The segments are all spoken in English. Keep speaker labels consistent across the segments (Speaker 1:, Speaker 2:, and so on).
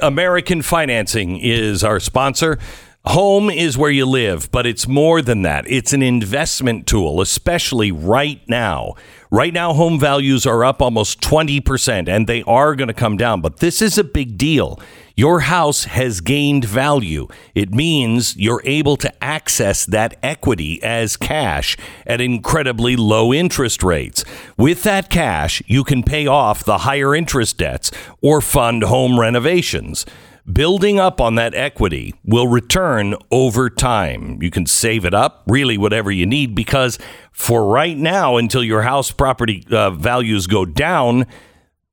Speaker 1: American Financing is our sponsor. Home is where you live, but it's more than that. It's an investment tool, especially right now. Right now, home values are up almost 20%, and they are going to come down, but this is a big deal. Your house has gained value. It means you're able to access that equity as cash at incredibly low interest rates. With that cash, you can pay off the higher interest debts or fund home renovations building up on that equity will return over time. You can save it up, really, whatever you need, because for right now, until your house property uh, values go down,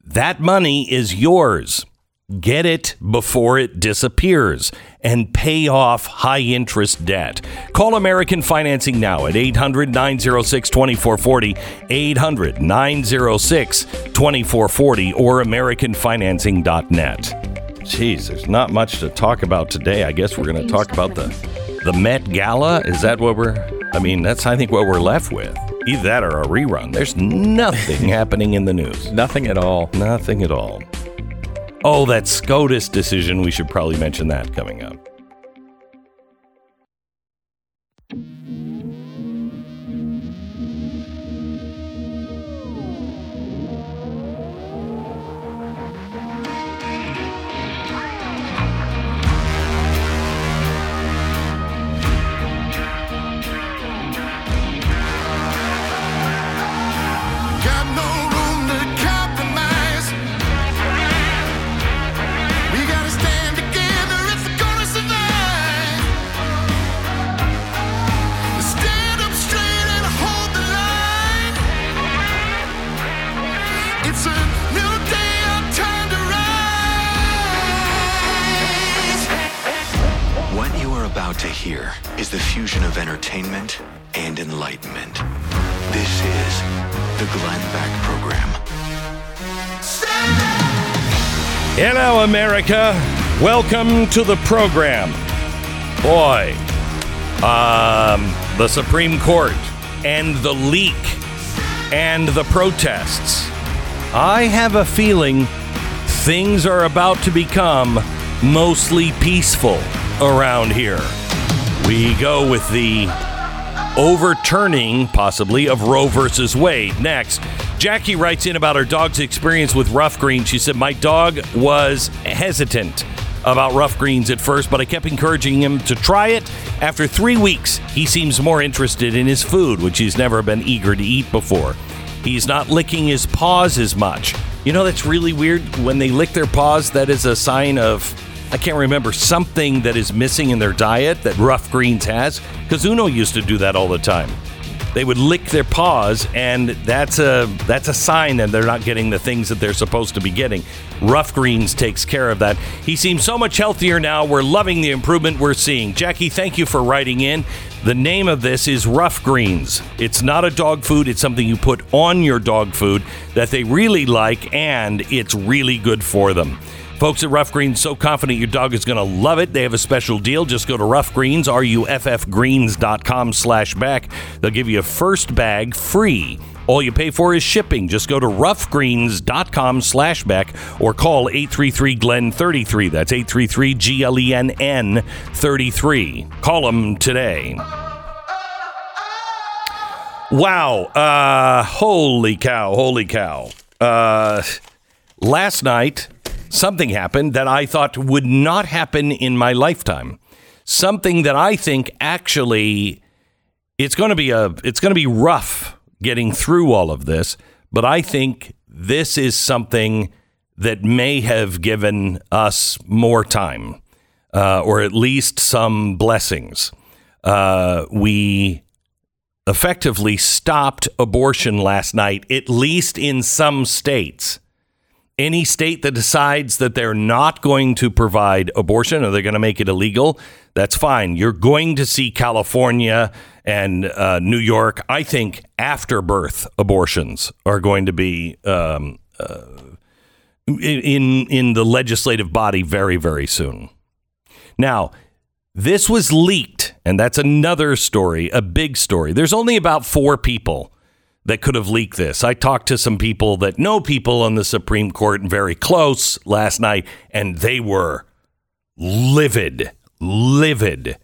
Speaker 1: that money is yours. Get it before it disappears and pay off high interest debt. Call American Financing now at 800 906 2440, 800 906 2440, or AmericanFinancing.net. Jeez, there's not much to talk about today. I guess we're going to talk about the the Met Gala. Is that what we're? I mean, that's I think what we're left with. Either that or a rerun. There's nothing happening in the news.
Speaker 2: Nothing at all.
Speaker 1: Nothing at all. Oh, that SCOTUS decision. We should probably mention that coming up.
Speaker 3: Is the fusion of entertainment and enlightenment. This is the Glenn Beck Program.
Speaker 1: Hello, America. Welcome to the program. Boy, um, the Supreme Court and the leak and the protests. I have a feeling things are about to become mostly peaceful around here. We go with the overturning, possibly, of Roe versus Wade. Next, Jackie writes in about her dog's experience with Ruff Greens. She said, My dog was hesitant about Ruff Greens at first, but I kept encouraging him to try it. After three weeks, he seems more interested in his food, which he's never been eager to eat before. He's not licking his paws as much. You know, that's really weird. When they lick their paws, that is a sign of I can't remember something that is missing in their diet that Ruff Greens has. Because Uno used to do that all the time. They would lick their paws, and that's a that's a sign that they're not getting the things that they're supposed to be getting. Ruff Greens takes care of that. He seems so much healthier now. We're loving the improvement we're seeing. Jackie, thank you for writing in. The name of this is Ruff Greens. It's not a dog food. It's something you put on your dog food that they really like, and it's really good for them. Folks at Ruff Greens, so confident your dog is going to love it. They have a special deal. Just go to Ruff Greens, R-U-F-F greens.com slash back. They'll give you a first bag free. All you pay for is shipping. Just go to ruffgreens.com slash back or call 833-GLENN-33. That's 833-G-L-E-N-N 33. Call them today. Wow. Uh, holy cow. Holy cow. Uh, last night, something happened that I thought would not happen in my lifetime. Something that I think actually it's going to be a it's going to be rough getting through all of this, but I think this is something that may have given us more time, uh, or at least some blessings. Uh, we effectively stopped abortion last night, at least in some states any state that decides that they're not going to provide abortion or they're going to make it illegal, that's fine. You're going to see California and uh, New York. I think after birth abortions are going to be um, uh, in in the legislative body very very soon. Now. This was leaked, and that's another story, a big story. There's only about four people that could have leaked this. I talked to some people that know people on the Supreme Court very close last night, and they were livid, livid.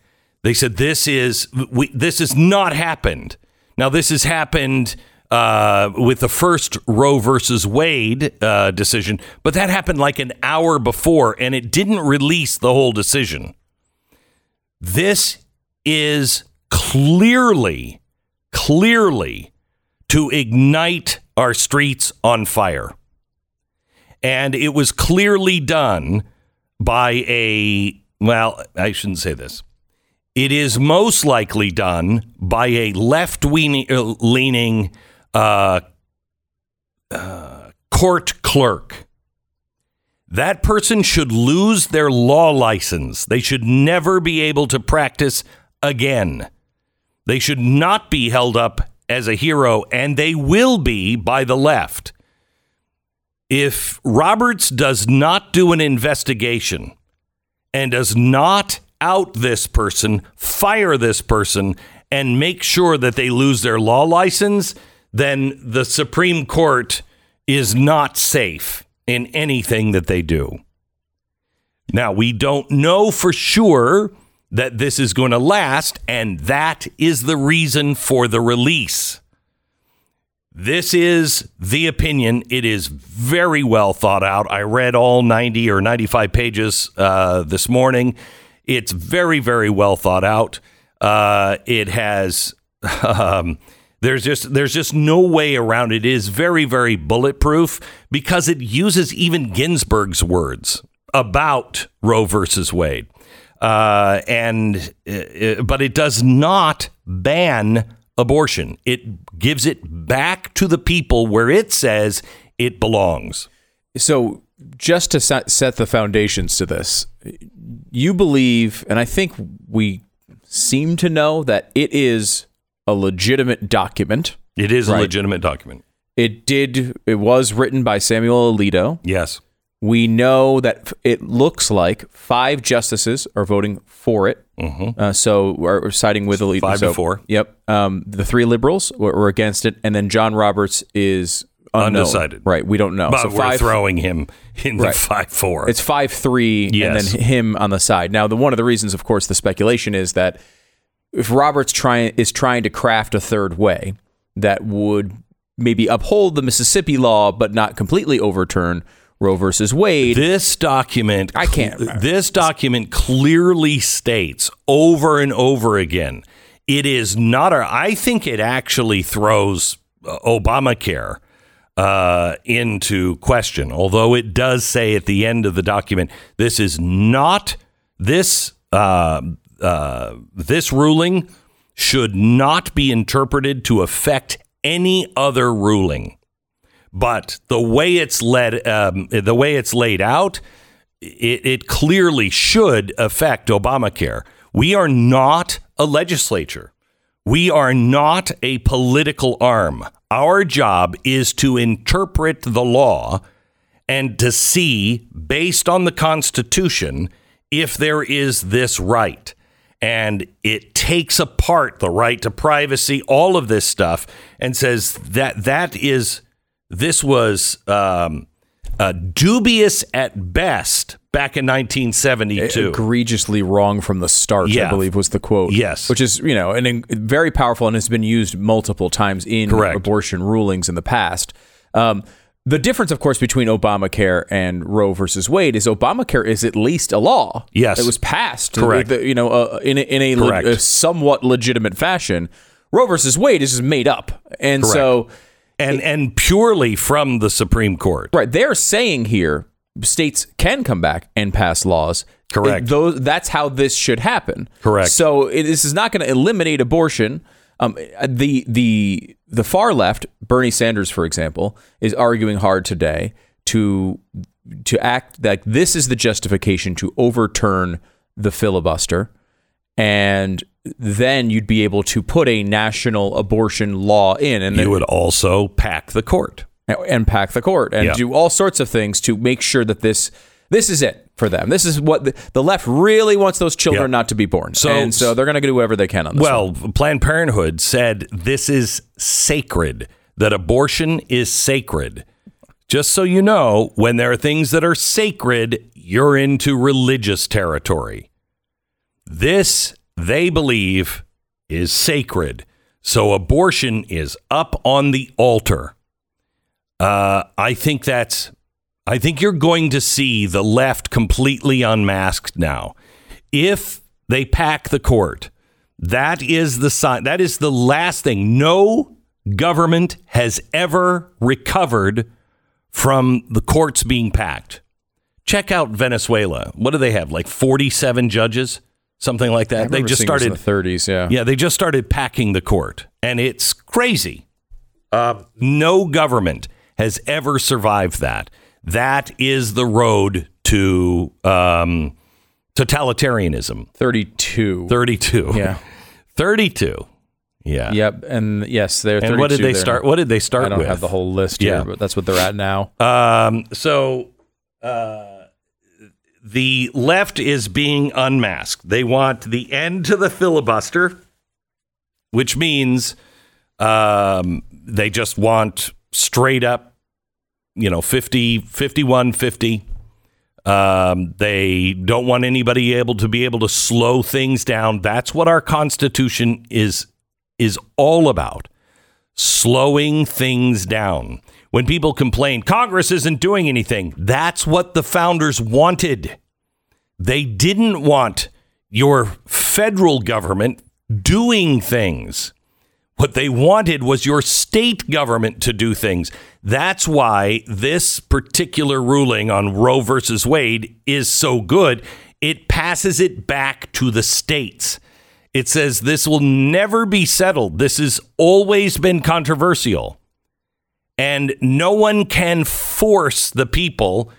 Speaker 1: They said this is we, this has not happened. Now this has happened uh, with the first Roe versus Wade uh, decision, but that happened like an hour before, and it didn't release the whole decision. This is clearly, clearly to ignite our streets on fire. And it was clearly done by a, well, I shouldn't say this. It is most likely done by a left leaning uh, uh, court clerk. That person should lose their law license. They should never be able to practice again. They should not be held up as a hero, and they will be by the left. If Roberts does not do an investigation and does not out this person, fire this person, and make sure that they lose their law license, then the Supreme Court is not safe in anything that they do. Now, we don't know for sure that this is going to last, and that is the reason for the release. This is the opinion. It is very well thought out. I read all 90 or 95 pages uh, this morning. It's very, very well thought out. Uh, it has. Um, there's just there's just no way around it. It is very very bulletproof because it uses even Ginsburg's words about Roe versus Wade, uh, and uh, but it does not ban abortion. It gives it back to the people where it says it belongs.
Speaker 2: So just to set, set the foundations to this, you believe, and I think we seem to know that it is a legitimate document.
Speaker 1: It is a legitimate document.
Speaker 2: It did. It was written by Samuel Alito.
Speaker 1: Yes.
Speaker 2: We know that it looks like five justices are voting for it. Uh, so we're, siding with.
Speaker 1: Mm-hmm. Five to
Speaker 2: So-
Speaker 1: four.
Speaker 2: Yep. Um, the three liberals were, were against it, and then John Roberts is unknown.
Speaker 1: Undecided.
Speaker 2: Right. We don't know.
Speaker 1: But
Speaker 2: so
Speaker 1: we're
Speaker 2: five.
Speaker 1: throwing him in the five four.
Speaker 2: It's five three,
Speaker 1: Yes.
Speaker 2: and then him on the side. Now, the one of the reasons, of course, the speculation is that if Roberts trying is trying to craft a third way that would maybe uphold the Mississippi law but not completely overturn Roe versus Wade.
Speaker 1: This document,
Speaker 2: I can't-
Speaker 1: This document clearly states over and over again, it is not a. I think it actually throws uh, Obamacare uh, into question. Although it does say at the end of the document, this is not this. Uh, uh, this ruling should not be interpreted to affect any other ruling but the way it's led, um, the way it's laid out, it, it clearly should affect Obamacare. We are not a legislature. We are not a political arm. Our job is to interpret the law and to see, based on the Constitution, if there is this right. And it takes apart the right to privacy, all of this stuff, and says that that is this was um, uh, dubious at best back in 1972.
Speaker 2: egregiously wrong from the start, I believe was the quote.
Speaker 1: Yes.
Speaker 2: Which is, you know, and very powerful and has been used multiple times in
Speaker 1: Correct.
Speaker 2: abortion rulings in the past. Um, the difference, of course, between Obamacare and Roe versus Wade is Obamacare is at least a law.
Speaker 1: Yes.
Speaker 2: It was passed.
Speaker 1: Correct.
Speaker 2: the- you know, uh, in a, in a, le- a somewhat legitimate fashion. Roe versus Wade is just made up. And
Speaker 1: Correct.
Speaker 2: so,
Speaker 1: and and purely from the Supreme Court.
Speaker 2: Right. They're saying here states can come back and pass laws.
Speaker 1: Correct.
Speaker 2: It- those, that's how this should happen.
Speaker 1: Correct.
Speaker 2: So it, this is not going to eliminate abortion. Um, the the the far left, Bernie Sanders, for example, is arguing hard today to to act like this is the justification to overturn the filibuster, and then you'd be able to put a national abortion law in, and then
Speaker 1: You would also pack the court.
Speaker 2: and pack the court and
Speaker 1: Yeah.
Speaker 2: do all sorts of things to make sure that this this is it for them. This is what the, the left really wants those children
Speaker 1: Yeah.
Speaker 2: not to be born.
Speaker 1: So-
Speaker 2: and so they're going to do whatever they can on this.
Speaker 1: Well, Planned Parenthood said this is sacred. that abortion is sacred. Just so you know, when there are things that are sacred, you're into religious territory. This, they believe, is sacred. So abortion is up on the altar. Uh, I think that's. I think you're going to see the left completely unmasked now. If they pack the court, that is the sign. That is the last thing. No government has ever recovered from the courts being packed. Check out Venezuela. What do they have? Like 47 judges, something like that. They just started
Speaker 2: in the 30s. Yeah.
Speaker 1: yeah, they just started packing the court, and it's crazy. Uh, no government has ever survived that. That is the road to um, totalitarianism.
Speaker 2: 32.
Speaker 1: 32.
Speaker 2: Yeah.
Speaker 1: 32. Yeah.
Speaker 2: Yep. And yes, they're.
Speaker 1: And what did they
Speaker 2: there.
Speaker 1: start? What did they start
Speaker 2: I don't
Speaker 1: with?
Speaker 2: have the whole list
Speaker 1: Yeah.
Speaker 2: here, but that's what they're at now.
Speaker 1: Um, so uh, the left is being unmasked. They want the end to the filibuster, which means um, they just want straight up, you know, 50, 51, 50. Um, they don't want anybody able to be able to slow things down. That's what our Constitution is is all about slowing things down. When people complain, Congress isn't doing anything, that's what the founders wanted. They didn't want your federal government doing things. What they wanted was your state government to do things. That's why this particular ruling on Roe versus Wade is so good. It passes it back to the states. It says this will never be settled. This has always been controversial. And no one can force the people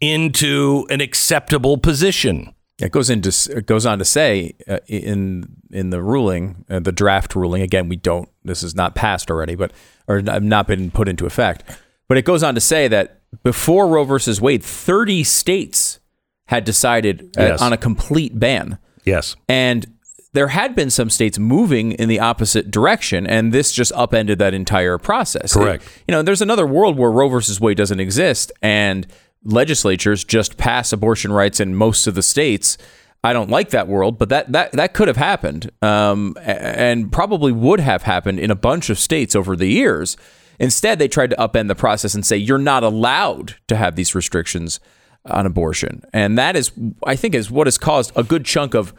Speaker 1: into an acceptable position.
Speaker 2: It goes into it goes on to say uh, in in the ruling, uh, the draft ruling. Again, we don't. This is not passed already, but or n- not been put into effect. But it goes on to say that before Roe versus Wade, thirty states had decided uh,
Speaker 1: Yes.
Speaker 2: on a complete ban,
Speaker 1: Yes.
Speaker 2: and there had been some states moving in the opposite direction, and this just upended that entire process.
Speaker 1: Correct.
Speaker 2: It- you know, there's another world where Roe versus Wade doesn't exist, and legislatures just pass abortion rights in most of the states. I don't like that world, but that that that could have happened, um, and probably would have happened in a bunch of states over the years. Instead, they tried to upend the process and say you're not allowed to have these restrictions on abortion, and that is, I think, is what has caused a good chunk of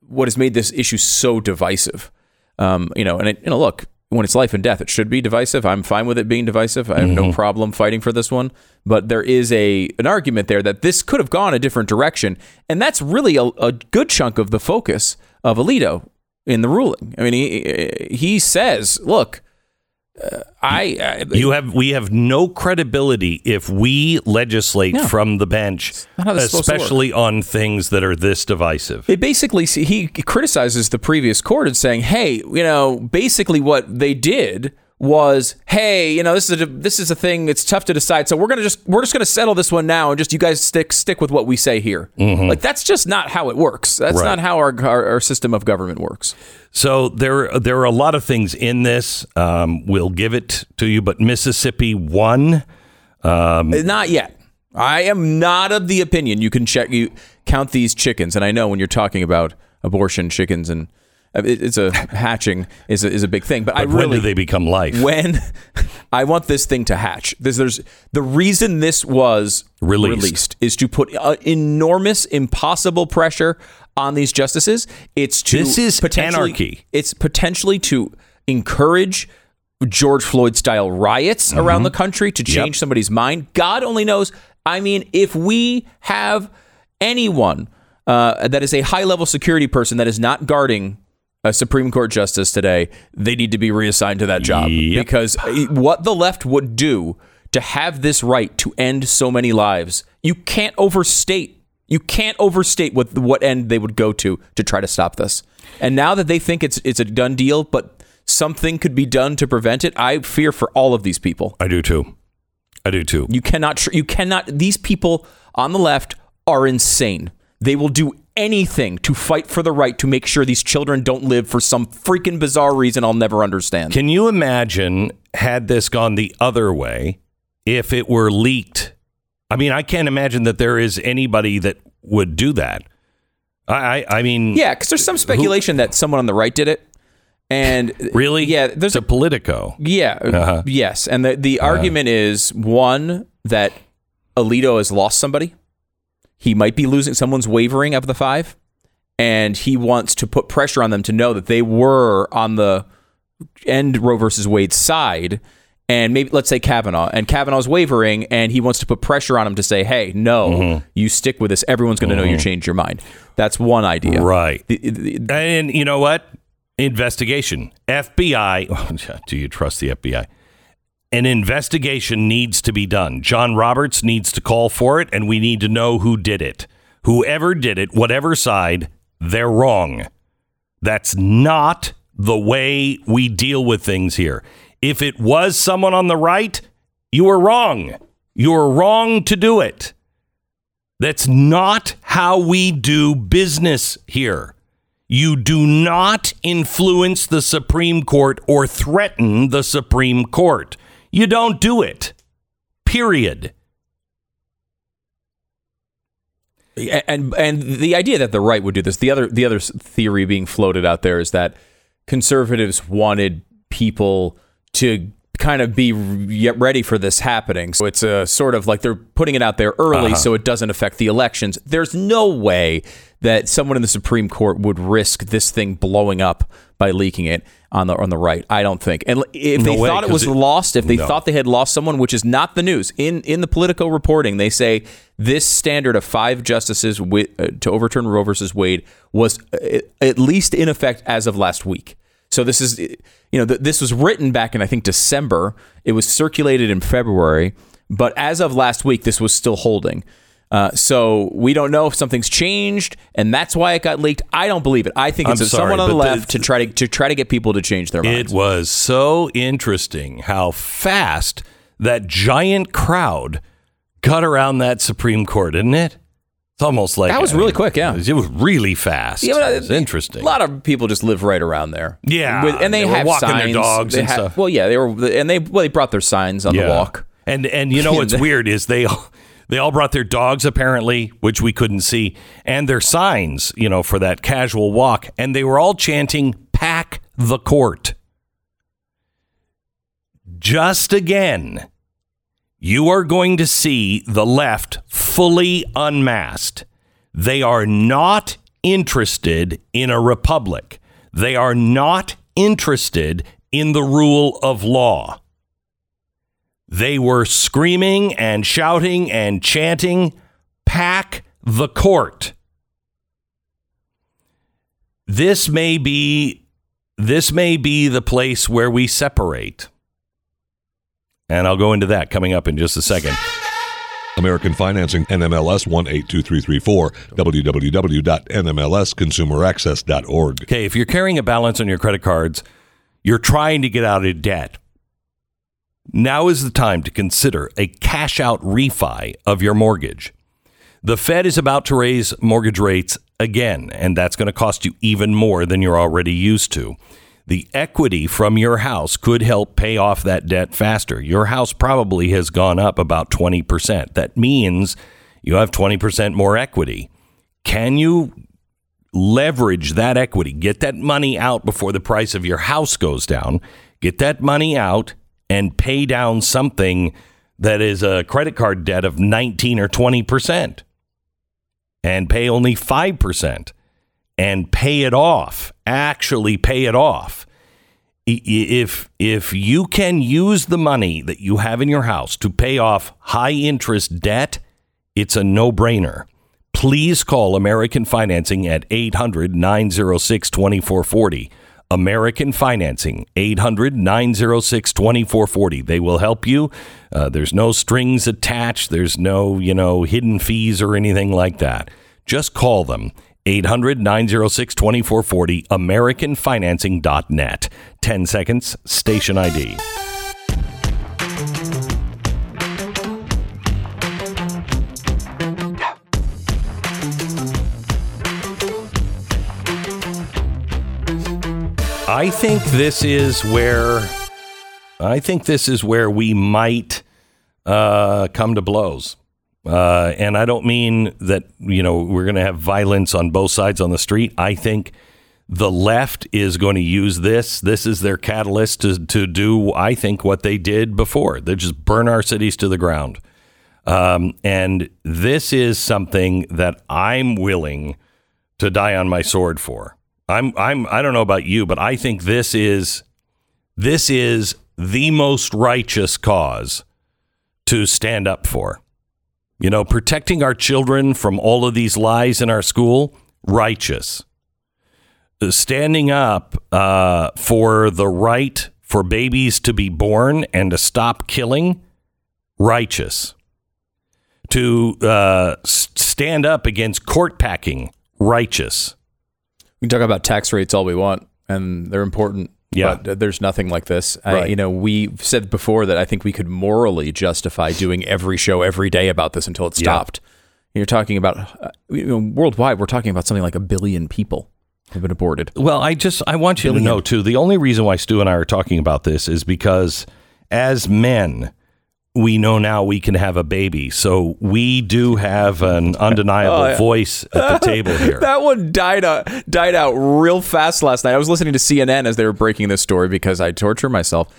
Speaker 2: what has made this issue so divisive. Um, you know, and it, you know, look, when it's life and death, it should be divisive. I'm fine with it being divisive. I have no problem fighting for this one. But there is a an argument there that this could have gone a different direction, and that's really a, a good chunk of the focus of Alito in the ruling. I mean, he he says, look. Uh, I, I
Speaker 1: You have we have no credibility if we legislate
Speaker 2: No.
Speaker 1: from the bench,
Speaker 2: not how this is supposed to work.
Speaker 1: especially on things that are this divisive.
Speaker 2: It basically he criticizes the previous court and saying, "Hey, you know, basically what they did was, hey, you know, this is a this is a thing. It's tough to decide, so we're gonna just we're just gonna settle this one now, and just you guys stick stick with what we say here. Like that's just not how it works. That's
Speaker 1: Right.
Speaker 2: not how our, our our system of government works.
Speaker 1: So there there are a lot of things in this. Um, we'll give it to you, but Mississippi won.
Speaker 2: Not yet. I am not of the opinion you can check you count these chickens, and I know when you're talking about abortion chickens and it's a hatching is a, is a big thing, but, I really
Speaker 1: when do they become life?
Speaker 2: when I want this thing to hatch. There's, there's the reason this was
Speaker 1: Released.
Speaker 2: is to put uh, enormous, impossible pressure on these justices. It's to
Speaker 1: This is anarchy.
Speaker 2: It's potentially to encourage George Floyd style riots around the country to change
Speaker 1: Mm-hmm. Yep.
Speaker 2: somebody's mind. God only knows. I mean, if we have anyone uh, that is a high level security person that is not guarding a Supreme Court justice today, they need to be reassigned to that job
Speaker 1: Yep.
Speaker 2: because uh, what the left would do to have this right to end so many lives, you can't overstate. You can't overstate what what end they would go to to try to stop this. And now that they think it's it's a done deal, but something could be done to prevent it, I fear for all of these people.
Speaker 1: I do too. I do too.
Speaker 2: You cannot. You cannot. These people on the left are insane. They will do anything to fight for the right to make sure these children don't live for some freaking bizarre reason I'll never understand.
Speaker 1: Can you imagine had this gone the other way, if it were leaked, I mean, I can't imagine that there is anybody that would do that. I, I, I mean,
Speaker 2: Yeah, because there's some speculation that someone on the right did it, and
Speaker 1: really,
Speaker 2: yeah, there's
Speaker 1: it's a Politico.
Speaker 2: Yeah.
Speaker 1: Uh-huh.
Speaker 2: Yes. And the, the argument is one that Alito has lost somebody. He might be losing someone's wavering of the five. And he wants to put pressure on them to know that they were on the end Roe versus Wade's side. And maybe let's say Kavanaugh and Kavanaugh's wavering, and he wants to put pressure on him to say, "Hey, no,
Speaker 1: Mm-hmm.
Speaker 2: you stick with this. Everyone's going to know you changed your mind." That's one idea,
Speaker 1: Right.
Speaker 2: The- the-
Speaker 1: And you know what? Investigation. FBI. Do you trust the FBI? An investigation needs to be done. John Roberts needs to call for it, and we need to know who did it. Whoever did it, whatever side, they're wrong. That's not the way we deal with things here. If it was someone on the right, you were wrong. You were wrong to do it. That's not how we do business here. You do not influence the Supreme Court or threaten the Supreme Court. You don't do it. Period.
Speaker 2: and and the idea that the right would do this the other the other theory being floated out there is that conservatives wanted people to kind of be ready for this happening so it's a sort of like they're putting it out there early so it doesn't affect the elections there's no way that someone in the supreme court would risk this thing blowing up by leaking it on the on the right i don't think and if
Speaker 1: No
Speaker 2: they
Speaker 1: way,
Speaker 2: thought it was
Speaker 1: it-
Speaker 2: lost if they
Speaker 1: No.
Speaker 2: thought they had lost someone, which is not the news. In in the Politico reporting, they say this standard of five justices uh, to overturn Roe versus Wade was uh, at least in effect as of last week. So this is, you know, th- this was written back in I think December. It was circulated in February, but as of last week, this was still holding. Uh, so we don't know if something's changed, and that's why it got leaked. I don't believe it. I think it's
Speaker 1: sorry,
Speaker 2: someone on the
Speaker 1: but the-
Speaker 2: left to try to to try to get people to change their minds.
Speaker 1: It was so interesting how fast that giant crowd got around that Supreme Court, isn't it? It's almost like
Speaker 2: That was really quick, yeah.
Speaker 1: It was really fast.
Speaker 2: Yeah, but, uh,
Speaker 1: it's interesting.
Speaker 2: A lot of people just live right around there.
Speaker 1: Yeah,
Speaker 2: With- and they,
Speaker 1: they were
Speaker 2: have
Speaker 1: walking their
Speaker 2: signs.
Speaker 1: dogs
Speaker 2: They
Speaker 1: and
Speaker 2: ha-
Speaker 1: stuff.
Speaker 2: Well, yeah, they were, and they well, they brought their signs on the walk.
Speaker 1: And and you know what's weird is they all they all brought their dogs apparently, which we couldn't see, and their signs, you know, for that casual walk, and they were all chanting "Pack the court." Just again, you are going to see the left fully unmasked. They are not interested in a republic. They are not interested in the rule of law. They were screaming and shouting and chanting, Pack the court. This may be this may be the place where we separate. And I'll go into that coming up in just a second.
Speaker 4: American Financing, NMLS 182334, www.nmlsconsumeraccess.org.
Speaker 1: Okay, if you're carrying a balance on your credit cards, you're trying to get out of debt. Now is the time to consider a cash out refi of your mortgage. The Fed is about to raise mortgage rates again, and that's going to cost you even more than you're already used to. The equity from your house could help pay off that debt faster. Your house probably has gone up about 20%. That means you have 20% more equity. Can you leverage that equity, get that money out before the price of your house goes down, get that money out and pay down something that is a credit card debt of 19 or 20% and pay only 5% and pay it off, actually pay it off. If if you can use the money that you have in your house to pay off high interest debt, it's a no-brainer please call American Financing at 800 906 2440. American Financing, 800 906 2440. They will help you. Uh, there's no strings attached, there's no, you know, hidden fees or anything like that. Just call them. 800 906 2440, AmericanFinancing.net. 10 seconds, station ID. I think this is where I think this is where we might uh, come to blows. Uh, and I don't mean that, you know, we're going to have violence on both sides on the street. I think the left is going to use this. This is their catalyst to, to do, I think, what they did before. They just burn our cities to the ground. Um, and this is something that I'm willing to die on my sword for. I'm, I'm, I don't know about you, but I think this is, this is the most righteous cause to stand up for. You know, protecting our children from all of these lies in our school, righteous. Standing up uh, for the right for babies to be born and to stop killing, righteous. To uh, stand up against court packing, righteous.
Speaker 2: We can talk about tax rates all we want, and they're important.
Speaker 1: Yeah.
Speaker 2: But uh, there's nothing like this. I, you know, we've said before that I think we could morally justify doing every show every day about this until it
Speaker 1: Yeah.
Speaker 2: stopped. You're talking about uh, you know, worldwide. We're talking about something like a billion people have been aborted.
Speaker 1: Well, I just I want you
Speaker 2: Billion.
Speaker 1: to know too. The only reason why Stu and I are talking about this is because as men, we know now we can have a baby. So we do have an undeniable
Speaker 2: Oh, yeah.
Speaker 1: voice at the table here.
Speaker 2: That one died out, died out real fast last night. I was listening to CNN as they were breaking this story because I torture myself,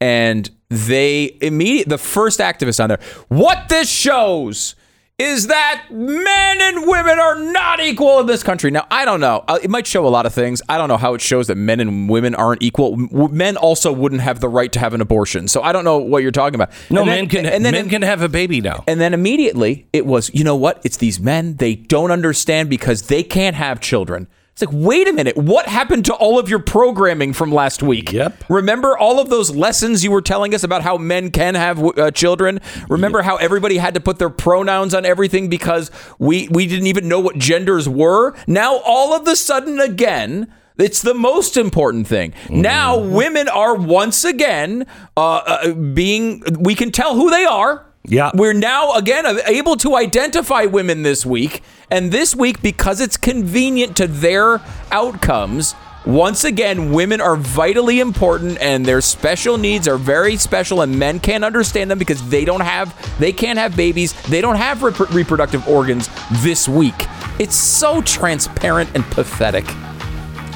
Speaker 2: and they immediate the first activist on there. What this shows is that men and women are not equal in this country. Now I don't know. Uh, It might show a lot of things. I don't know how it shows that men and women aren't equal. Men also wouldn't have the right to have an abortion. So I don't know what you're talking about.
Speaker 1: no,
Speaker 2: And then-
Speaker 1: men can
Speaker 2: and then
Speaker 1: men can have a baby now.
Speaker 2: and then immediately it was, you know what? It's these men. They don't understand because they can't have children. It's like, wait a minute. What happened to all of your programming from last week?
Speaker 1: Yep.
Speaker 2: Remember all of those lessons you were telling us about how men can have uh, children? Remember how everybody had to put their pronouns on everything because we, we didn't even know what genders were? Now, all of a sudden, again, it's the most important thing. Now, women are once again uh, uh, being, we can tell who they are.
Speaker 1: Yeah.
Speaker 2: We're now again able to identify women this week. And this week, because it's convenient to their outcomes, once again, women are vitally important and their special needs are very special and men can't understand them because they don't have, they can't have babies. They don't have rep- reproductive organs this week. It's so transparent and pathetic.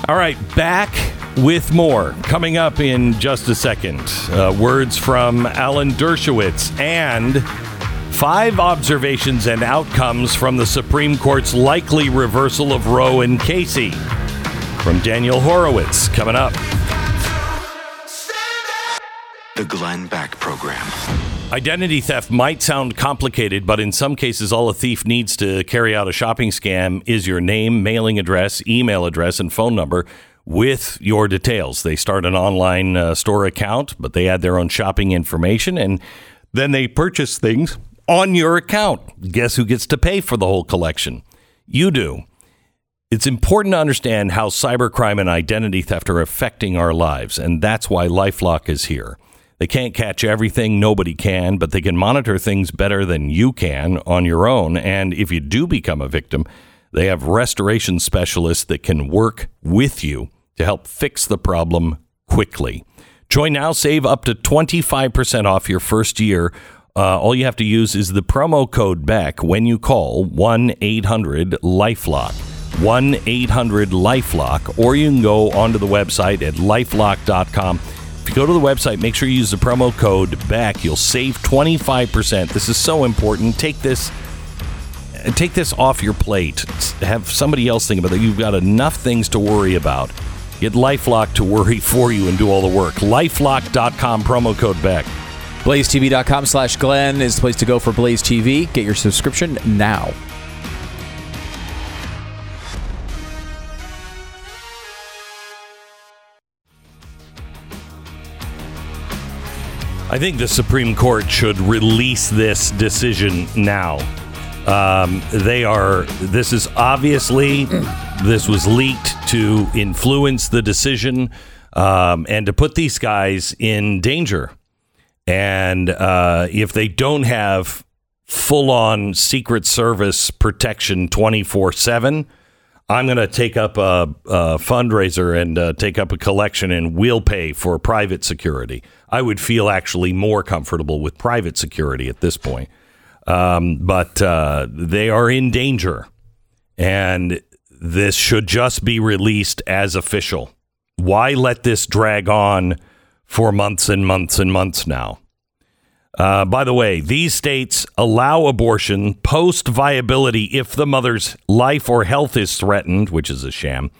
Speaker 1: All right, back with more coming up in just a second. Uh, words from Alan Dershowitz and five observations and outcomes from the Supreme Court's likely reversal of Roe and Casey. From Daniel Horowitz coming up.
Speaker 3: The Glenn Beck Program.
Speaker 1: Identity theft might sound complicated, but in some cases, all a thief needs to carry out a shopping scam is your name, mailing address, email address, and phone number with your details. They start an online uh, store account, but they add their own shopping information and then they purchase things on your account. Guess who gets to pay for the whole collection? You do. It's important to understand how cybercrime and identity theft are affecting our lives, and that's why Lifelock is here. They can't catch everything, nobody can, but they can monitor things better than you can on your own. And if you do become a victim, they have restoration specialists that can work with you to help fix the problem quickly. Join now, save up to 25% off your first year. Uh, all you have to use is the promo code BECK when you call 1 800 Lifelock. 1 800 Lifelock, or you can go onto the website at lifelock.com. If you go to the website, make sure you use the promo code BECK. You'll save 25%. This is so important. Take this take this off your plate. Have somebody else think about it. You've got enough things to worry about. Get Lifelock to worry for you and do all the work. Lifelock.com, promo code BECK.
Speaker 2: BlazeTV.com slash Glenn is the place to go for Blaze TV. Get your subscription now.
Speaker 1: I think the Supreme Court should release this decision now. Um, they are. This is obviously this was leaked to influence the decision um, and to put these guys in danger. And uh, if they don't have full on Secret Service protection twenty four seven, I'm going to take up a, a fundraiser and uh, take up a collection, and we'll pay for private security. I would feel actually more comfortable with private security at this point. Um, but uh, they are in danger, and this should just be released as official. Why let this drag on for months and months and months now? Uh, by the way, these states allow abortion post viability if the mother's life or health is threatened, which is a sham.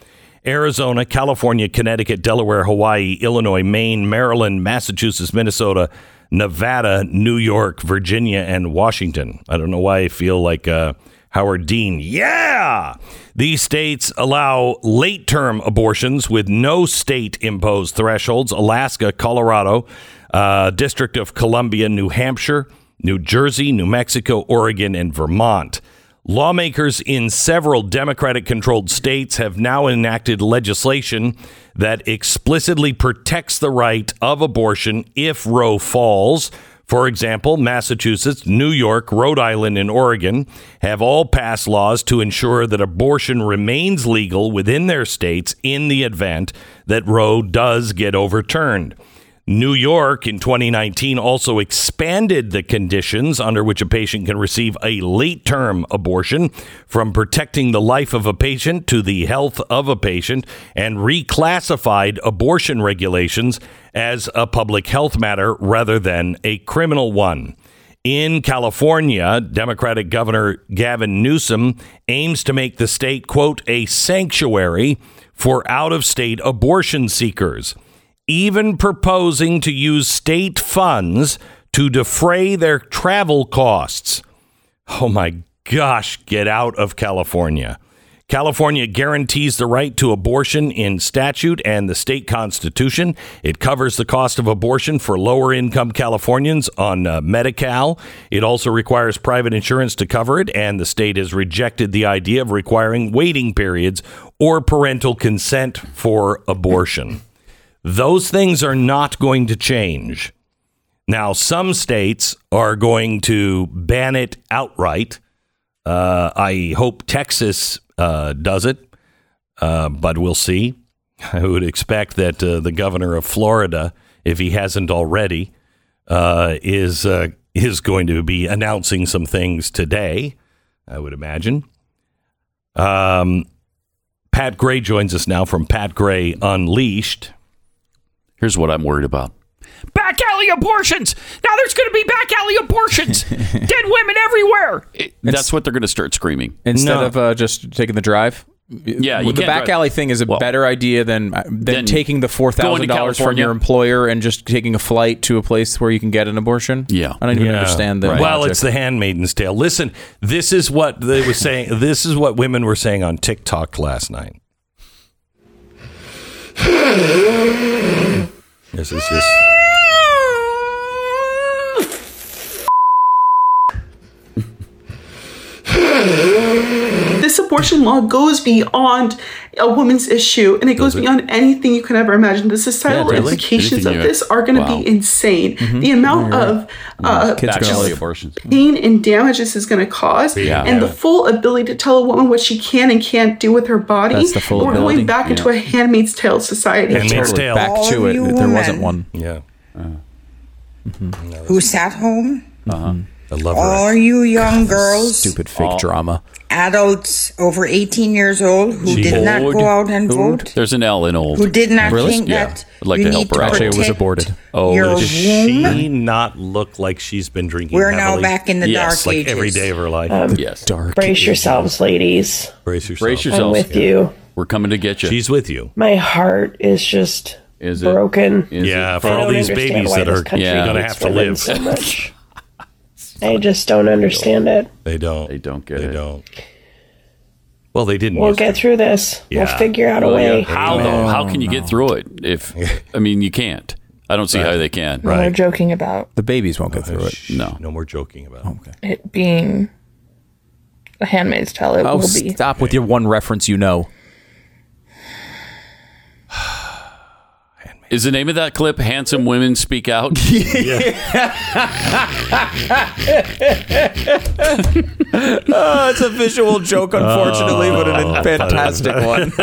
Speaker 1: Arizona, California, Connecticut, Delaware, Hawaii, Illinois, Maine, Maryland, Massachusetts, Minnesota, Nevada, New York, Virginia, and Washington. I don't know why I feel like uh, Howard Dean. Yeah! These states allow late term abortions with no state imposed thresholds Alaska, Colorado, uh, District of Columbia, New Hampshire, New Jersey, New Mexico, Oregon, and Vermont. Lawmakers in several Democratic controlled states have now enacted legislation that explicitly protects the right of abortion if Roe falls. For example, Massachusetts, New York, Rhode Island, and Oregon have all passed laws to ensure that abortion remains legal within their states in the event that Roe does get overturned. New York in 2019 also expanded the conditions under which a patient can receive a late term abortion from protecting the life of a patient to the health of a patient and reclassified abortion regulations as a public health matter rather than a criminal one. In California, Democratic Governor Gavin Newsom aims to make the state, quote, a sanctuary for out of state abortion seekers even proposing to use state funds to defray their travel costs. Oh my gosh, get out of California. California guarantees the right to abortion in statute and the state constitution. It covers the cost of abortion for lower income Californians on uh, Medi-Cal. It also requires private insurance to cover it, and the state has rejected the idea of requiring waiting periods or parental consent for abortion. Those things are not going to change. Now, some states are going to ban it outright. Uh, I hope Texas uh, does it, uh, but we'll see. I would expect that uh, the governor of Florida, if he hasn't already, uh, is uh, is going to be announcing some things today. I would imagine. Um, Pat Gray joins us now from Pat Gray Unleashed.
Speaker 5: Here's what I'm worried about.
Speaker 2: Back alley abortions. Now there's going to be back alley abortions. Dead women everywhere.
Speaker 5: It- that's what they're going to start screaming.
Speaker 2: Instead
Speaker 1: No.
Speaker 2: of uh, just taking the drive.
Speaker 5: Yeah, you
Speaker 2: the
Speaker 5: can't
Speaker 2: back
Speaker 5: drive-
Speaker 2: alley thing is a
Speaker 5: Well,
Speaker 2: better idea than uh, than taking the four
Speaker 5: going
Speaker 2: thousand
Speaker 5: to
Speaker 2: dollars from your employer and just taking a flight to a place where you can get an abortion.
Speaker 5: Yeah.
Speaker 2: I don't even
Speaker 1: Yeah.
Speaker 2: understand the.
Speaker 1: Well, it's the Handmaiden's Tale. Listen, this is what they were saying. This is what women were saying on TikTok last night. This is just.
Speaker 6: this abortion law goes beyond a woman's issue and it goes beyond anything you can ever imagine. The societal
Speaker 1: really?
Speaker 6: implications
Speaker 5: Anything
Speaker 6: of this are going to
Speaker 5: Wow.
Speaker 6: be insane. Mm-hmm. The amount of uh,
Speaker 2: Kids
Speaker 5: Back
Speaker 2: gonna
Speaker 5: alley
Speaker 2: live.
Speaker 5: abortions. Mm-hmm.
Speaker 6: pain and damage this is going to cause,
Speaker 5: Yeah.
Speaker 6: and the full ability to tell a woman what she can and can't do with her body.
Speaker 2: That's the full
Speaker 6: We're
Speaker 2: ability.
Speaker 6: going back into a Handmaid's Tale society.
Speaker 1: Handmaid's Tale.
Speaker 2: back
Speaker 7: All
Speaker 2: to it.
Speaker 7: you
Speaker 2: There wasn't one.
Speaker 1: Yeah. Uh-huh.
Speaker 7: who sat home, uh-huh.
Speaker 1: I love
Speaker 7: all
Speaker 1: her.
Speaker 7: you young girls,
Speaker 2: Stupid fake drama.
Speaker 7: adults over 18 years old who did not go out and vote,
Speaker 5: There's an L in old.
Speaker 7: who did not
Speaker 2: Really?
Speaker 7: think
Speaker 5: Yeah.
Speaker 7: that
Speaker 5: I'd like
Speaker 7: you
Speaker 5: to
Speaker 7: need
Speaker 5: help
Speaker 7: to
Speaker 5: her out.
Speaker 2: Actually, it was aborted.
Speaker 5: Oh,
Speaker 7: your
Speaker 5: does
Speaker 7: womb.
Speaker 1: She not look like she's been drinking.
Speaker 7: We're now back in the
Speaker 5: Yes,
Speaker 7: dark
Speaker 1: like
Speaker 7: ages.
Speaker 1: every day of her life.
Speaker 5: Um, yes.
Speaker 2: Dark.
Speaker 8: Brace yourselves, ladies.
Speaker 1: Brace yourselves.
Speaker 5: Brace
Speaker 8: I'm
Speaker 5: yourselves.
Speaker 8: with you.
Speaker 5: We're coming to get you.
Speaker 1: She's with you.
Speaker 8: My heart is just
Speaker 5: Is it?
Speaker 8: broken.
Speaker 5: Is
Speaker 1: yeah,
Speaker 5: it?
Speaker 1: for
Speaker 8: I
Speaker 1: all these babies that are
Speaker 8: country
Speaker 5: Yeah.
Speaker 1: going to have to live.
Speaker 8: so much. I just don't understand it.
Speaker 1: They don't.
Speaker 5: They don't get it.
Speaker 1: They
Speaker 5: it.
Speaker 1: don't. Well, they didn't.
Speaker 8: We'll
Speaker 1: used
Speaker 8: get
Speaker 1: to.
Speaker 8: through this.
Speaker 1: Yeah.
Speaker 8: We'll figure out a
Speaker 5: Well,
Speaker 8: way.
Speaker 5: yeah. How though? How can you get through it? If I mean, you can't. I don't see how they can.
Speaker 8: We're
Speaker 1: Right.
Speaker 8: joking about
Speaker 2: The babies won't get through it.
Speaker 1: Shh,
Speaker 5: No.
Speaker 1: no more joking about. it.
Speaker 8: it being a handmaid's tale. It
Speaker 2: Oh,
Speaker 8: will be.
Speaker 2: stop with your one reference you know.
Speaker 5: Is the name of that clip "Handsome Women Speak Out"?
Speaker 2: Oh, it's a visual joke, unfortunately, but a oh. fantastic one.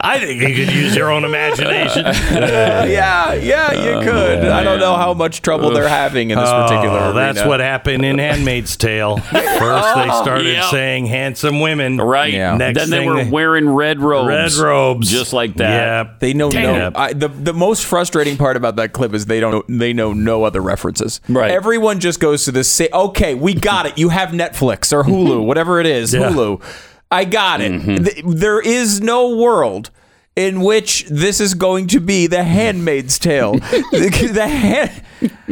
Speaker 1: I think you could use your own imagination.
Speaker 2: yeah, yeah, you oh, could. I don't know how much trouble they're having in this oh, particular.
Speaker 1: Oh, that's
Speaker 2: arena.
Speaker 1: what happened in Handmaid's Tale. First, they started
Speaker 5: Yeah.
Speaker 1: saying handsome women.
Speaker 5: Right.
Speaker 2: Yeah.
Speaker 1: Next
Speaker 5: then they were
Speaker 1: they-
Speaker 5: wearing red robes.
Speaker 1: Red robes,
Speaker 5: Just like that.
Speaker 1: Yeah,
Speaker 2: They know
Speaker 1: Damn.
Speaker 2: no. I, the the most frustrating part about that clip is they don't they know no other references.
Speaker 5: Right.
Speaker 2: Everyone just goes to the Say, okay, we got it. You have Netflix or Hulu, whatever it is.
Speaker 1: Yeah.
Speaker 2: Hulu. I got it. Th- There is no world. In which this is going to be the Handmaid's Tale. the, the hand,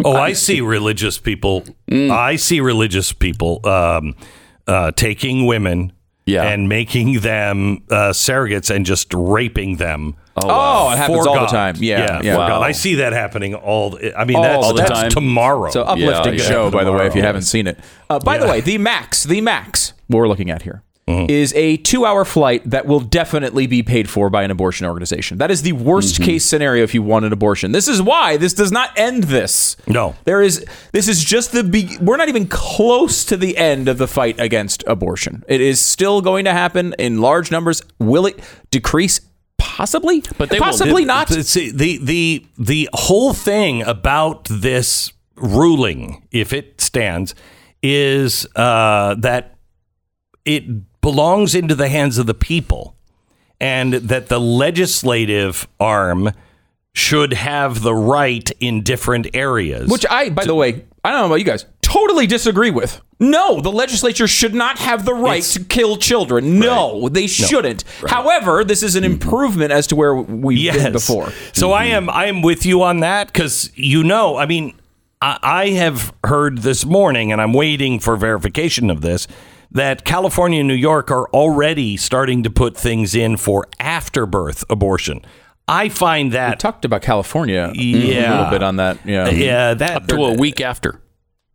Speaker 1: Oh, I see religious people.
Speaker 5: Mm.
Speaker 1: I see religious people um, uh, taking women
Speaker 5: Yeah.
Speaker 1: and making them uh, surrogates and just raping them.
Speaker 2: Oh, it happens
Speaker 1: for
Speaker 2: all the time. Yeah, yeah.
Speaker 1: for
Speaker 5: Wow.
Speaker 1: I see that happening all. the- I mean,
Speaker 2: All
Speaker 1: that's,
Speaker 2: the
Speaker 1: that's
Speaker 5: time.
Speaker 1: tomorrow.
Speaker 2: So uplifting
Speaker 5: Yeah, yeah.
Speaker 2: show, by the way, if you haven't seen it. Uh, by the way, the max, the max, what we're looking at here is
Speaker 1: Mm-hmm.
Speaker 2: a two-hour flight that will definitely be paid for by an abortion organization. That is the worst
Speaker 1: Mm-hmm.
Speaker 2: case scenario if you want an abortion. This is why this does not end this.
Speaker 1: No.
Speaker 2: there is. This is just the. Be- we're not even close to the end of the fight against abortion. It is still going to happen in large numbers. Will it decrease? Possibly,
Speaker 5: But they
Speaker 2: possibly not.
Speaker 1: see, the the the whole thing about this ruling, if it stands, is uh, that it belongs into the hands of the people, and that the legislative arm should have the right in different areas.
Speaker 2: Which I, by the way, I don't know about you guys, totally disagree with. No, the legislature should not have the right to kill children. No, they shouldn't. However, this is an mm-hmm. improvement as to where we've been before.
Speaker 1: So I mm-hmm. am I am with you on that because you know, I mean, I, I have heard this morning, and I'm waiting for verification of this, that California and New York are already starting to put things in for afterbirth abortion. I find
Speaker 2: We
Speaker 1: that
Speaker 2: talked about California
Speaker 1: yeah, a
Speaker 2: little bit on that. Yeah, uh,
Speaker 1: yeah, that
Speaker 5: Up to a week after.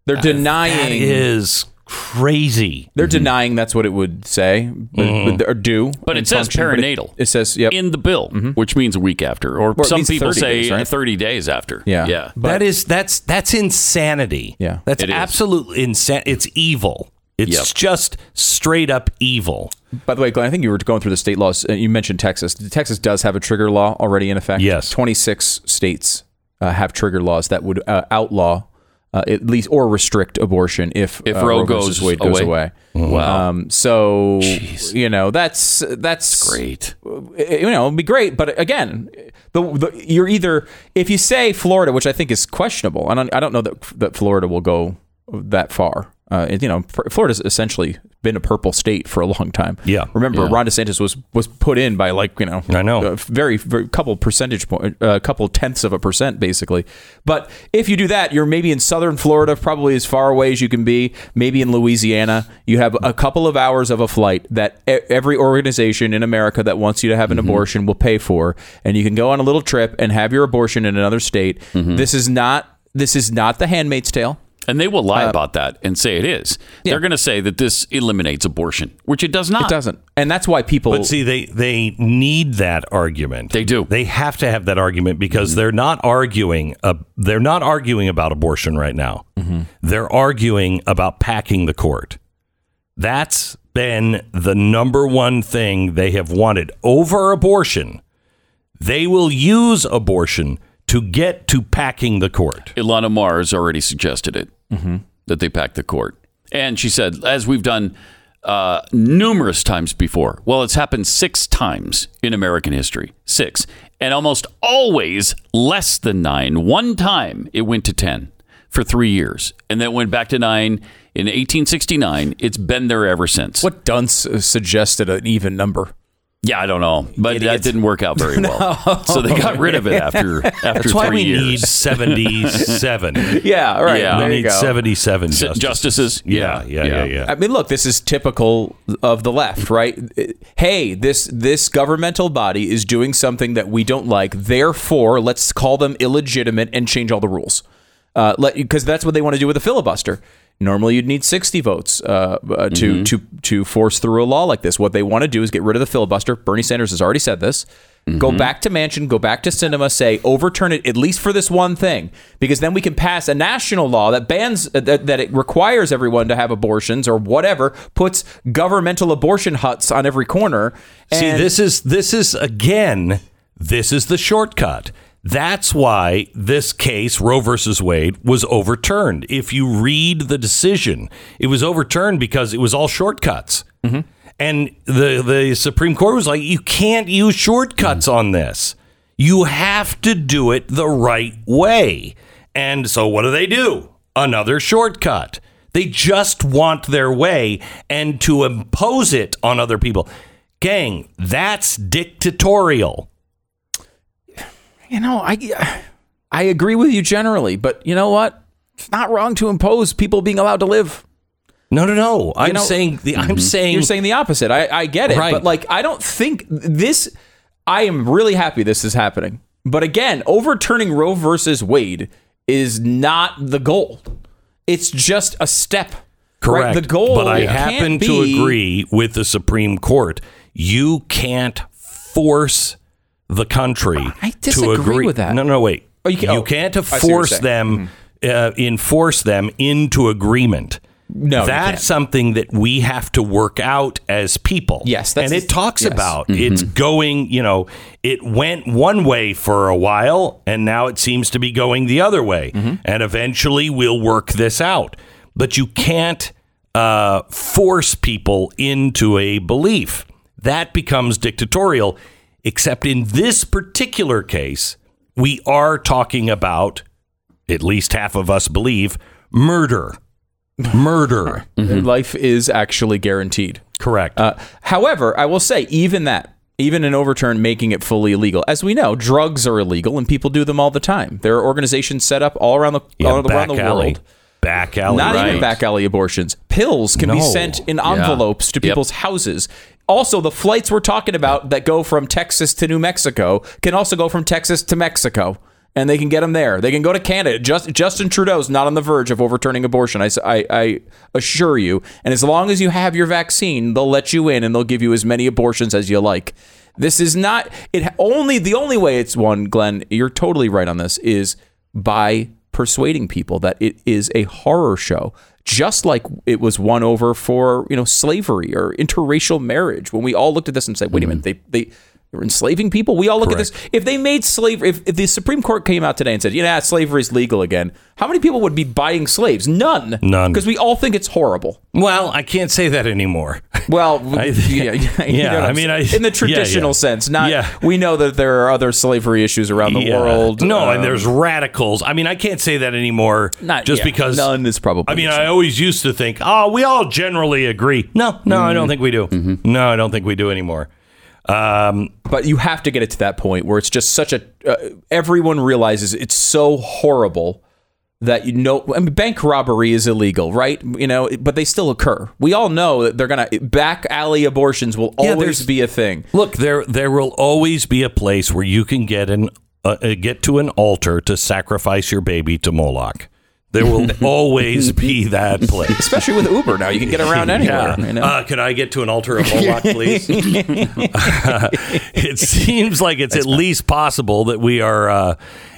Speaker 2: they're uh,
Speaker 1: that
Speaker 2: denying.
Speaker 1: is crazy.
Speaker 2: they're mm-hmm. denying that's what it would say, but,
Speaker 1: Mm-hmm.
Speaker 2: but- or do.
Speaker 5: But it says
Speaker 2: function, but it-
Speaker 5: perinatal.
Speaker 2: It, says, yep.
Speaker 5: In the bill, mm-hmm. which means a week after, or
Speaker 2: it
Speaker 5: some people
Speaker 2: 30
Speaker 5: say
Speaker 2: days, right?
Speaker 5: 30 days after.
Speaker 2: Yeah.
Speaker 5: Yeah.
Speaker 1: that is that's that's insanity.
Speaker 2: Yeah.
Speaker 1: that's absolutely insane. It's evil. It's
Speaker 5: Yep.
Speaker 1: just straight up evil.
Speaker 2: By the way, Glenn, I think you were going through the state laws. Uh, you mentioned Texas. Texas does have a trigger law already in effect.
Speaker 1: Yes.
Speaker 2: 26 states uh, have trigger laws that would uh, outlaw uh, at least or restrict abortion if,
Speaker 5: If
Speaker 2: uh,
Speaker 5: Roe
Speaker 2: versus
Speaker 5: goes
Speaker 2: Wade goes
Speaker 5: away.
Speaker 2: away.
Speaker 5: Wow.
Speaker 2: Um, so you know that's that's
Speaker 5: Great.
Speaker 2: you know, it'd be great. But again, the, the you're either if you say Florida, which I think is questionable, and I don't know that that Florida will go that far. Uh, you know, Florida's essentially been a purple state for a long time.
Speaker 1: Yeah.
Speaker 2: Remember, Ron DeSantis was was put in by like you know,
Speaker 1: I know.
Speaker 2: a very, very couple percentage point, a uh, couple tenths of a percent, basically. But if you do that, you're maybe in southern Florida, probably as far away as you can be. Maybe in Louisiana, you have a couple of hours of a flight that every organization in America that wants you to have an mm-hmm. abortion will pay for, and you can go on a little trip and have your abortion in another state. Mm-hmm. This is not this is not the Handmaid's Tale.
Speaker 5: And they will
Speaker 2: Uh,
Speaker 5: lie about that and say it is. They're going to say that this eliminates abortion, which it does not.
Speaker 2: It doesn't, and that's why people.
Speaker 1: But see, they they need that argument.
Speaker 5: They do.
Speaker 1: They have to have that argument because they're not arguing. Uh, they're not arguing about abortion right now. They're arguing about packing the court. That's been the number one thing they have wanted over abortion. They will use abortion to get to packing the court.
Speaker 5: Ilhan Omar's already suggested it that they pack the court, and she said, as we've done uh, numerous times before. Well, it's happened six times in American history, six, and almost always less than nine. One time it went to ten for three years, and then it went back to nine in 1869. It's been there ever since.
Speaker 2: what Dunce uh, suggested an even number.
Speaker 5: Yeah, I don't know, but that didn't work out very well. So they got rid of it after after
Speaker 1: That's why we
Speaker 5: years.
Speaker 1: need seventy-seven.
Speaker 2: Yeah, right.
Speaker 5: Yeah.
Speaker 2: There
Speaker 1: we
Speaker 2: you
Speaker 1: need
Speaker 2: go.
Speaker 1: seventy-seven justices.
Speaker 5: justices?
Speaker 1: Yeah, yeah, yeah,
Speaker 5: Yeah.
Speaker 1: yeah.
Speaker 2: I mean, look, this is typical of the left, right? Hey, this this governmental body is doing something that we don't like. Therefore, let's call them illegitimate and change all the rules. Uh, let because that's what they want to do with a filibuster. Normally, you'd need 60 votes uh, uh, to to to force through a law like this. What they want to do is get rid of the filibuster. Bernie Sanders has already said this. Go back to Manchin, go back to Sinema, say overturn it at least for this one thing, because then we can pass a national law that bans uh, that, that it requires everyone to have abortions or whatever, puts governmental abortion huts on every corner.
Speaker 1: See, this is this is again, this is the shortcut. That's why this case, Roe versus Wade, was overturned. If you read the decision, it was overturned because it was all shortcuts. Mm-hmm. And the the Supreme Court was like, you can't use shortcuts mm-hmm. on this. You have to do it the right way. And so what do they do? Another shortcut. They just want their way and to impose it on other people. Gang, that's dictatorial.
Speaker 2: You know, I I agree with you generally, but you know what? It's not wrong to impose people being allowed to live.
Speaker 1: No, no, no. I'm
Speaker 2: know-
Speaker 1: saying the I'm mhm. saying
Speaker 2: You're saying the opposite. I, I get it,
Speaker 1: Right.
Speaker 2: but like I don't think this. I am really happy this is happening. But again, overturning Roe versus Wade is not the goal. It's just a step.
Speaker 1: correct.
Speaker 2: Right? The goal.
Speaker 1: but I
Speaker 2: can't
Speaker 1: happen to agree with the Supreme Court. You can't force the country
Speaker 2: I
Speaker 1: to agree
Speaker 2: with that.
Speaker 1: No, no, wait.
Speaker 2: Oh, you can- oh,
Speaker 1: can't
Speaker 2: I see what you're
Speaker 1: force them, uh, enforce them into agreement.
Speaker 2: No, you
Speaker 1: that's something that we have to work out as people.
Speaker 2: Yes, that's-
Speaker 1: and it talks
Speaker 2: yes.
Speaker 1: about
Speaker 2: Mm-hmm.
Speaker 1: it's going. You know, it went one way for a while, and now it seems to be going the other way.
Speaker 2: Mm-hmm.
Speaker 1: And eventually, we'll work this out. But you can't uh, force people into a belief. That becomes dictatorial. Except in this particular case, we are talking about, at least half of us believe, murder. Murder.
Speaker 2: life is actually guaranteed.
Speaker 1: Correct.
Speaker 2: Uh, however, I will say, even that, even an overturn making it fully illegal, as we know, drugs are illegal and people do them all the time. There are organizations set up all around the,
Speaker 1: Yeah,
Speaker 2: all around the
Speaker 1: back alley.
Speaker 2: world.
Speaker 1: Back alley.
Speaker 2: Not
Speaker 1: right.
Speaker 2: even back alley abortions. Pills can be sent in envelopes to
Speaker 5: Yep.
Speaker 2: people's houses. Also, the flights we're talking about that go from Texas to New Mexico can also go from Texas to Mexico. And they can get them there. They can go to Canada. Just, Justin Trudeau's not on the verge of overturning abortion. I assure you. And as long as you have your vaccine, they'll let you in and they'll give you as many abortions as you like. This is not it. Only the only way it's won, Glenn. You're totally right on this. Is by persuading people that it is a horror show just like it was won over for you know slavery or interracial marriage when we all looked at this and said wait a minute mm-hmm. they they they're enslaving people we all look at this if they made slavery if, if the supreme court came out today and said you know slavery is legal again how many people would be buying slaves none
Speaker 1: None.
Speaker 2: because we all think it's horrible
Speaker 1: Well, I can't say that anymore.
Speaker 2: well
Speaker 1: I-
Speaker 2: yeah, you know
Speaker 1: I mean. I-
Speaker 2: in the traditional
Speaker 1: yeah.
Speaker 2: sense not
Speaker 1: Yeah.
Speaker 2: we know that there are other slavery issues around the
Speaker 1: Yeah.
Speaker 2: world
Speaker 1: No,
Speaker 2: um,
Speaker 1: and there's radicals. I mean, I can't say that anymore.
Speaker 2: Not-
Speaker 1: just
Speaker 2: yeah,
Speaker 1: because
Speaker 2: none is probably
Speaker 1: I mean, I always used to think, oh, we all generally agree. No, no, I don't think we do. No, I don't think we do anymore. Um,
Speaker 2: but you have to get it to that point where it's just such a uh, everyone realizes it's so horrible that you know I mean, bank robbery is illegal right? You know but they still occur. We all know that they're gonna back alley abortions will
Speaker 1: Yeah,
Speaker 2: always be a thing.
Speaker 1: Look, there there will always be a place where you can get an uh, uh, get to an altar to sacrifice your baby to Moloch. There will always be that place.
Speaker 2: especially with uber now you can get around anywhere
Speaker 1: Yeah.
Speaker 2: you know?
Speaker 1: Uh, can I get to an altar of Moloch, please? it seems like it's at least possible that we are uh,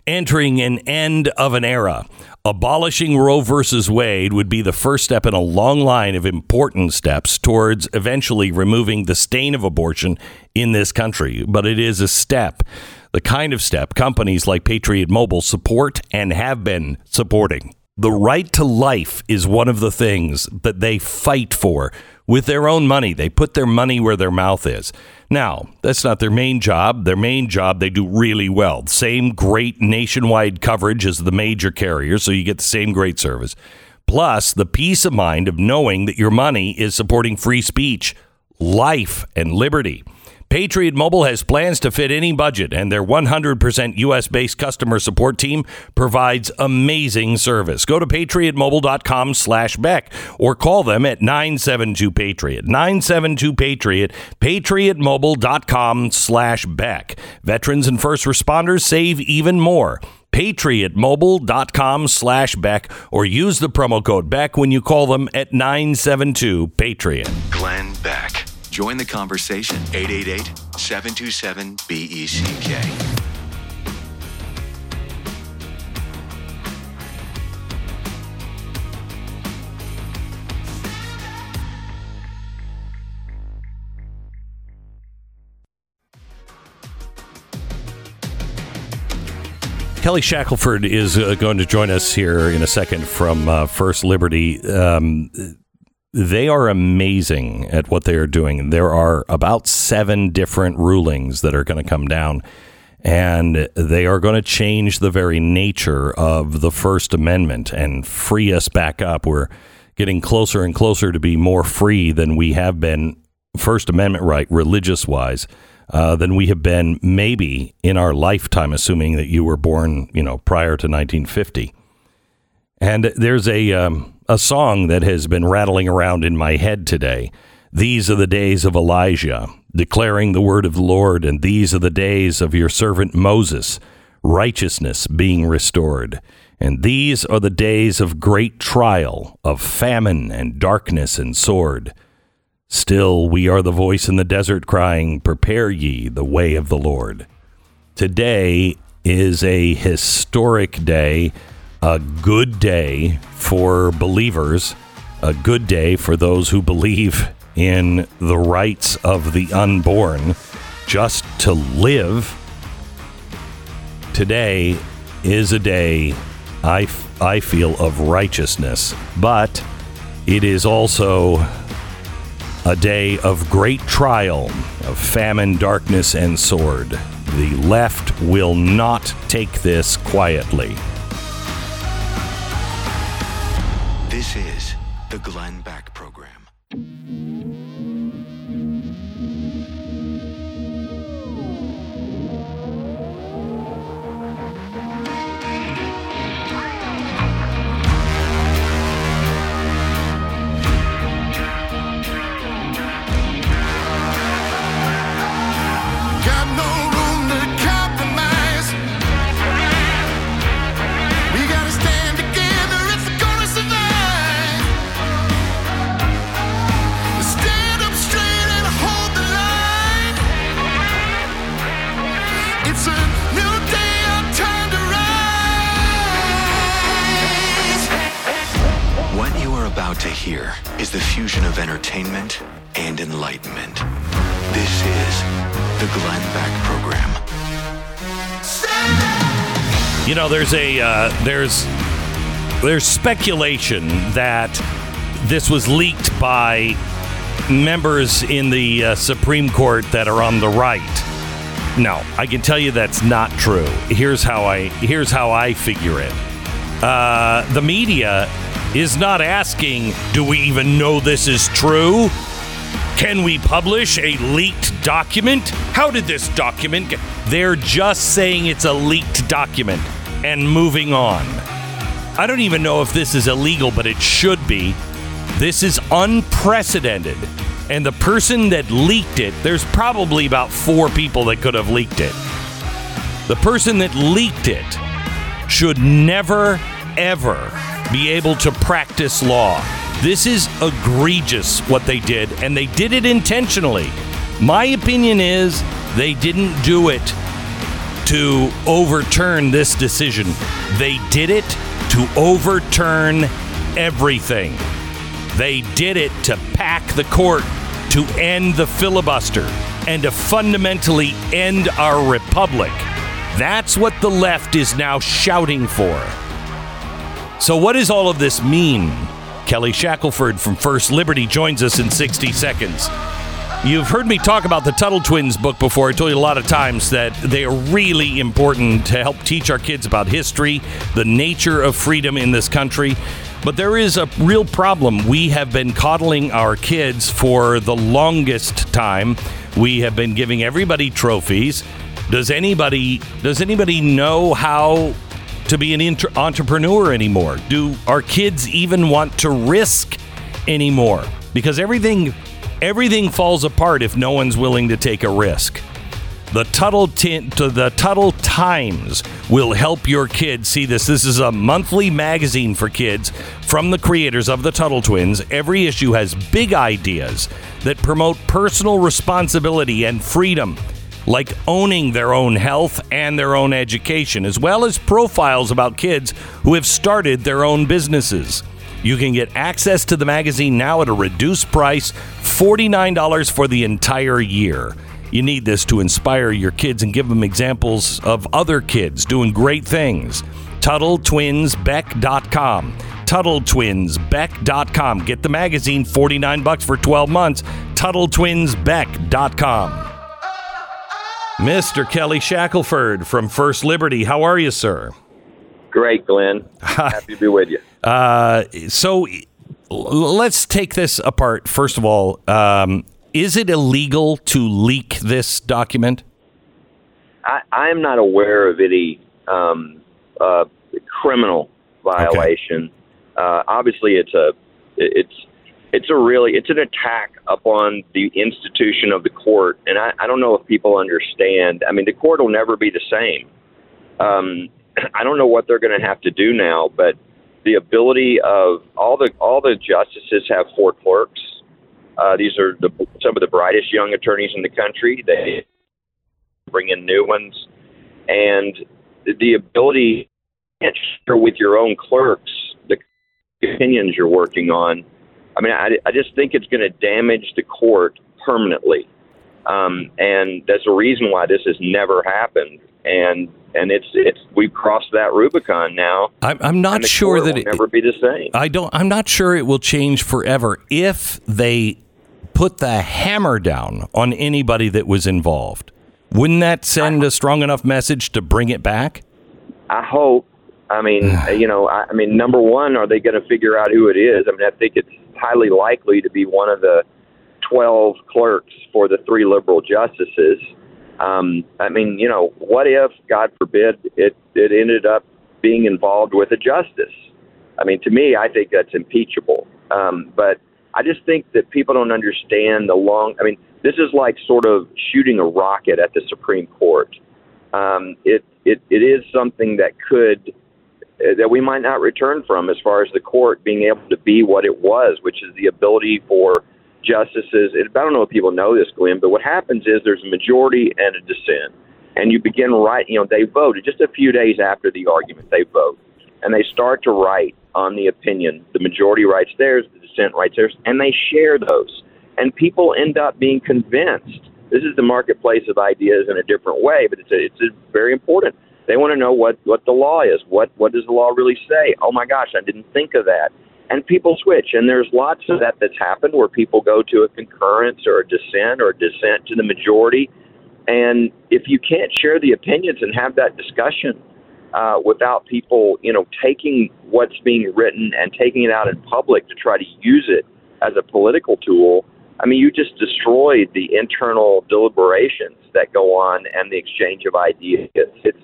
Speaker 1: entering an end of an era. Abolishing Roe versus Wade would be the first step in a long line of important steps towards eventually removing the stain of abortion in this country. But it is a step, the kind of step companies like Patriot Mobile support and have been supporting. The right to life is one of the things that they fight for with their own money. They put their money where their mouth is. Now, that's not their main job. Their main job, they do really well. Same great nationwide coverage as the major carriers, so you get the same great service. Plus, the peace of mind of knowing that your money is supporting free speech, life, and liberty. Patriot Mobile has plans to fit any budget, and their 100% US based customer support team provides amazing service. Go to patriotmobile.com slash Beck or call them at 972 Patriot. 972 Patriot, patriotmobile.com slash Beck. Veterans and first responders save even more. patriotmobile.com slash Beck or use the promo code Beck when you call them at 972 Patriot.
Speaker 3: Glenn Beck. Join the conversation 888 727 BECK.
Speaker 1: Kelly Shackelford is uh, going to join us here in a second from uh, First Liberty. Um, they are amazing at what they are doing. There are about seven different rulings that are going to come down, and they are going to change the very nature of the First Amendment and free us back up. We're getting closer and closer to be more free than we have been, First Amendment right, religious wise uh, than we have been maybe in our lifetime, assuming that you were born, you know, prior to 1950. And there's a um, a song that has been rattling around in my head today. These are the days of Elijah, declaring the word of the Lord, and these are the days of your servant Moses, righteousness being restored. And these are the days of great trial, of famine and darkness and sword. Still, we are the voice in the desert crying, Prepare ye the way of the Lord. Today is a historic day, a good day for believers, a good day for those who believe in the rights of the unborn just to live. Today is a day I, f- I feel of righteousness, but it is also a day of great trial, of famine, darkness, and sword. The left will not take this quietly.
Speaker 3: This is the Glenn entertainment and enlightenment. This is the Glenn Beck Program.
Speaker 1: You know, there's a uh, there's there's speculation that this was leaked by members in the uh, Supreme Court that are on the right. No, I can tell you that's not true. Here's how I here's how I figure it. Uh, the media is not asking, "Do we even know this is true?" Can we publish a leaked document? How did this document get? They're just saying it's a leaked document and moving on. I don't even know if this is illegal, but it should be. This is unprecedented. And the person that leaked it, there's probably about four people that could have leaked it. The person that leaked it should never, ever be able to practice law. This is egregious what they did, and they did it intentionally. My opinion is they didn't do it to overturn this decision. They did it to overturn everything. They did it to pack the court, to end the filibuster, and to fundamentally end our republic. That's what the left is now shouting for. So, what does all of this mean? Kelly Shackelford from First Liberty joins us in 60 seconds. You've heard me talk about the Tuttle Twins book before. I told you a lot of times that they are really important to help teach our kids about history, the nature of freedom in this country. But there is a real problem. We have been coddling our kids for the longest time. We have been giving everybody trophies. Does anybody does anybody know how to be an inter- entrepreneur anymore? Do our kids even want to risk anymore? Because everything everything falls apart if no one's willing to take a risk. The Tuttle tin to the Tuttle Times will help your kids see this. This is a monthly magazine for kids from the creators of the Tuttle Twins. Every issue has big ideas that promote personal responsibility and freedom like owning their own health and their own education, as well as profiles about kids who have started their own businesses. You can get access to the magazine now at a reduced price $49 for the entire year. You need this to inspire your kids and give them examples of other kids doing great things. TuttleTwinsBeck.com. TuttleTwinsBeck.com. Get the magazine 49 bucks for 12 months. TuttleTwinsBeck.com. Mr. Kelly Shackelford from First Liberty. How are you, sir?
Speaker 9: Great, Glenn. Happy to be with you.
Speaker 1: Uh, so let's take this apart. First of all, um, is it illegal to leak this document?
Speaker 9: I, I'm not aware of any um, uh, criminal violation. Uh, obviously, it's a it's it's a really it's an attack upon the institution of the court, and I, I don't know if people understand. I mean, the court will never be the same. Um, I don't know what they're going to have to do now, but the ability of all the all the justices have four clerks. Uh, these are the, some of the brightest young attorneys in the country. They bring in new ones, and the ability to share with your own clerks the opinions you're working on. I mean, I, I just think it's going to damage the court permanently, um, and that's the reason why this has never happened. And and it's it's we've crossed that Rubicon now.
Speaker 1: I'm, I'm not sure that
Speaker 9: will
Speaker 1: it,
Speaker 9: never be the same.
Speaker 1: I don't. I'm not sure it will change forever if they put the hammer down on anybody that was involved. Wouldn't that send a strong enough message to bring it back?
Speaker 9: I hope. I mean, you know, I, I mean, number one, are they going to figure out who it is? I mean, I think it's highly likely to be one of the 12 clerks for the three liberal justices. Um, I mean, you know, what if, God forbid, it, it ended up being involved with a justice? I mean, to me, I think that's impeachable. Um, but I just think that people don't understand the long. I mean, this is like sort of shooting a rocket at the Supreme Court. Um, it it it is something that could Uh, that we might not return from as far as the court being able to be what it was, which is the ability for justices. I don't know if people know this, Glenn, but what happens is there's a majority and a dissent, and you begin write. You know, they vote just a few days after the argument. They vote, and they start to write on the opinion. The majority writes theirs, the dissent writes theirs, and they share those. And people end up being convinced. This is the marketplace of ideas in a different way, but it's a, it's a very important. They want to know what what the law is. What what does the law really say? Oh my gosh, I didn't think of that. And people switch, and there's lots of that that's happened where people go to a concurrence or a dissent or a dissent to the majority. And if you can't share the opinions and have that discussion uh, without people, you know, taking what's being written and taking it out in public to try to use it as a political tool, I mean, you just destroyed the internal deliberations that go on and the exchange of ideas. It's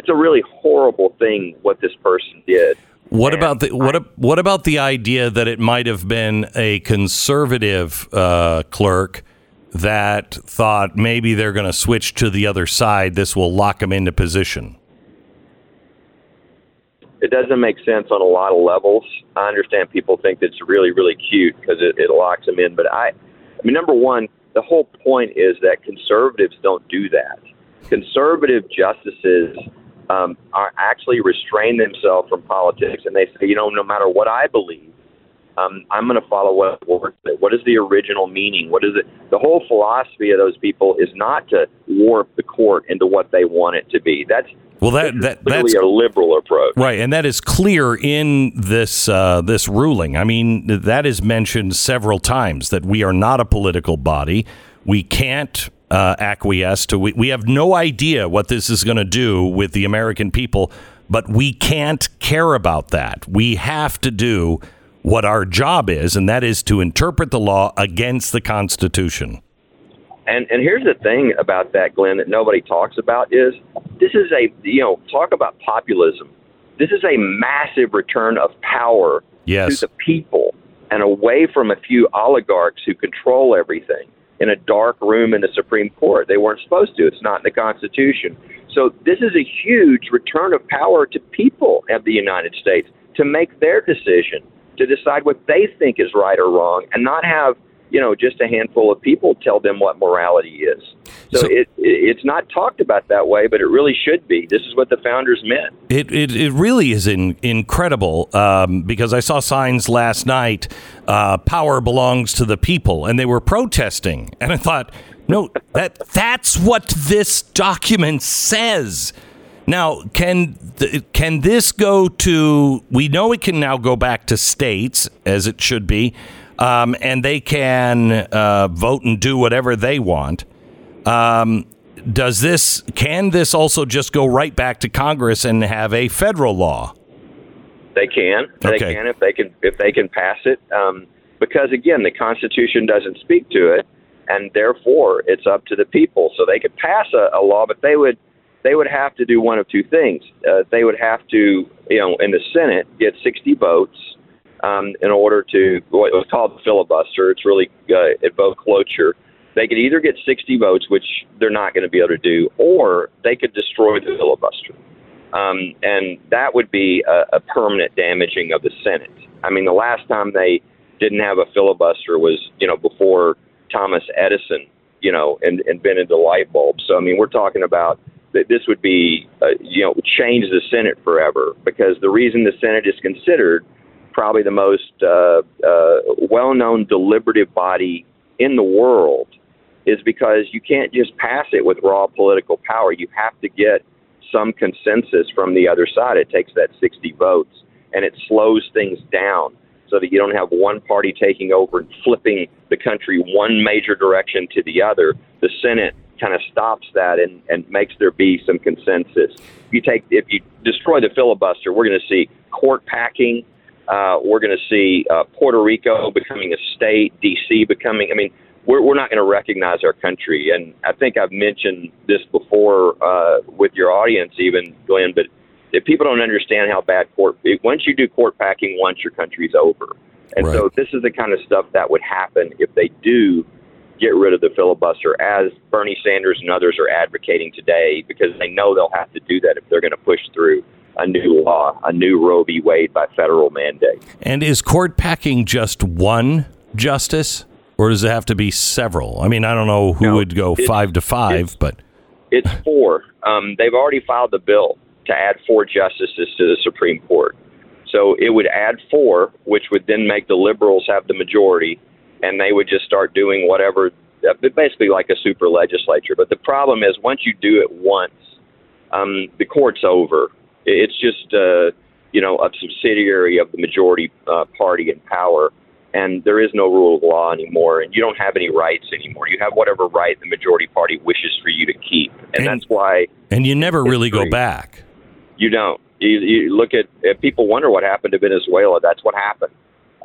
Speaker 9: it's a really horrible thing what this person did.
Speaker 1: What about the what? What about the idea that it might have been a conservative uh, clerk that thought maybe they're going to switch to the other side? This will lock them into position.
Speaker 9: It doesn't make sense on a lot of levels. I understand people think it's really really cute because it, it locks them in, but I, I mean, number one, the whole point is that conservatives don't do that. Conservative justices um, are actually restrain themselves from politics, and they say, you know, no matter what I believe, um, I'm going to follow what works. What is the original meaning? What is it? The whole philosophy of those people is not to warp the court into what they want it to be. That's
Speaker 1: Well, that that that's
Speaker 9: a liberal approach.
Speaker 1: Right, and that is clear in this uh, this ruling. I mean, that is mentioned several times that we are not a political body. We can't uh, acquiesce to. We, we have no idea what this is going to do with the American people, but we can't care about that. We have to do what our job is, and that is to interpret the law against the Constitution.
Speaker 9: And and here's the thing about that, Glenn, that nobody talks about is this is a you know talk about populism. This is a massive return of power
Speaker 1: Yes.
Speaker 9: to the people and away from a few oligarchs who control everything in a dark room in the Supreme Court. They weren't supposed to. It's not in the Constitution. So this is a huge return of power to people of the United States to make their decision, to decide what they think is right or wrong, and not have you know, just a handful of people tell them what morality is. So,
Speaker 1: So-
Speaker 9: it, it it's not talked about that way, but it really should be. This is what the founders meant.
Speaker 1: It, it, it really is in, incredible um, because I saw signs last night uh, power belongs to the people and they were protesting and I thought no that that's what this document says now can th- can this go to we know it can now go back to states as it should be um, and they can uh, vote and do whatever they want um, does this can this also just go right back to Congress and have a federal law?
Speaker 9: They can. They
Speaker 1: Okay.
Speaker 9: can if they can if they can pass it. Um, because again, the Constitution doesn't speak to it, and therefore it's up to the people. So they could pass a, a law, but they would they would have to do one of two things. Uh, they would have to, you know, in the Senate get 60 votes um, in order to what was called the filibuster. It's really uh, vote cloture. They could either get 60 votes, which they're not going to be able to do, or they could destroy the filibuster um, and that would be a, a permanent damaging of the Senate. I mean, the last time they didn't have a filibuster was, you know, before Thomas Edison, you know, and invented the light bulb. So, I mean, we're talking about that this would be, uh, you know, change the Senate forever because the reason the Senate is considered probably the most uh, uh, well-known deliberative body in the world is because you can't just pass it with raw political power. You have to get some consensus from the other side. It takes that 60 votes and it slows things down so that you don't have one party taking over and flipping the country one major direction to the other. The Senate kind of stops that and, and makes there be some consensus. If you take if you destroy the filibuster, we're going to see court packing. Uh, we're going to see uh, Puerto Rico becoming a state, D.C. becoming. I mean, we're, we're not going to recognize our country. And I think I've mentioned this before uh, with your audience, even Glenn. But if people don't understand how bad court, once you do court packing, once your country's over. And so this is the kind of stuff that would happen if they do get rid of the filibuster, as Bernie Sanders and others are advocating today, because they know they'll have to do that if they're going to push through a new law, a new Roe v. Wade by federal mandate.
Speaker 1: And is court packing just one justice, or does it have to be several? I mean, I don't know who
Speaker 9: No,
Speaker 1: would go five to five, but
Speaker 9: It's four. Um, they've already filed the bill to add four justices to the Supreme Court. So it would add four, which would then make the liberals have the majority, and they would just start doing whatever, uh, basically like a super legislature. But the problem is, once you do it once, um, the court's over. It's just, uh, you know, a subsidiary of the majority uh, party in power, and there is no rule of law anymore, and you don't have any rights anymore. You have whatever right the majority party wishes for you to keep, and, that's why
Speaker 1: and you never really go back.
Speaker 9: you don't. You, you look at if people wonder what happened to Venezuela. That's what happened.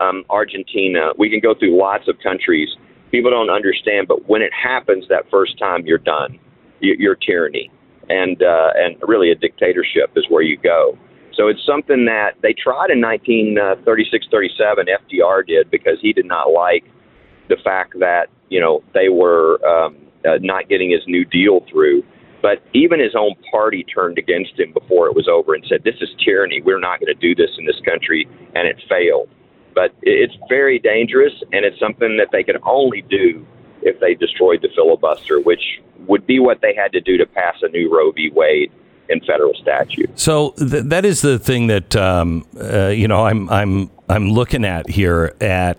Speaker 9: Um, Argentina. We can go through lots of countries. People don't understand, but when it happens that first time, you're done. You, you're tyranny, and uh, and really a dictatorship is where you go. So it's something that they tried in 1936, 37. FDR did because he did not like the fact that you know they were um, uh, not getting his New Deal through. But even his own party turned against him before it was over and said, "This is tyranny. We're not going to do this in this country," and it failed. But it's very dangerous, and it's something that they can only do if they destroyed the filibuster, which would be what they had to do to pass a new Roe v. Wade in federal statute.
Speaker 1: So th- that is the thing that um, uh, you know I'm I'm I'm looking at here. At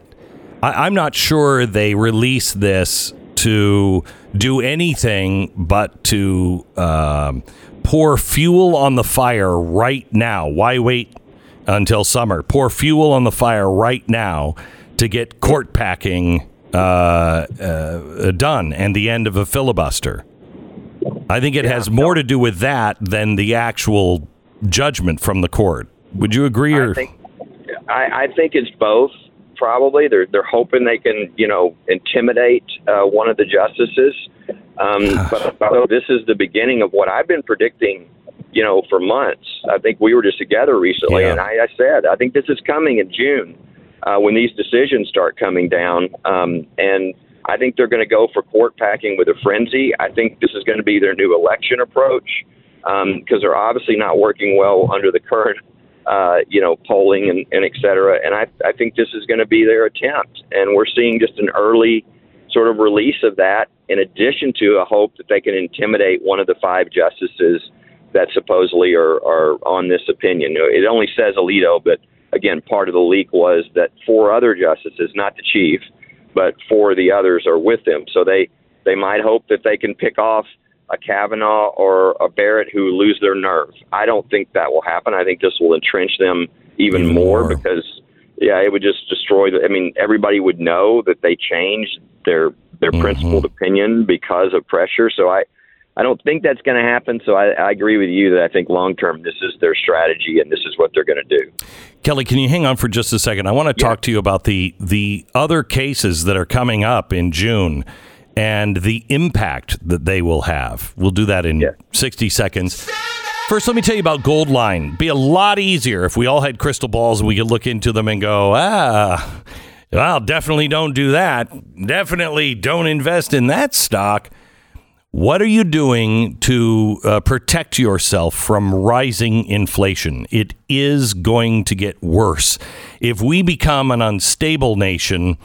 Speaker 1: I- I'm not sure they release this to do anything but to um, pour fuel on the fire right now. Why wait until summer? Pour fuel on the fire right now to get court packing uh, uh, done and the end of a filibuster. I think it has more to do with that than the actual judgment from the court. Would you agree? Or
Speaker 9: I think I, I think it's both. Probably they're they're hoping they can you know intimidate uh, one of the justices. Um, but, but this is the beginning of what I've been predicting, you know, for months. I think we were just together recently,
Speaker 1: Yeah.
Speaker 9: and I, I said I think this is coming in June uh, when these decisions start coming down. Um, and I think they're going to go for court packing with a frenzy. I think this is going to be their new election approach because they're obviously not working well under the current uh, you know, polling and, and et cetera. And I, I think this is going to be their attempt. And we're seeing just an early sort of release of that, in addition to a hope that they can intimidate one of the five justices that supposedly are, are on this opinion. It only says Alito, but again, part of the leak was that four other justices, not the chief, but four of the others are with them. So they, they might hope that they can pick off a Kavanaugh or a Barrett who lose their nerve. I don't think that will happen. I think this will entrench them even,
Speaker 1: Even
Speaker 9: more,
Speaker 1: more.
Speaker 9: because yeah, it would just destroy the I mean, everybody would know that they changed their their mm-hmm. principled opinion because of pressure. So I I don't think that's going to happen. So I, I agree with you that I think long term this is their strategy and this is what they're going to do.
Speaker 1: Kelly, can you hang on for just a second? I want to talk to you about the the other cases that are coming up in June and the impact that they will have. We'll do that in 60 seconds. First, let me tell you about Goldline. Be a lot easier if we all had crystal balls and we could look into them and go, ah, well, definitely don't do that. Definitely don't invest in that stock. What are you doing to uh, protect yourself from rising inflation? It is going to get worse. If we become an unstable nation,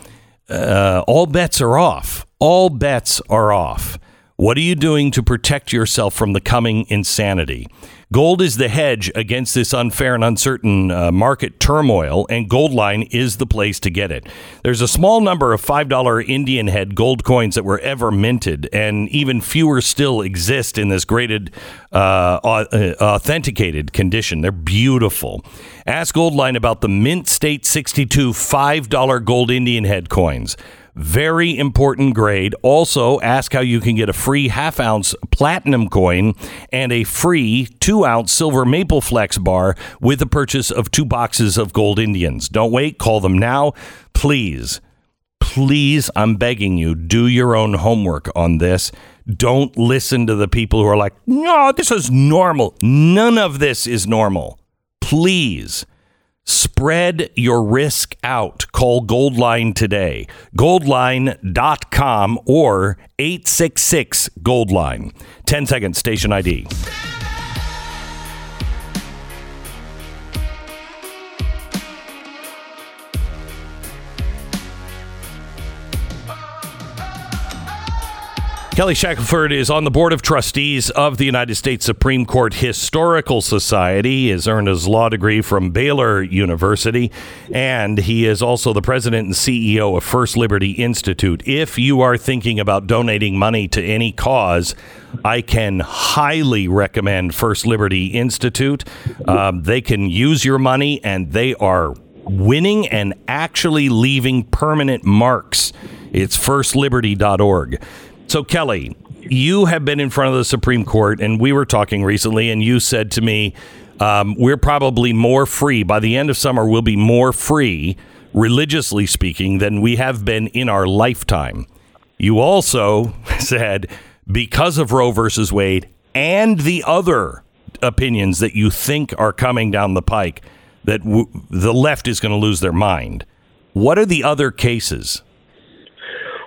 Speaker 1: uh, all bets are off. All bets are off. What are you doing to protect yourself from the coming insanity? Gold is the hedge against this unfair and uncertain uh, market turmoil, and Goldline is the place to get it. There's a small number of $5 Indian head gold coins that were ever minted, and even fewer still exist in this graded, uh, uh, authenticated condition. They're beautiful. Ask Goldline about the Mint State 62 $5 gold Indian head coins. Very important grade. Also, ask how you can get a free half ounce platinum coin and a free two ounce silver maple flex bar with the purchase of two boxes of gold Indians. Don't wait. Call them now. Please, please, I'm begging you, do your own homework on this. Don't listen to the people who are like, no, this is normal. None of this is normal. Please. Spread your risk out. Call Goldline today. Goldline.com or 866 Goldline. 10 seconds, station ID. Kelly Shackelford is on the board of trustees of the United States Supreme Court Historical Society. He has earned his law degree from Baylor University, and he is also the president and CEO of First Liberty Institute. If you are thinking about donating money to any cause, I can highly recommend First Liberty Institute. Um, they can use your money, and they are winning and actually leaving permanent marks. It's firstliberty.org. So, Kelly, you have been in front of the Supreme Court, and we were talking recently, and you said to me, um, We're probably more free. By the end of summer, we'll be more free, religiously speaking, than we have been in our lifetime. You also said, because of Roe versus Wade and the other opinions that you think are coming down the pike, that w- the left is going to lose their mind. What are the other cases?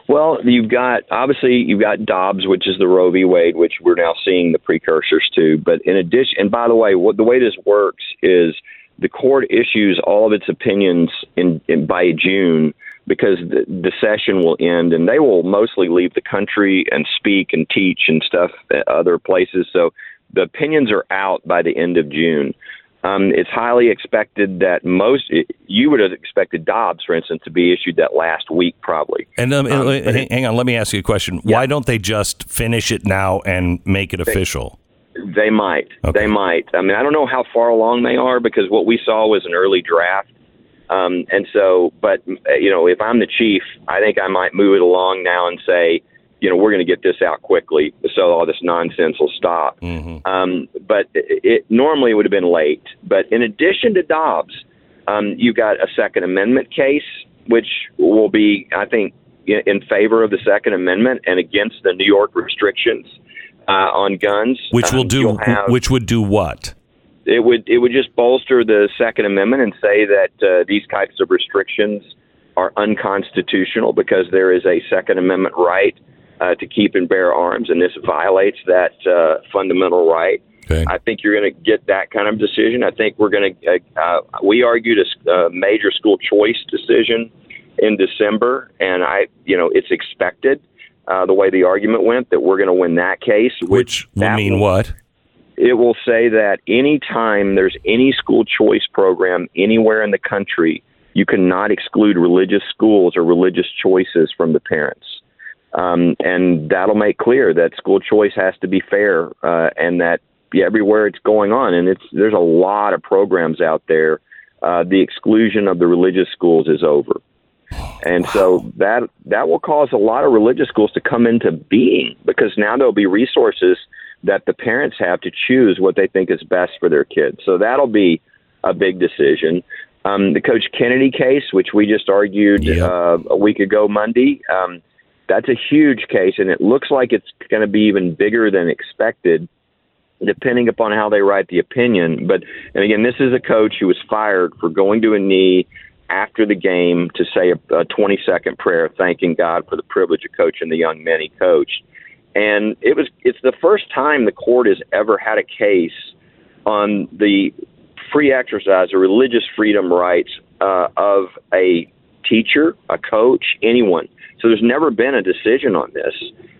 Speaker 9: Well, you've got obviously you've got Dobbs, which is the Roe v. Wade, which we're now seeing the precursors to. But in addition, and by the way, what the way this works is the court issues all of its opinions in, in by June because the, the session will end, and they will mostly leave the country and speak and teach and stuff at other places. So the opinions are out by the end of June. Um, it's highly expected that most you would have expected Dobbs, for instance, to be issued that last week, probably.
Speaker 1: And um,
Speaker 9: Um, but
Speaker 1: hang, hang on, let me ask you a question. Why don't they just finish it now and make it official?
Speaker 9: They might. They might. I mean, I don't know how far along they are because what we saw was an early draft. Um, and so, but, uh, you know, if I'm the chief, I think I might move it along now and say, you know, we're going to get this out quickly so all this nonsense will stop. Um, but it, it normally it would have been late. But in addition to Dobbs, um, you've got a Second Amendment case, which will be, I think, in, favor of the Second Amendment and against the New York restrictions uh, on guns.
Speaker 1: Which will
Speaker 9: Um,
Speaker 1: do
Speaker 9: have-
Speaker 1: which would do what?
Speaker 9: it would it would just bolster the Second Amendment and say that uh, these types of restrictions are unconstitutional because there is a Second Amendment right uh, to keep and bear arms, and this violates that uh, fundamental right.
Speaker 1: Okay.
Speaker 9: I think you're going to get that kind of decision. I think we're going to. Uh, uh, we argued a major school choice decision in December, and I, you know, it's expected uh, the way the argument went that we're going to win that case.
Speaker 1: Which will
Speaker 9: that
Speaker 1: mean what?
Speaker 9: it will say that anytime there's any school choice program anywhere in the country, you cannot exclude religious schools or religious choices from the parents. Um, and that'll make clear that school choice has to be fair uh, and that yeah, everywhere it's going on. And it's there's a lot of programs out there. Uh, the exclusion of the religious schools is over. And so that that will cause a lot of religious schools to come into being because now there'll be resources that the parents have to choose what they think is best for their kids. So that'll be a big decision. Um, the Coach Kennedy case, which we just argued uh, a week ago Monday, um, that's a huge case, and it looks like it's going to be even bigger than expected depending upon how they write the opinion. But and again, this is a coach who was fired for going to a knee after the game to say a, a 20 second prayer thanking God for the privilege of coaching the young men he coached. And it was it's the first time the court has ever had a case on the free exercise or religious freedom rights uh, of a teacher, a coach, anyone. So there's never been a decision on this.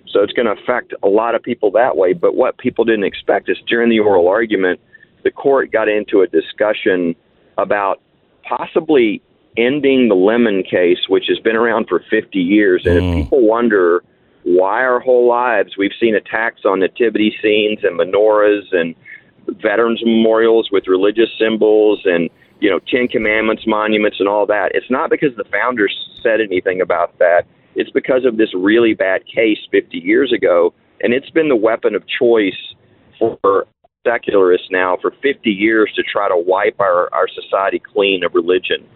Speaker 9: So it's going to affect a lot of people that way. But what people didn't expect is during the oral argument, the court got into a discussion about possibly ending the Lemon case, which has been around for 50 years. And if mm. people wonder why our whole lives we've seen attacks on nativity scenes and menorahs and veterans memorials with religious symbols and you know Ten Commandments monuments and all that. It's not because the founders said anything about that. It's because of this really bad case 50 years ago, and it's been the weapon of choice for secularists now for 50 years to try to wipe our our society clean of religion.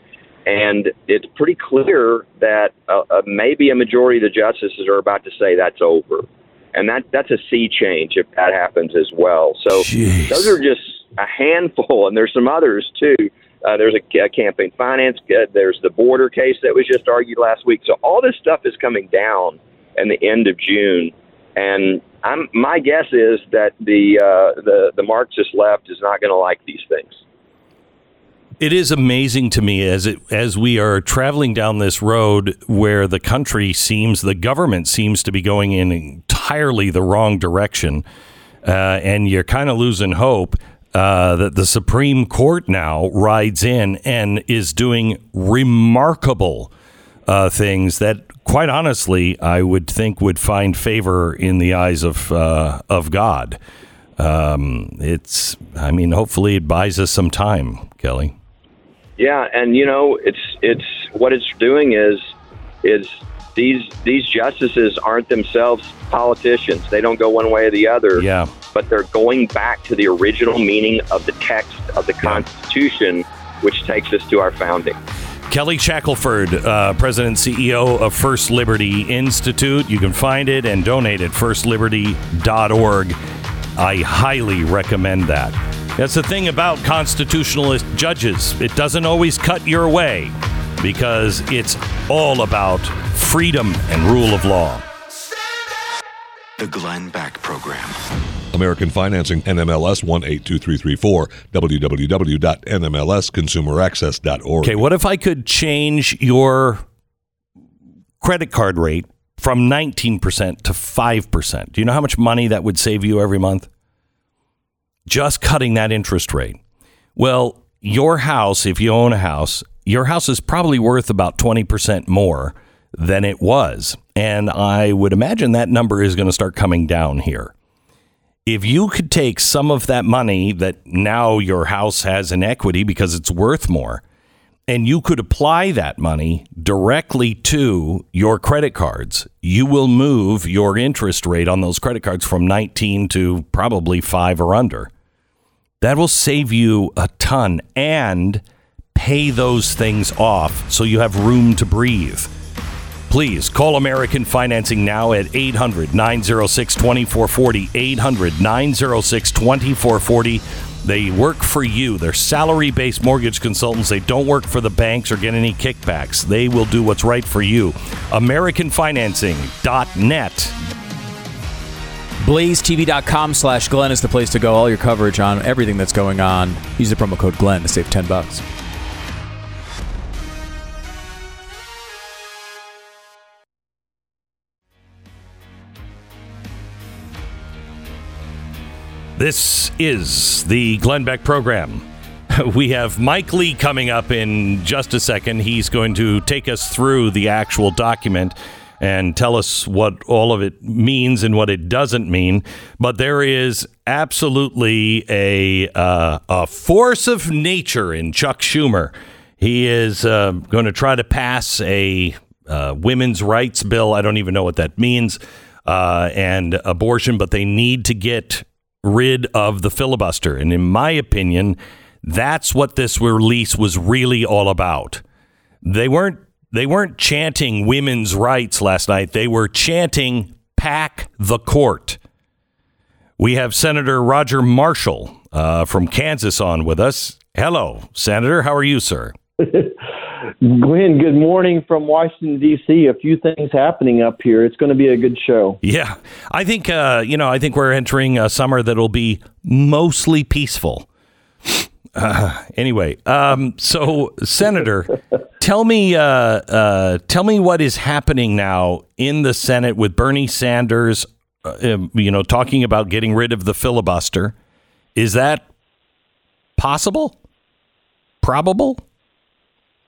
Speaker 9: And it's pretty clear that uh, uh, maybe a majority of the justices are about to say that's over and that that's a sea change if that happens as well. So those are just a handful, and there's some others too. Uh, there's a, a campaign finance. Uh, there's the border case that was just argued last week. So all this stuff is coming down in the end of June, and I'm my guess is that the uh, the the Marxist left is not going to like these things.
Speaker 1: It is amazing to me as it as we are traveling down this road where the country seems the government seems to be going in entirely the wrong direction, uh, and you're kind of losing hope uh, that the Supreme Court now rides in and is doing remarkable uh, things that, quite honestly, I would think would find favor in the eyes of uh, of God. Um, it's, I mean, hopefully it buys us some time, Kelly.
Speaker 9: Yeah, and you know, it's it's what it's doing is is these these justices aren't themselves politicians. They don't go one way or the other.
Speaker 1: Yeah.
Speaker 9: But they're going back to the original meaning of the text of the Constitution, which takes us to our founding.
Speaker 1: Kelly Shackelford, uh, President and CEO of First Liberty Institute. You can find it and donate at firstliberty.org. I highly recommend that. That's the thing about constitutionalist judges. It doesn't always cut your way because it's all about freedom and rule of law.
Speaker 3: The Glenn Beck Program.
Speaker 4: American Financing, NMLS 182334, www.nmlsconsumeraccess.org.
Speaker 1: Okay, what if I could change your credit card rate from 19% to 5%? Do you know how much money that would save you every month? Just cutting that interest rate. Well, your house, if you own a house, your house is probably worth about 20% more than it was. And I would imagine that number is going to start coming down here. If you could take some of that money that now your house has in equity because it's worth more, and you could apply that money directly to your credit cards, you will move your interest rate on those credit cards from 19 to probably 5 or under. That will save you a ton and pay those things off so you have room to breathe. Please call American Financing now at 800 906 2440. 800 906 2440. They work for you. They're salary based mortgage consultants. They don't work for the banks or get any kickbacks. They will do what's right for you. AmericanFinancing.net.
Speaker 2: BlazeTV.com slash Glenn is the place to go. All your coverage on everything that's going on. Use the promo code Glenn to save 10 bucks.
Speaker 1: This is the Glenn Beck program. We have Mike Lee coming up in just a second. He's going to take us through the actual document and tell us what all of it means and what it doesn't mean. But there is absolutely a uh, a force of nature in Chuck Schumer. He is uh, going to try to pass a uh, women's rights bill. I don't even know what that means. Uh, and abortion, but they need to get rid of the filibuster. And in my opinion, that's what this release was really all about. They weren't they weren't chanting women's rights last night. They were chanting pack the court. We have Senator Roger Marshall uh, from Kansas on with us. Hello, Senator. How are you, sir?
Speaker 10: Glenn, good morning from Washington D.C. A few things happening up here. It's going to be a good show.
Speaker 1: Yeah, I think uh, you know. I think we're entering a summer that'll be mostly peaceful. Uh, anyway, um, so Senator, tell me, uh, uh, tell me what is happening now in the Senate with Bernie Sanders. Uh, um, you know, talking about getting rid of the filibuster. Is that possible? Probable?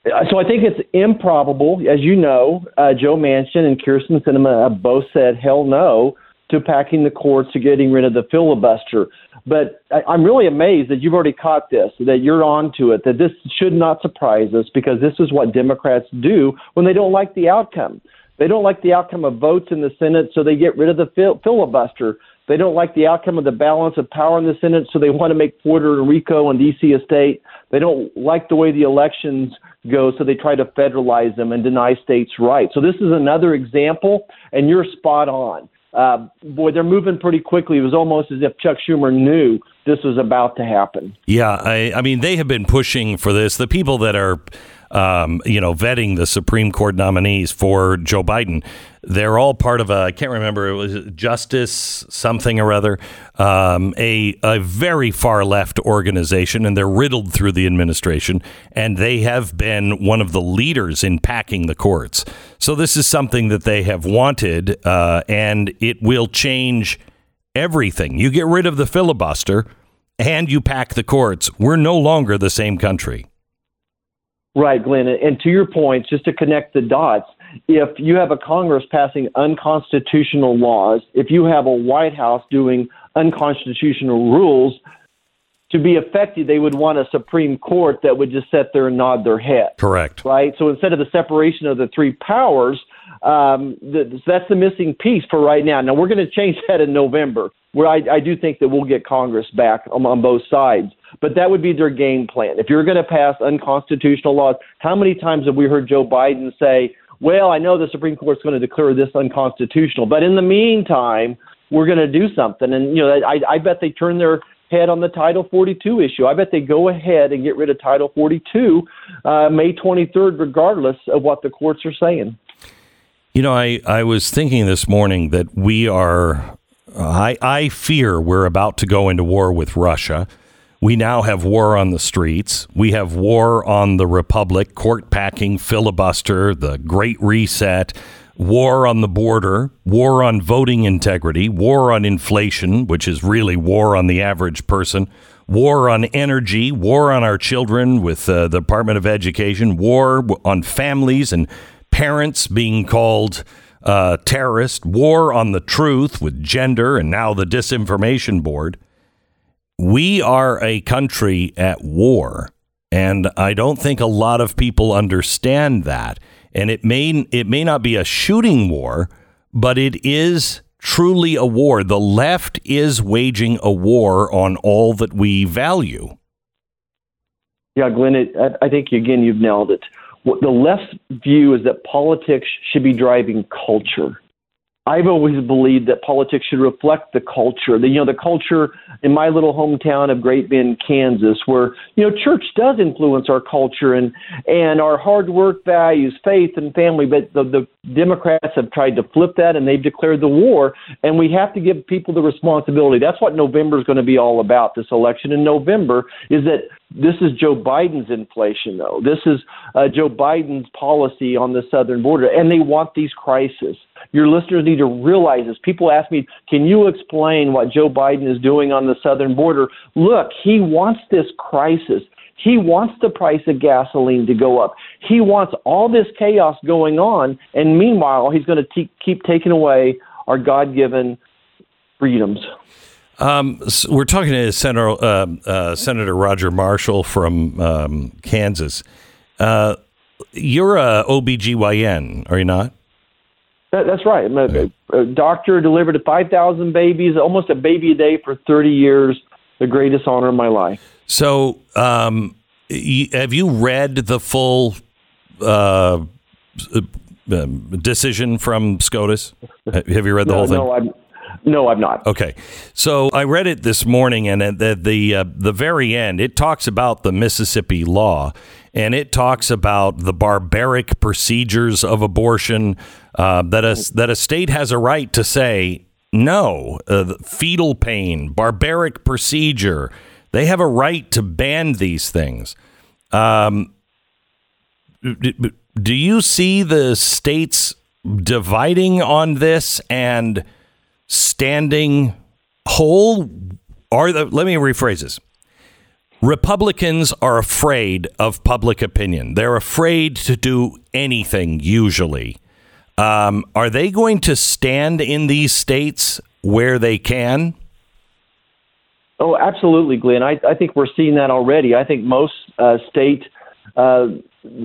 Speaker 10: Uh, So I think it's improbable, as you know. Uh, Joe Manchin and Kyrsten Sinema both said hell no to packing the courts to getting rid of the filibuster. But I, I'm really amazed that you've already caught this, that you're on to it, that this should not surprise us because this is what Democrats do when they don't like the outcome. They don't like the outcome of votes in the Senate, so they get rid of the fil- filibuster. They don't like the outcome of the balance of power in the Senate, so they want to make Puerto Rico and D.C. a state. They don't like the way the elections go, so they try to federalize them and deny states' rights. So this is another example, and you're spot on. Uh, boy, they're moving pretty quickly. It was almost as if Chuck Schumer knew this was about to happen.
Speaker 1: Yeah, I, I mean, they have been pushing for this. The people that are, um, you know, vetting the Supreme Court nominees for Joe Biden, they're all part of a, I can't remember, it was Justice something or other, um, a, a very far left organization, and they're riddled through the administration, and they have been one of the leaders in packing the courts. So this is something that they have wanted, uh, and it will change everything. You get rid of the filibuster and you pack the courts. We're no longer the same country.
Speaker 10: Right, Glenn. And to your point, just to connect the dots, if you have a Congress passing unconstitutional laws, if you have a White House doing unconstitutional rules, to be effective, they would want a Supreme Court that would just sit there and nod their head.
Speaker 1: Correct.
Speaker 10: Right? So instead of the separation of the three powers, um, the, that's the missing piece for right now. Now, we're going to change that in November, where I, I do think that we'll get Congress back on, on both sides. But that would be their game plan. If you're going to pass unconstitutional laws, how many times have we heard Joe Biden say, well, I know the Supreme Court's going to declare this unconstitutional, but in the meantime, we're going to do something. And, you know, I, I bet they turn their head on the Title 42 issue. I bet they go ahead and get rid of Title 42 uh, May 23rd, regardless of what the courts are saying.
Speaker 1: You know, I, I was thinking this morning that we are, I, I fear we're about to go into war with Russia. We now have war on the streets. We have war on the Republic, court packing, filibuster, the Great Reset, war on the border, war on voting integrity, war on inflation, which is really war on the average person, war on energy, war on our children with uh, the Department of Education, war on families and parents being called uh, terrorist, war on the truth with gender, and now the disinformation board. We are a country at war, and I don't think a lot of people understand that. And it may it may not be a shooting war, but it is truly a war. The left is waging a war on all that we value.
Speaker 10: Yeah, Glenn, it, I I think, again, you've nailed it. The left view is that politics should be driving culture. I've always believed that politics should reflect the culture. The, you know, the culture in my little hometown of Great Bend, Kansas, where you know church does influence our culture and and our hard work values, faith and family. But the, the Democrats have tried to flip that, and they've declared the war. And we have to give people the responsibility. That's what November is going to be all about. This election in November is that this is Joe Biden's inflation, though. This is uh, Joe Biden's policy on the southern border, and they want these crises. Your listeners need to realize this. People ask me, can you explain what Joe Biden is doing on the southern border? Look, he wants this crisis. He wants the price of gasoline to go up. He wants all this chaos going on, and meanwhile, he's going to keep taking away our God given freedoms.
Speaker 1: Um, so we're talking to Senator, uh, uh, Senator Roger Marshall from um, Kansas. Uh, you're a OBGYN, are you not?
Speaker 10: That, that's right. A, a doctor, delivered 5,000 babies, almost a baby a day for 30 years, the greatest honor of my life.
Speaker 1: So, um, have you read the full uh, um, decision from SCOTUS? Have you read the
Speaker 10: no,
Speaker 1: whole thing?
Speaker 10: No, I'm, no, I'm not.
Speaker 1: Okay, so I read it this morning, and at the the, uh, the very end, it talks about the Mississippi law, and it talks about the barbaric procedures of abortion. Uh, that a that a state has a right to say no, uh, fetal pain, barbaric procedure. They have a right to ban these things. Um, do you see the states dividing on this and standing whole? Are the let me rephrase this. Republicans are afraid of public opinion. They're afraid to do anything usually. Um, are they going to stand in these states where they can?
Speaker 10: Oh, absolutely, Glenn. I, I think we're seeing that already. I think most uh, state uh,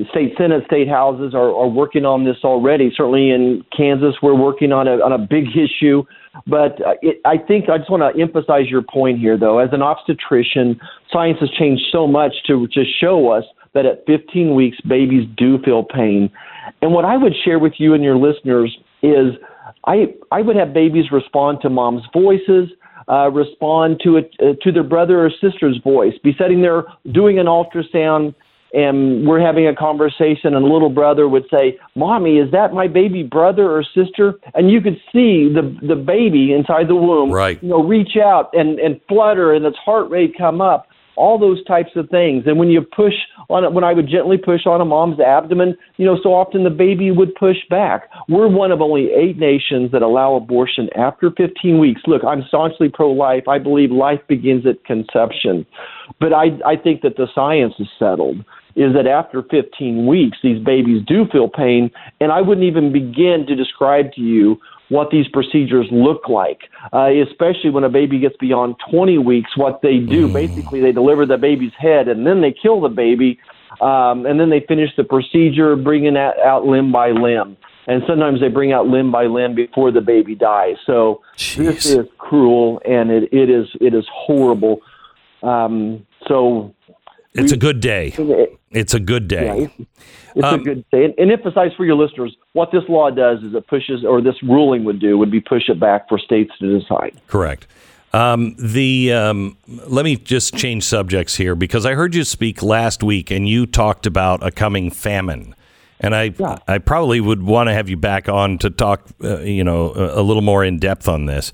Speaker 10: state senate, state houses are, are working on this already. Certainly in Kansas, we're working on a on a big issue. But uh, it, I think I just want to emphasize your point here, though. As an obstetrician, science has changed so much to to show us that at 15 weeks, babies do feel pain. And what I would share with you and your listeners is, I I would have babies respond to mom's voices. Uh, respond to it uh, to their brother or sister's voice. Be sitting there doing an ultrasound, and we're having a conversation, and a little brother would say, "Mommy, is that my baby brother or sister?" And you could see the the baby inside the womb,
Speaker 1: right.
Speaker 10: you know, reach out and and flutter, and its heart rate come up. All those types of things. And when you push on when I would gently push on a mom's abdomen, you know, so often the baby would push back. We're one of only eight nations that allow abortion after 15 weeks. Look, I'm staunchly pro-life. I believe life begins at conception, but I I think that the science is settled is that after 15 weeks, these babies do feel pain, and I wouldn't even begin to describe to you what these procedures look like, uh, especially when a baby gets beyond 20 weeks. What they do, basically, they deliver the baby's head and then they kill the baby, um, and then they finish the procedure, bringing out, out limb by limb. And sometimes they bring out limb by limb before the baby dies. So this is cruel and it, it is it is horrible. Um, so
Speaker 1: It's a good day. It's a good day.
Speaker 10: it's
Speaker 1: Um,
Speaker 10: a good day. And, and emphasize for your listeners what this law does is it pushes, or this ruling would do, would be push it back for states to decide.
Speaker 1: Correct. Um, the um, let me just change subjects here because I heard you speak last week and you talked about a coming famine, and I I probably would want to have you back on to talk, uh, you know, a, a little more in depth on this.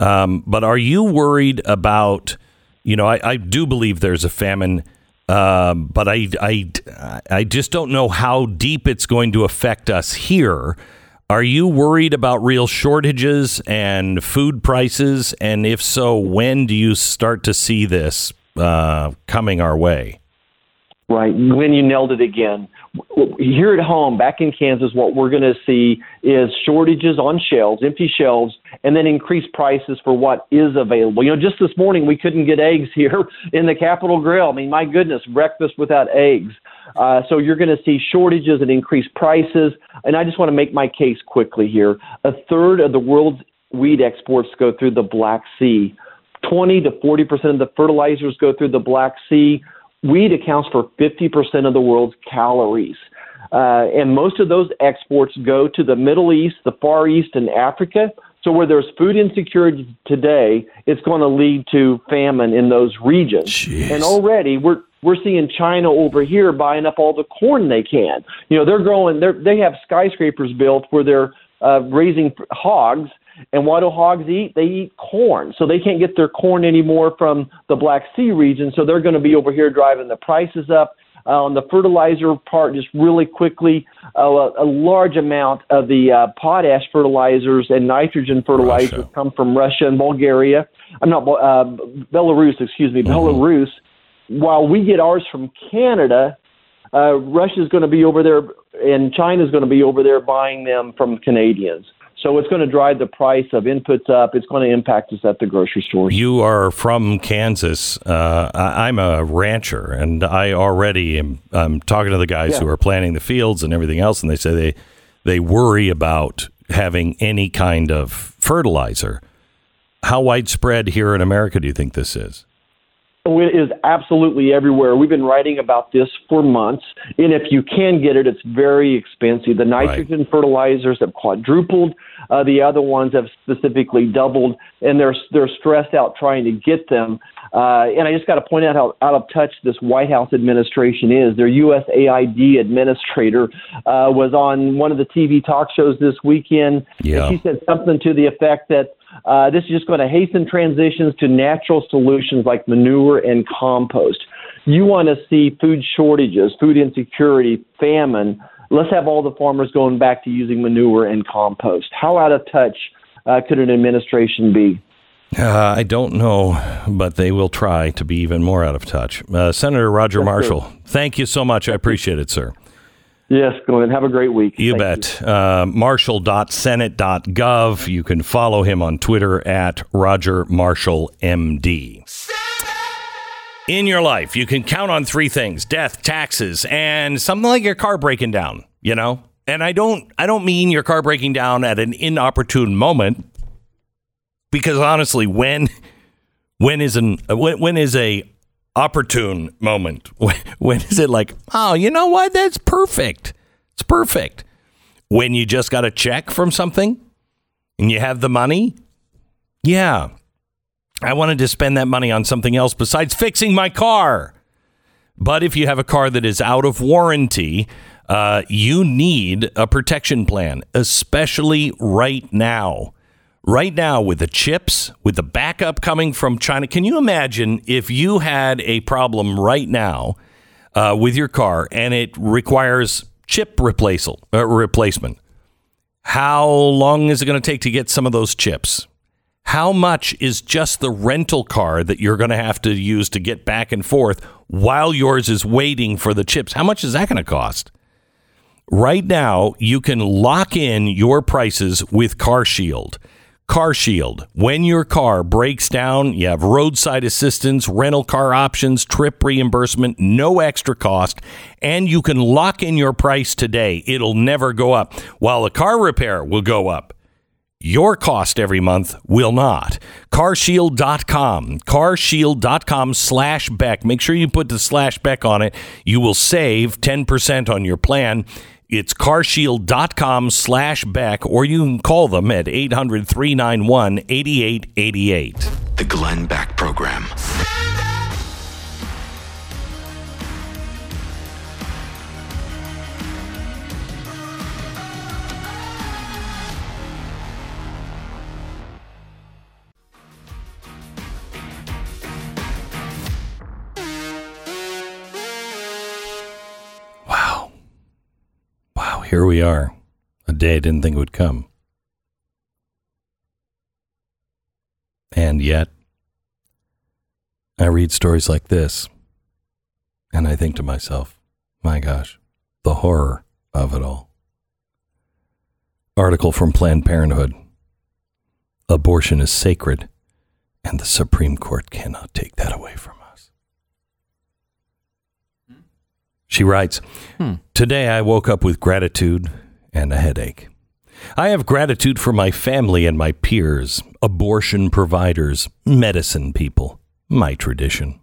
Speaker 1: Um, but are you worried about? You know, I, I do believe there's a famine, um, but I, I I just don't know how deep it's going to affect us here. Are you worried about real shortages and food prices? And if so, when do you start to see this uh, coming our way?
Speaker 10: Right. When you nailed it again. Here at home, back in Kansas, what we're going to see is shortages on shelves, empty shelves, and then increased prices for what is available. You know, just this morning we couldn't get eggs here in the Capitol Grill. I mean, my goodness, breakfast without eggs. Uh, so you're going to see shortages and increased prices. And I just want to make my case quickly here. A third of the world's wheat exports go through the Black Sea. 20 to 40 percent of the fertilizers go through the Black Sea. Wheat accounts for 50% of the world's calories. Uh, and most of those exports go to the Middle East, the Far East, and Africa. So where there's food insecurity today, it's going to lead to famine in those regions. And already we're we're seeing China over here buying up all the corn they can. You know, they're growing. They're, they have skyscrapers built where they're uh, raising hogs. And what do hogs eat? They eat corn. So they can't get their corn anymore from the Black Sea region. So they're going to be over here driving the prices up. Uh, on the fertilizer part, just really quickly, uh, a large amount of the uh, potash fertilizers and nitrogen fertilizers come from Russia and Bulgaria. I'm not uh, Belarus, excuse me, Belarus. While we get ours from Canada, uh, Russia's going to be over there, and China's going to be over there buying them from Canadians. So it's going to drive the price of inputs up. It's going to impact us at the grocery stores.
Speaker 1: You are from Kansas. Uh, I'm a rancher, and I already am I'm talking to the guys
Speaker 10: Yeah.
Speaker 1: who are planting the fields and everything else, and they say they they worry about having any kind of fertilizer. How widespread here in America do you think this is?
Speaker 10: It is absolutely everywhere. We've been writing about this for months. And if you can get it, it's very expensive. The nitrogen fertilizers have quadrupled. Uh, the other ones have specifically doubled, and they're they're stressed out trying to get them. Uh, and I just got to point out how out of touch this White House administration is. Their USAID administrator uh, was on one of the TV talk shows this weekend.
Speaker 1: Yeah.
Speaker 10: And she said something to the effect that uh, this is just going to hasten transitions to natural solutions like manure and compost. You want to see food shortages, food insecurity, famine. Let's have all the farmers going back to using manure and compost. How out of touch uh, could an administration be?
Speaker 1: Uh, I don't know, but they will try to be even more out of touch. Uh, Senator Roger
Speaker 10: sir.
Speaker 1: Marshall, thank you so much. I appreciate it, sir.
Speaker 10: Yes, Glenn. Have a great week.
Speaker 1: You
Speaker 10: Thank
Speaker 1: bet. Uh, Marshall.senate.gov. You can follow him on Twitter at Roger Marshall MD. In your life, you can count on three things death, taxes, and something like your car breaking down, you know? And I don't I don't mean your car breaking down at an inopportune moment because honestly, when when is an when, when is a opportune moment? When, when is it like, oh, you know what? That's perfect. It's perfect. When you just got a check from something and you have the money, yeah, I wanted to spend that money on something else besides fixing my car. But if you have a car that is out of warranty, uh, you need a protection plan, especially right now. Right now, with the chips, with the backup coming from China, can you imagine if you had a problem right now uh, with your car and it requires chip uh, replacement? How long is it going to take to get some of those chips? How much is just the rental car that you're going to have to use to get back and forth while yours is waiting for the chips? How much is that going to cost? Right now, you can lock in your prices with CarShield. CarShield. When your car breaks down, you have roadside assistance, rental car options, trip reimbursement, no extra cost, and you can lock in your price today. It'll never go up, while the car repair will go up. Your cost every month will not. Carshield.com. Carshield.com slash Beck. Make sure you put the slash Beck on it. You will save 10% on your plan. It's carshield.com slash Beck, or you can call them at 800 391 8888.
Speaker 3: The Glenn Beck Program.
Speaker 1: Here we are. A day I didn't think would come. And yet, I read stories like this, and I think to myself, my gosh, the horror of it all. Article from Planned Parenthood Abortion is sacred, and the Supreme Court cannot take that away from us. She writes hmm. Today I woke up with gratitude and a headache. I have gratitude for my family and my peers, abortion providers, medicine people, my tradition.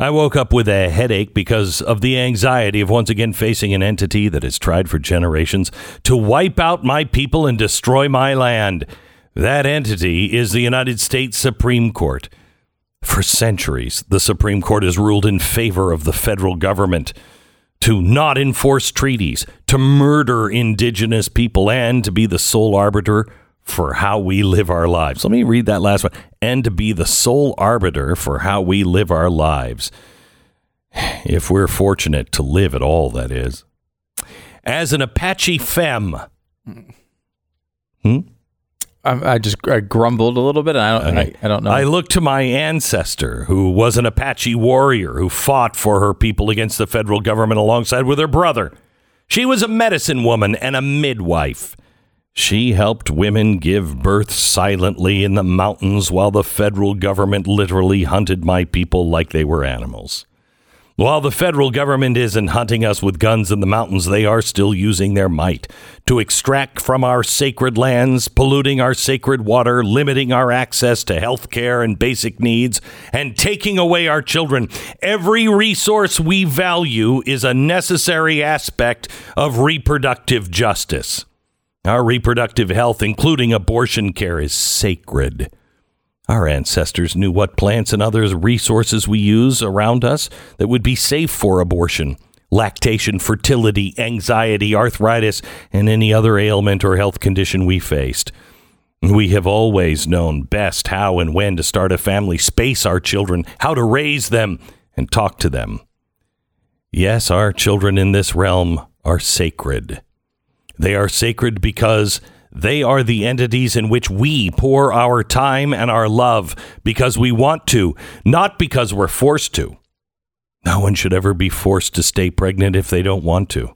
Speaker 1: I woke up with a headache because of the anxiety of once again facing an entity that has tried for generations to wipe out my people and destroy my land. That entity is the United States Supreme Court. For centuries, the Supreme Court has ruled in favor of the federal government to not enforce treaties, to murder indigenous people, and to be the sole arbiter for how we live our lives. Let me read that last one. And to be the sole arbiter for how we live our lives. If we're fortunate to live at all, that is. As an Apache femme. Hmm?
Speaker 2: I, I just I grumbled a little bit. And I don't. I, I don't know.
Speaker 1: I look to my ancestor, who was an Apache warrior who fought for her people against the federal government alongside with her brother. She was a medicine woman and a midwife. She helped women give birth silently in the mountains while the federal government literally hunted my people like they were animals. While the federal government isn't hunting us with guns in the mountains, they are still using their might to extract from our sacred lands, polluting our sacred water, limiting our access to health care and basic needs, and taking away our children. Every resource we value is a necessary aspect of reproductive justice. Our reproductive health, including abortion care, is sacred. Our ancestors knew what plants and other resources we use around us that would be safe for abortion, lactation, fertility, anxiety, arthritis, and any other ailment or health condition we faced. We have always known best how and when to start a family, space our children, how to raise them, and talk to them. Yes, our children in this realm are sacred. They are sacred because they are the entities in which we pour our time and our love because we want to, not because we're forced to. No one should ever be forced to stay pregnant if they don't want to.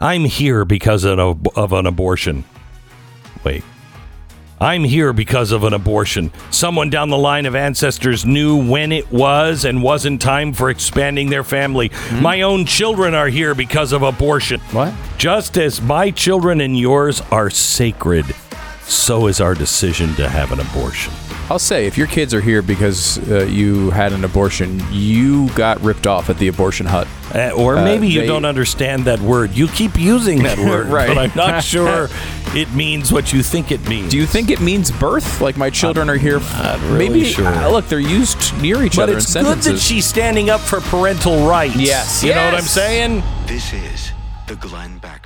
Speaker 1: I'm here because of an, abortion. Wait. I'm here because of an abortion. Someone down the line of ancestors knew when it was and wasn't time for expanding their family. Hmm. My own children are here because of abortion.
Speaker 2: What?
Speaker 1: Just as my children and yours are sacred, so is our decision to have an abortion.
Speaker 2: I'll say if your kids are here because uh, you had an abortion, you got ripped off at the abortion hut.
Speaker 1: Uh, or
Speaker 2: Uh,
Speaker 1: maybe you
Speaker 2: they-
Speaker 1: don't understand that word. You keep using that word,
Speaker 2: Right.
Speaker 1: but I'm not sure it means what you think it means.
Speaker 2: Do you think it means birth? Like my children are here?
Speaker 1: not really
Speaker 2: Maybe
Speaker 1: sure.
Speaker 2: uh, look, they're used near each
Speaker 1: but
Speaker 2: other
Speaker 1: it's
Speaker 2: in
Speaker 1: good
Speaker 2: sentences.
Speaker 1: that she's standing up for parental rights.
Speaker 2: Yes,
Speaker 1: You know what I'm saying?
Speaker 3: This is the Glenn Beck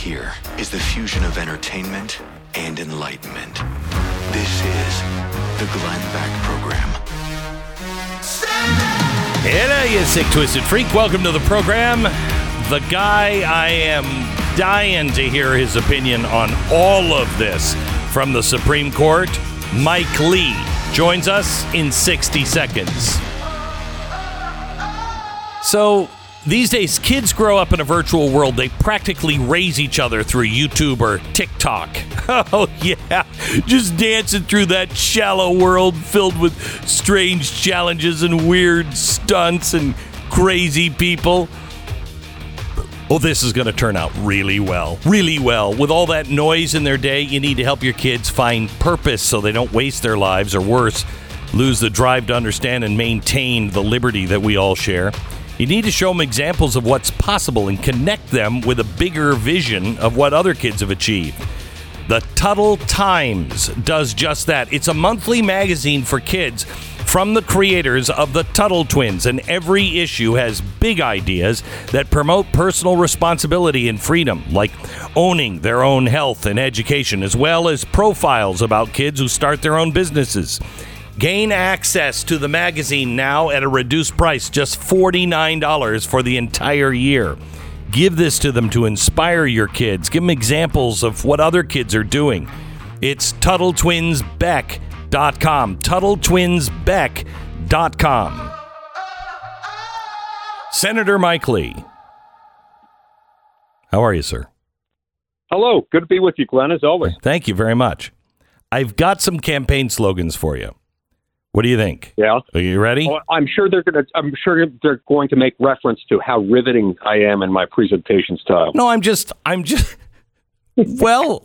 Speaker 3: hear is the fusion of entertainment and enlightenment. This is the Glenn Beck Program.
Speaker 1: Hello, you sick, twisted freak. Welcome to the program. The guy I am dying to hear his opinion on all of this from the Supreme Court, Mike Lee, joins us in 60 seconds. So, these days, kids grow up in a virtual world. They practically raise each other through YouTube or TikTok. Oh, yeah. Just dancing through that shallow world filled with strange challenges and weird stunts and crazy people. Oh, this is going to turn out really well. Really well. With all that noise in their day, you need to help your kids find purpose so they don't waste their lives or worse, lose the drive to understand and maintain the liberty that we all share. You need to show them examples of what's possible and connect them with a bigger vision of what other kids have achieved. The Tuttle Times does just that. It's a monthly magazine for kids from the creators of the Tuttle Twins, and every issue has big ideas that promote personal responsibility and freedom, like owning their own health and education, as well as profiles about kids who start their own businesses. Gain access to the magazine now at a reduced price, just $49 for the entire year. Give this to them to inspire your kids. Give them examples of what other kids are doing. It's TuttleTwinsBeck.com. TuttleTwinsBeck.com. Senator Mike Lee. How are you, sir?
Speaker 11: Hello. Good to be with you, Glenn, as always.
Speaker 1: Thank you very much. I've got some campaign slogans for you. What do you think?
Speaker 11: Yeah.
Speaker 1: Are you ready?
Speaker 11: Well, I'm sure they're going to. I'm sure they're going to make reference to how riveting I am in my presentation style.
Speaker 1: No, I'm just. I'm just. well,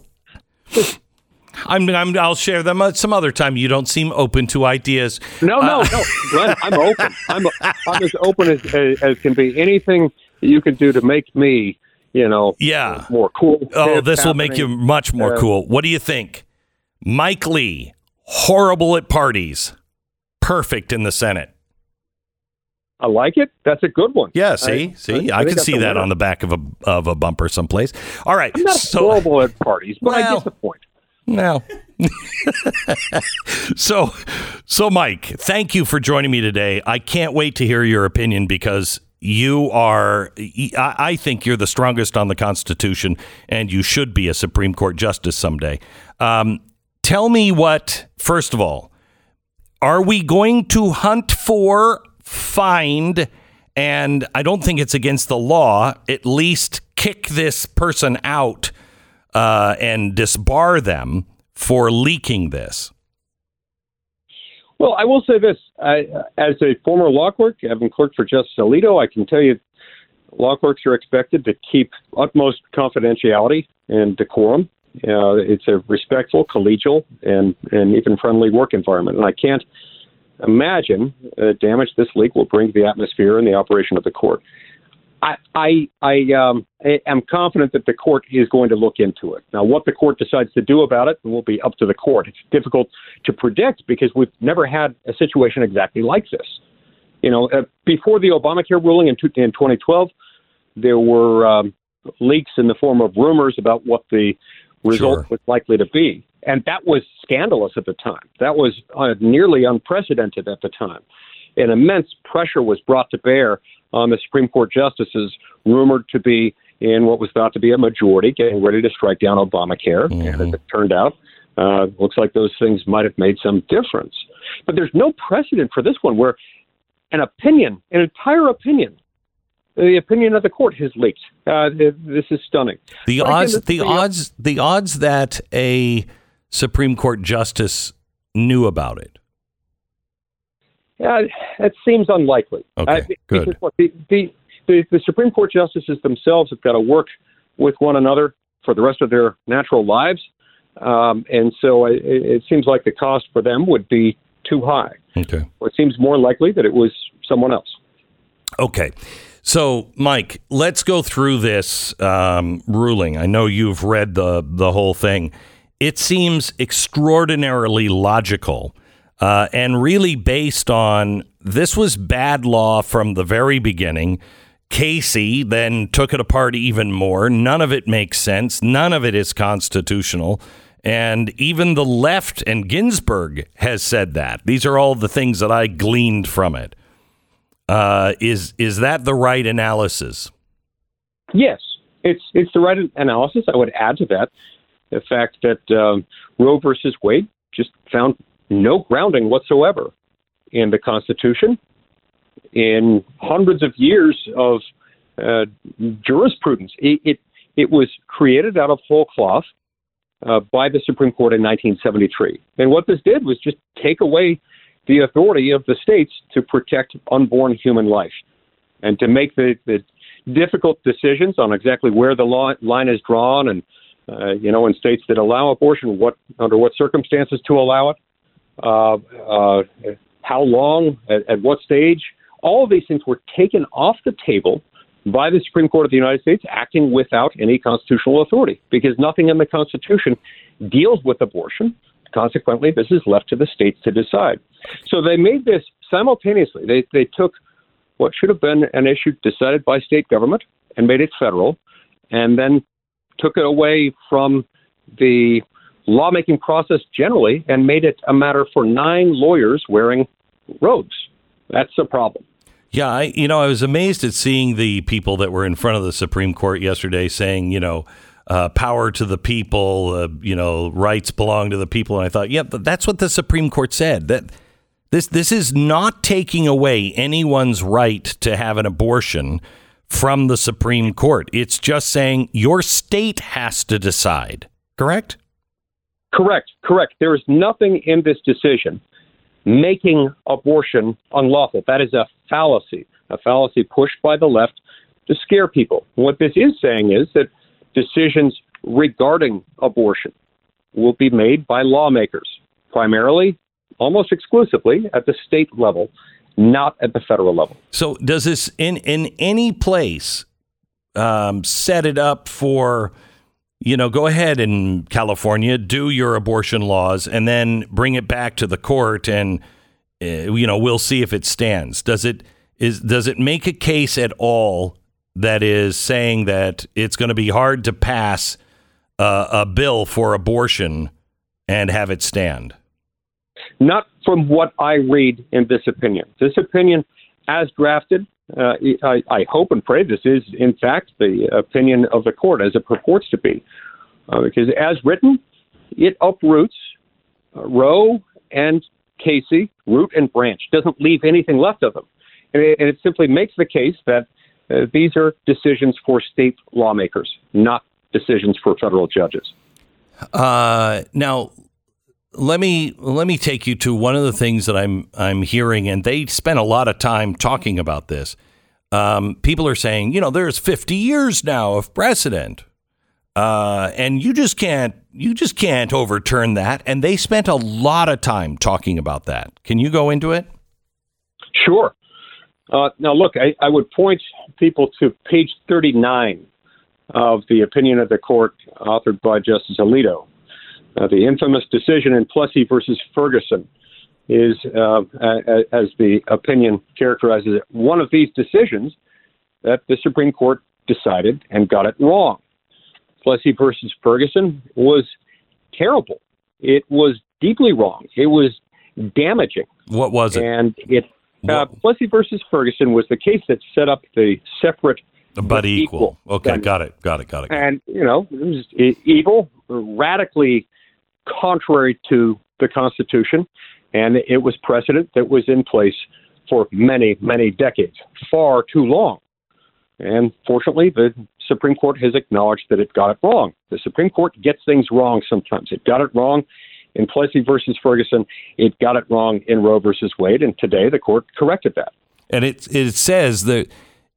Speaker 1: I'm, I'm. I'll share them some other time. You don't seem open to ideas.
Speaker 11: No, no,
Speaker 1: Uh,
Speaker 11: no, Glenn. I'm open. I'm. I'm as open as, as as can be. Anything you can do to make me, you know,
Speaker 1: Yeah.
Speaker 11: more cool.
Speaker 1: Oh, this will make you much more
Speaker 11: Uh,
Speaker 1: cool. What do you think? Mike Lee, horrible at parties, perfect in the Senate.
Speaker 11: I like it. That's a good one.
Speaker 1: Yeah, see, see, I,
Speaker 11: think
Speaker 1: can see that on the back of a of a bumper someplace. All right,
Speaker 11: I'm not
Speaker 1: so
Speaker 11: horrible at parties, but I get the point.
Speaker 1: No. so, so Mike, thank you for joining me today. I can't wait to hear your opinion because you are, I I think you're the strongest on the Constitution, and you should be a Supreme Court justice someday. Um, tell me what, first of all, are we going to hunt for, find, and I don't think it's against the law, at least kick this person out uh, and disbar them for leaking this?
Speaker 11: Well, I will say this: I, as a former law clerk, having clerked for Justice Alito, I can tell you, law clerks are expected to keep utmost confidentiality and decorum. Uh, it's a respectful, collegial, and and even friendly work environment, and I can't imagine uh, damage this leak will bring to the atmosphere and the operation of the court. I I, I, um, am confident that the court is going to look into it. Now, what the court decides to do about it will be up to the court. It's difficult to predict because we've never had a situation exactly like this. You know, uh, before the Obamacare ruling in, two, in 2012, there were um, leaks in the form of rumors about what the result
Speaker 1: Sure.
Speaker 11: was likely to be. And that was scandalous at the time. That was uh, nearly unprecedented at the time. An immense pressure was brought to bear on the Supreme Court justices, rumored to be in what was thought to be a majority, getting ready to strike down Obamacare. And as it turned out, uh, looks like those things might have made some difference. But there's no precedent for this one where an opinion, an entire opinion, the opinion of the court has leaked. Uh, this is stunning.
Speaker 1: The
Speaker 11: But
Speaker 1: odds,
Speaker 11: this
Speaker 1: the odds, the odds that a Supreme Court justice knew about it.
Speaker 11: Yeah, it seems unlikely.
Speaker 1: Okay,
Speaker 11: Uh,
Speaker 1: good.
Speaker 11: because, look, the, the, the, the Supreme Court justices themselves have got to work with one another for the rest of their natural lives. Um, and so it, it seems like the cost for them would be too high.
Speaker 1: Okay.
Speaker 11: Well, it seems more likely that it was someone else.
Speaker 1: Okay. So, Mike, let's go through this um, ruling. I know you've read the the whole thing. It seems extraordinarily logical uh, and really based on this was bad law from the very beginning. Casey then took it apart even more. None of it makes sense. None of it is constitutional. And even the left and Ginsburg has said that. These are all the things that I gleaned from it. Uh, is is that the right analysis?
Speaker 11: Yes, it's it's the right analysis. I would add to that the fact that um, Roe versus Wade just found no grounding whatsoever in the Constitution, in hundreds of years of uh, jurisprudence. It, it it was created out of whole cloth uh, by the Supreme Court in 1973, and what this did was just take away the authority of the states to protect unborn human life and to make the, the difficult decisions on exactly where the law, line is drawn and uh, you know in states that allow abortion what under what circumstances to allow it uh, uh, how long at, at what stage. All of these things were taken off the table by the Supreme Court of the United States acting without any constitutional authority because nothing in the Constitution deals with abortion. Consequently this is left to the states to decide so they made this simultaneously they they took what should have been an issue decided by state government and made it federal, and then took it away from the lawmaking process generally and made it a matter for nine lawyers wearing robes. That's a problem.
Speaker 1: Yeah, I, you know, I was amazed at seeing the people that were in front of the Supreme Court yesterday saying, you know, uh, power to the people, uh, you know, rights belong to the people. And I thought, yeah, but that's what the Supreme Court said. That this this is not taking away anyone's right to have an abortion from the Supreme Court. It's just saying your state has to decide. Correct?
Speaker 11: Correct, correct. There is nothing in this decision making abortion unlawful. That is a fallacy, a fallacy pushed by the left to scare people. What this is saying is that decisions regarding abortion will be made by lawmakers, primarily, almost exclusively at the state level, not at the federal level.
Speaker 1: So does this in in any place um, set it up for you know go ahead in California do your abortion laws and then bring it back to the court and uh, you know we'll see if it stands. Does it is does it make a case at all that is saying that it's going to be hard to pass uh, a bill for abortion and have it stand?
Speaker 11: Not from what I read in this opinion. This opinion, as drafted, uh, I, I hope and pray this is, in fact, the opinion of the court as it purports to be. Uh, because as written, it uproots uh, Roe and Casey, root and branch, doesn't leave anything left of them. And it, and it simply makes the case that uh, these are decisions for state lawmakers, not decisions for federal judges.
Speaker 1: Uh, now, let me let me take you to one of the things that I'm I'm hearing, and they spent a lot of time talking about this. Um, people are saying, you know, there's 50 years now of precedent, uh, and you just can't you just can't overturn that. And they spent a lot of time talking about that. Can you go into it?
Speaker 11: Sure. Uh, now, look, I, I would point people to page 39 of the opinion of the court authored by Justice Alito. Uh, the infamous decision in Plessy versus Ferguson is, uh, as the opinion characterizes it, one of these decisions that the Supreme Court decided and got it wrong. Plessy versus Ferguson was terrible. It was deeply wrong. It was damaging.
Speaker 1: What was it?
Speaker 11: And it uh, Plessy versus Ferguson was the case that set up the separate
Speaker 1: but equal. Okay, got it, got it, got it.
Speaker 11: And you know, it was evil, radically contrary to the Constitution, and it was precedent that was in place for many, many decades, far too long. And fortunately, the Supreme Court has acknowledged that it got it wrong. The Supreme Court gets things wrong sometimes. It got it wrong in Plessy versus Ferguson. It got it wrong in Roe versus Wade, and today the court corrected that.
Speaker 1: And it it says that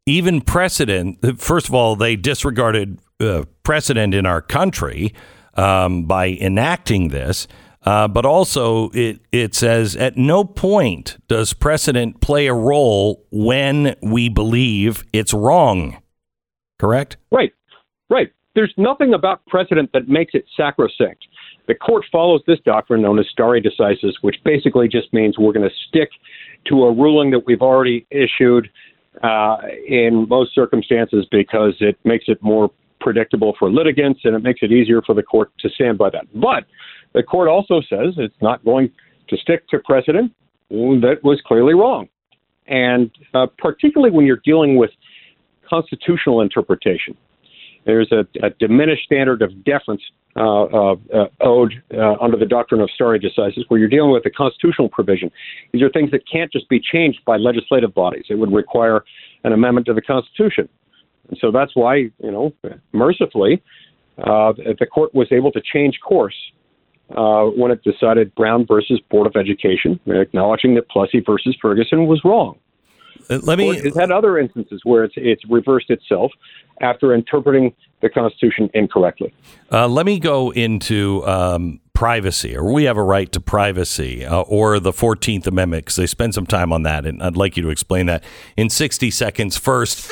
Speaker 1: even precedent. First of all, they disregarded uh, precedent in our country um, by enacting this. Uh, but also, it, it says at no point does precedent play a role when we believe it's wrong. Correct?
Speaker 11: Right, right. There's nothing about precedent that makes it sacrosanct. The court follows this doctrine known as stare decisis, which basically just means we're going to stick to a ruling that we've already issued uh, in most circumstances because it makes it more predictable for litigants and it makes it easier for the court to stand by that. But the court also says it's not going to stick to precedent that was clearly wrong. And uh, particularly when you're dealing with constitutional interpretation, there's a, a diminished standard of deference uh, uh, uh owed uh, under the doctrine of stare decisis, where you're dealing with a constitutional provision. These are things that can't just be changed by legislative bodies. It would require an amendment to the Constitution. And so that's why, you know, mercifully, uh, the court was able to change course uh, when it decided Brown versus Board of Education, acknowledging that Plessy versus Ferguson was wrong.
Speaker 1: Uh, let me.
Speaker 11: It's had other instances where it's it's reversed itself after interpreting the Constitution incorrectly.
Speaker 1: Uh, let me go into um, privacy, or we have a right to privacy, uh, or the Fourteenth Amendment, because they spend some time on that, and I'd like you to explain that in sixty seconds. First.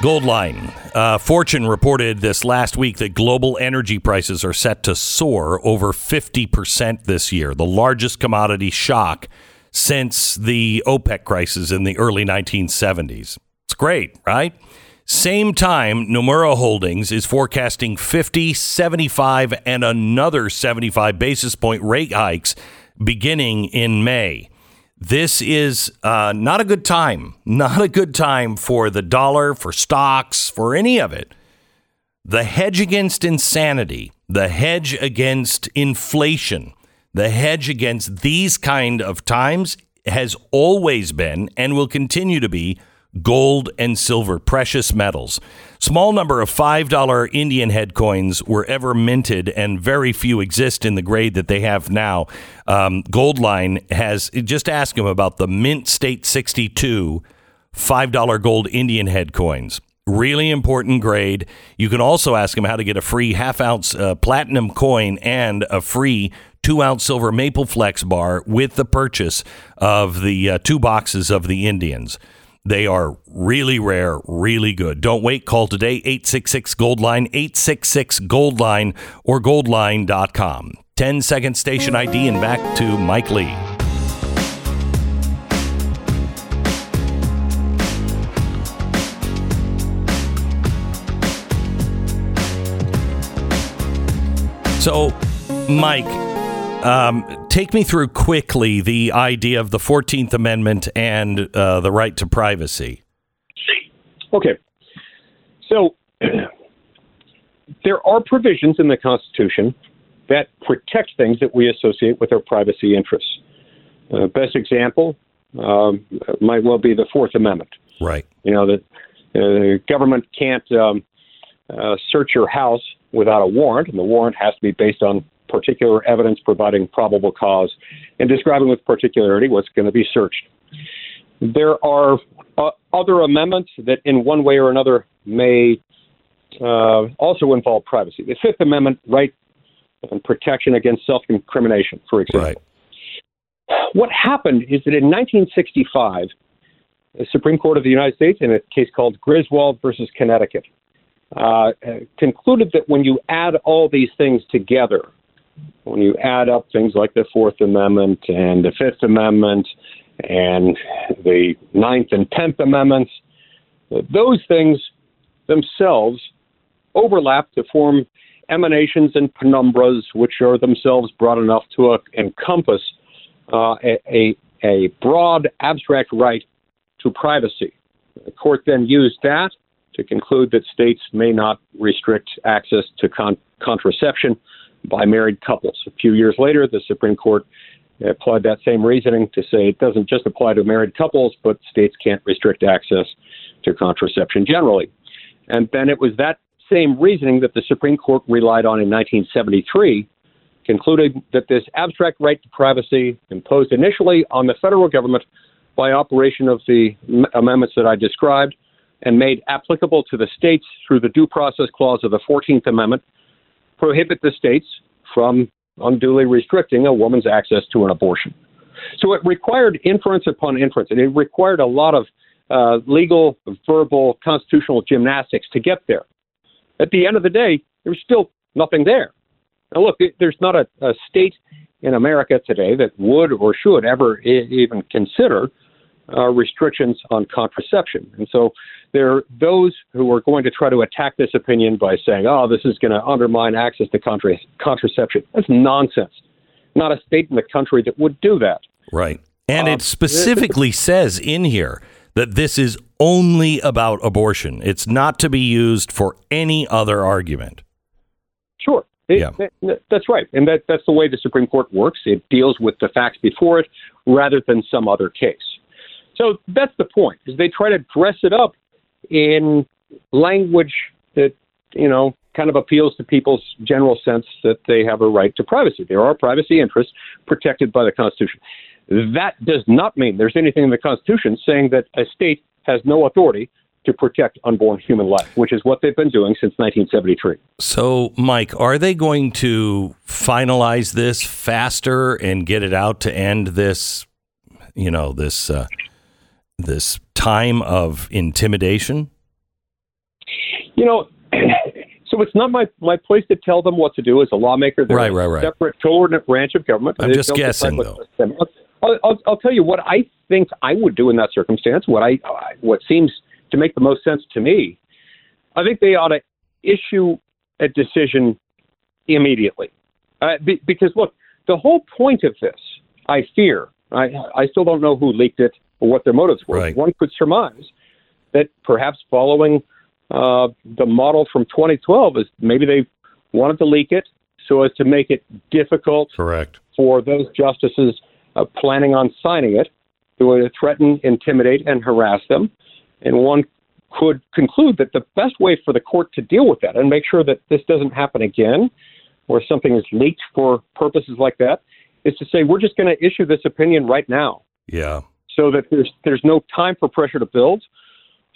Speaker 1: Goldline. Uh, Fortune reported this last week that global energy prices are set to soar over 50% this year, the largest commodity shock since the OPEC crisis in the early 1970s. It's great, right? Same time, Nomura Holdings is forecasting 50, 75, and another 75 basis point rate hikes beginning in May. This is uh, not a good time. Not a good time for the dollar, for stocks, for any of it. The hedge against insanity, the hedge against inflation, the hedge against these kind of times has always been and will continue to be gold and silver, precious metals. Small number of $5 Indian head coins were ever minted, and very few exist in the grade that they have now. Um, Goldline has, just ask them about the Mint State 62 $5 gold Indian head coins. Really important grade. You can also ask them how to get a free half ounce uh, platinum coin and a free two ounce silver maple flex bar with the purchase of the uh, two boxes of the Indians. They are really rare, really good. Don't wait. Call today 866 Goldline, 866 Goldline, or goldline.com. 10 second station ID and back to Mike Lee. So, Mike, um, take me through quickly the idea of the 14th Amendment and uh, the right to privacy.
Speaker 11: Okay. So there are provisions in the Constitution that protect things that we associate with our privacy interests. Uh, best example um, might well be the Fourth Amendment.
Speaker 1: Right.
Speaker 11: You know, that uh, the government can't um, uh, search your house without a warrant, and the warrant has to be based on particular evidence providing probable cause and describing with particularity what's going to be searched. There are uh, other amendments that, in one way or another, may uh, also involve privacy. The Fifth Amendment, right and protection against self incrimination, for example. Right. What happened is that in 1965, the Supreme Court of the United States, in a case called Griswold versus Connecticut, uh, concluded that when you add all these things together, when you add up things like the Fourth Amendment and the Fifth Amendment and the Ninth and Tenth Amendments, those things themselves overlap to form emanations and penumbras, which are themselves broad enough to uh, encompass uh, a, a broad abstract right to privacy. The court then used that to conclude that states may not restrict access to con- contraception by married couples. A few years later, the Supreme Court applied that same reasoning to say it doesn't just apply to married couples, but states can't restrict access to contraception generally. And then it was that same reasoning that the Supreme Court relied on in 1973, concluding that this abstract right to privacy imposed initially on the federal government by operation of the amendments that I described and made applicable to the states through the Due Process Clause of the 14th Amendment prohibit the states from unduly restricting a woman's access to an abortion. So it required inference upon inference, and it required a lot of uh, legal, verbal, constitutional gymnastics to get there. At the end of the day, there's still nothing there. Now, look, there's not a, a state in America today that would or should ever I- even consider uh, restrictions on contraception. And so there are those who are going to try to attack this opinion by saying, oh, this is going to undermine access to contra- contraception. That's nonsense. Not a state in the country that would do that.
Speaker 1: Right. And
Speaker 11: Um,
Speaker 1: it specifically says in here that this is only about abortion. It's not to be used for any other argument.
Speaker 11: Sure. It-
Speaker 1: Yeah.
Speaker 11: that- that's right. And that, that's the way the Supreme Court works. It deals with the facts before it rather than some other case. So that's the point, is they try to dress it up in language that, you know, kind of appeals to people's general sense that they have a right to privacy. There are privacy interests protected by the Constitution. That does not mean there's anything in the Constitution saying that a state has no authority to protect unborn human life, which is what they've been doing since 1973.
Speaker 1: So, Mike, are they going to finalize this faster and get it out to end this, you know, this uh, this time of intimidation?
Speaker 11: You know, so it's not my, my place to tell them what to do as a lawmaker. They're
Speaker 1: Right,
Speaker 11: a
Speaker 1: right, right.
Speaker 11: separate coordinate branch of government.
Speaker 1: I'm just guessing, though.
Speaker 11: I'll, I'll, I'll tell you what I think I would do in that circumstance. What I what seems to make the most sense to me I think they ought to issue a decision immediately. Uh, be, because look, the whole point of this, I fear, I, I still don't know who leaked it or what their motives were.
Speaker 1: Right.
Speaker 11: One could surmise that perhaps following uh, the model from 2012 is maybe they wanted to leak it so as to make it difficult
Speaker 1: Correct.
Speaker 11: for those justices uh, planning on signing it to uh, threaten, intimidate, and harass them. And one could conclude that the best way for the court to deal with that and make sure that this doesn't happen again or something is leaked for purposes like that is to say we're just going to issue this opinion right now
Speaker 1: Yeah.
Speaker 11: So that there's there's no time for pressure to build.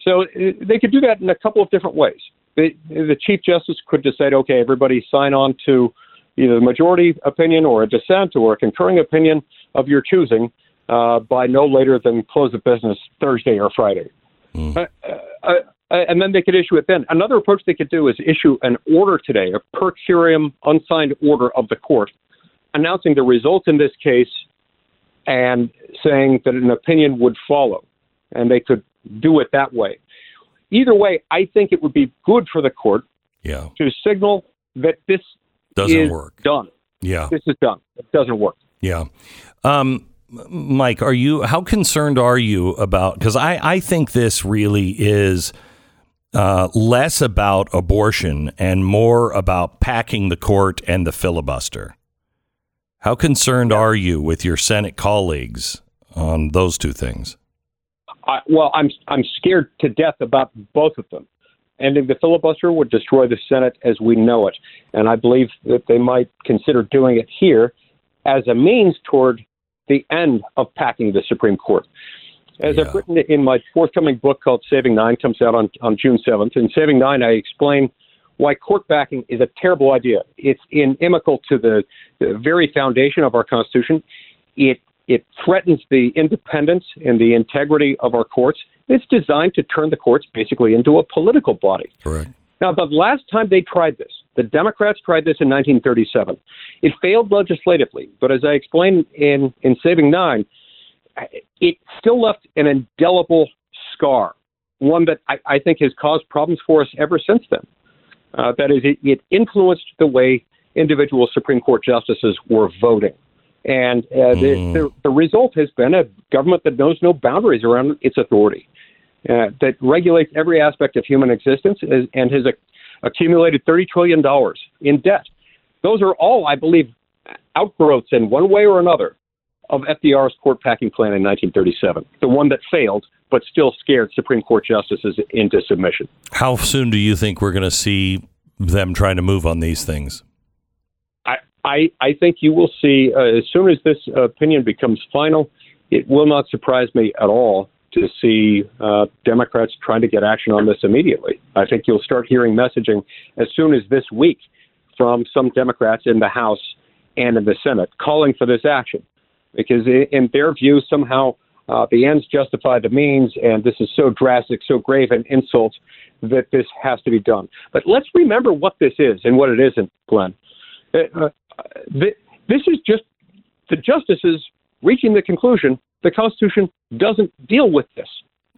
Speaker 11: So uh, they could do that in a couple of different ways. The, the chief justice could decide, okay, everybody sign on to either the majority opinion or a dissent or a concurring opinion of your choosing uh, by no later than close of business Thursday or Friday. Uh, uh, uh, and then they could issue it then. Another approach they could do is issue an order today, a per curiam unsigned order of the court, announcing the result in this case and saying that an opinion would follow. And they could do it that way. Either way, I think it would be good for the court
Speaker 1: Yeah.
Speaker 11: to signal that this
Speaker 1: Doesn't
Speaker 11: is
Speaker 1: work.
Speaker 11: done.
Speaker 1: Yeah.
Speaker 11: This is done. It doesn't work.
Speaker 1: Yeah. Um, Mike, are you how concerned are you about because I, I think this really is uh, less about abortion and more about packing the court and the filibuster. How concerned are you with your Senate colleagues on those two things?
Speaker 11: I, well, I'm I'm scared to death about both of them. Ending the filibuster would destroy the Senate as we know it, and I believe that they might consider doing it here as a means toward the end of packing the Supreme Court. As I've written in my forthcoming book called Saving Nine, comes out on, on June 7th. In Saving Nine, I explain why court packing is a terrible idea. It's inimical to the, the very foundation of our Constitution. It it threatens the independence and the integrity of our courts. It's designed to turn the courts basically into a political body.
Speaker 1: Correct.
Speaker 11: Now, the last time they tried this, the Democrats tried this in 1937. It failed legislatively, but as I explained in, in Saving Nine, it still left an indelible scar, one that I, I think has caused problems for us ever since then. Uh, that is, it, it influenced the way individual Supreme Court justices were voting. And uh, the, the, the result has been a government that knows no boundaries around its authority, uh, that regulates every aspect of human existence is, and has ac- accumulated $30 trillion in debt. Those are all, I believe, outgrowths in one way or another of FDR's court packing plan in 1937, the one that failed but still scared Supreme Court justices into submission.
Speaker 1: How soon do you think we're going to see them trying to move on these things?
Speaker 11: I, I, I think you will see, uh, as soon as this opinion becomes final, it will not surprise me at all to see uh, Democrats trying to get action on this immediately. I think you'll start hearing messaging as soon as this week from some Democrats in the House and in the Senate calling for this action. Because in their view, somehow uh, the ends justify the means, and this is so drastic, so grave an insult that this has to be done. But let's remember what this is and what it isn't, Glenn. Uh, uh, this is just the justices reaching the conclusion the Constitution doesn't deal with this.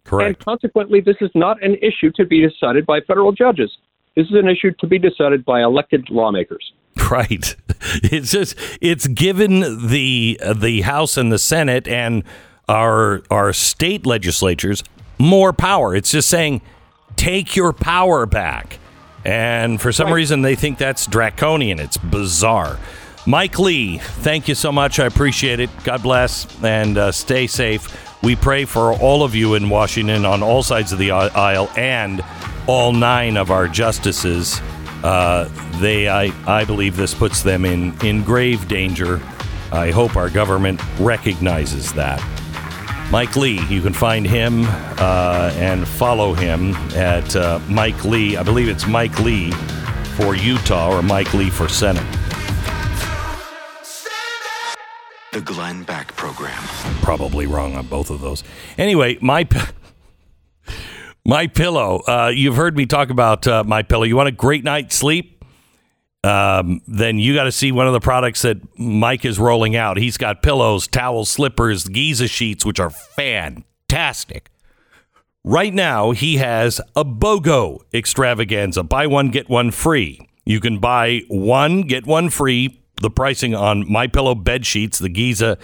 Speaker 1: Correct.
Speaker 11: And consequently, this is not an issue to be decided by federal judges. This is an issue to be decided by elected lawmakers.
Speaker 1: Right. It's just it's given the the House and the Senate and our our state legislatures more power. It's just saying take your power back. And for some reason they think that's draconian. It's bizarre. Mike Lee, thank you so much. I appreciate it. God bless and uh, stay safe. We pray for all of you in Washington on all sides of the aisle and all nine of our justices. Uh, they, I, I believe, this puts them in, in grave danger. I hope our government recognizes that. Mike Lee, you can find him uh, and follow him at uh, Mike Lee. I believe it's Mike Lee for Utah or Mike Lee for Senate.
Speaker 3: The Glenn Beck Program.
Speaker 1: Probably wrong on both of those. Anyway, my p- my pillow. Uh, you've heard me talk about uh, my pillow. You want a great night's sleep? Um, then you got to see one of the products that Mike is rolling out. He's got pillows, towels, slippers, Giza sheets, which are fantastic. Right now, he has a BOGO extravaganza. Buy one, get one free. You can buy one, get one free. The pricing on My Pillow bed sheets, the Giza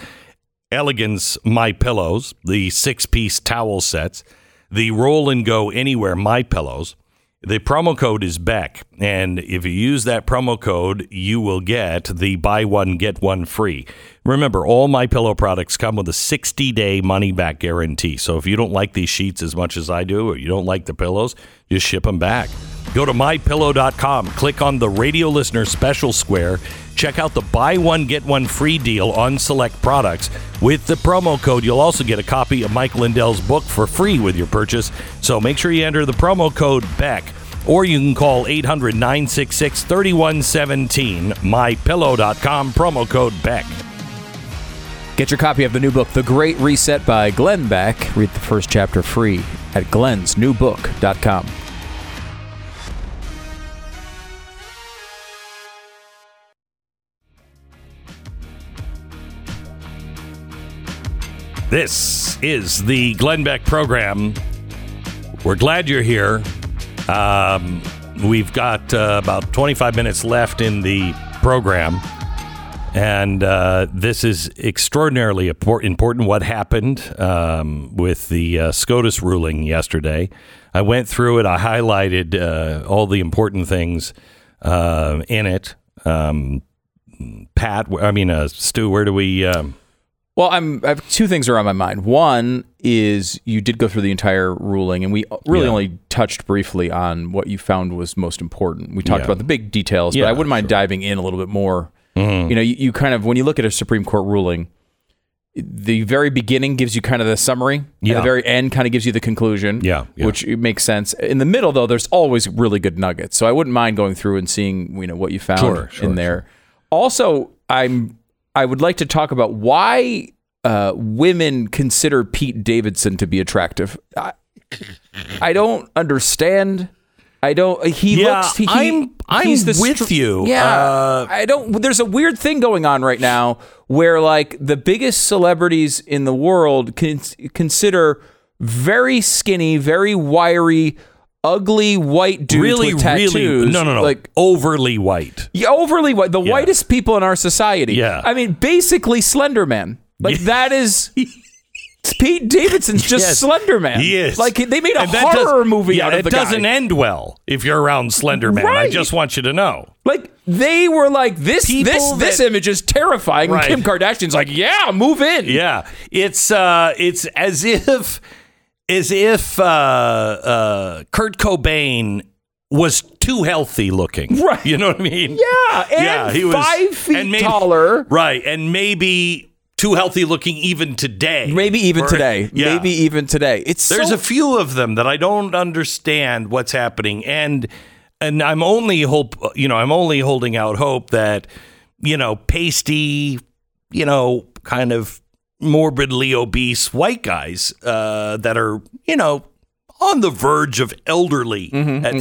Speaker 1: Elegance My Pillows, the six-piece towel sets, the Roll and Go Anywhere My Pillows. The promo code is Beck, and if you use that promo code, you will get the buy one get one free. Remember, all my pillow products come with a 60-day money-back guarantee. So if you don't like these sheets as much as I do, or you don't like the pillows, just ship them back. Go to mypillow.com, click on the radio listener special square, check out the buy one get one free deal on select products. With the promo code, you'll also get a copy of Mike Lindell's book for free with your purchase. So make sure you enter the promo code BECK or you can call 800 966 3117. MyPillow.com, promo code BECK.
Speaker 2: Get your copy of the new book, The Great Reset by Glenn Beck. Read the first chapter free at glensnewbook.com.
Speaker 1: This is the Glenn Beck program. We're glad you're here. Um, we've got uh, about 25 minutes left in the program. And uh, this is extraordinarily important what happened um, with the uh, SCOTUS ruling yesterday. I went through it, I highlighted uh, all the important things uh, in it. Um, Pat, I mean, uh, Stu, where do we. Um,
Speaker 2: Well, I'm, I have two things are on my mind. One is you did go through the entire ruling, and we really
Speaker 1: Yeah.
Speaker 2: only touched briefly on what you found was most important. We talked
Speaker 1: Yeah.
Speaker 2: about the big details,
Speaker 1: Yeah,
Speaker 2: but I wouldn't mind diving in a little bit more.
Speaker 1: Mhm.
Speaker 2: You know, you, you kind of when you look at a Supreme Court ruling, the very beginning gives you kind of the summary,
Speaker 1: Yeah.
Speaker 2: the very end kind of gives you the conclusion.
Speaker 1: Yeah, yeah.
Speaker 2: which makes sense. In the middle, though, there's always really good nuggets. So I wouldn't mind going through and seeing you know what you found
Speaker 1: Sure, sure,
Speaker 2: in there. Also, I'm I would like to talk about why uh, women consider Pete Davidson to be attractive. I, I don't understand. I don't. He
Speaker 1: Yeah,
Speaker 2: looks. He,
Speaker 1: I'm- I'm
Speaker 2: the
Speaker 1: with
Speaker 2: str-
Speaker 1: you.
Speaker 2: Yeah,
Speaker 1: Uh,
Speaker 2: I don't. There's a weird thing going on right now where like the biggest celebrities in the world can consider very skinny, very wiry, ugly white dudes
Speaker 1: really,
Speaker 2: with tattoos.
Speaker 1: really, no, no, no,
Speaker 2: like
Speaker 1: overly white.
Speaker 2: yeah, overly white, the whitest people in our society.
Speaker 1: Yeah.
Speaker 2: I mean, basically Slender Man. Like that is Pete Davidson's just
Speaker 1: Yes.
Speaker 2: Slender Man.
Speaker 1: He is.
Speaker 2: Like they made a
Speaker 1: that does-
Speaker 2: horror movie
Speaker 1: yeah,
Speaker 2: out of
Speaker 1: it
Speaker 2: the
Speaker 1: doesn't
Speaker 2: guy.
Speaker 1: end well if you're around Slender Man. I just want you to know.
Speaker 2: Like they were like this.
Speaker 1: People
Speaker 2: this this image is terrifying.
Speaker 1: Right.
Speaker 2: And Kim Kardashian's like, yeah, move in.
Speaker 1: Yeah, it's uh, it's as if as if uh, uh, Kurt Cobain was too healthy looking.
Speaker 2: Right.
Speaker 1: You know what I mean?
Speaker 2: Yeah, and
Speaker 1: yeah, he was
Speaker 2: five feet
Speaker 1: and maybe-
Speaker 2: taller.
Speaker 1: Right, and maybe too healthy looking even today.
Speaker 2: Maybe even
Speaker 1: Or-
Speaker 2: today.
Speaker 1: Yeah.
Speaker 2: Maybe even today. It's
Speaker 1: There's
Speaker 2: so
Speaker 1: a few of them that I don't understand what's happening, and and I'm only hope you know I'm only holding out hope that you know pasty, you know, kind of morbidly obese white guys uh, that are you know on the verge of elderly at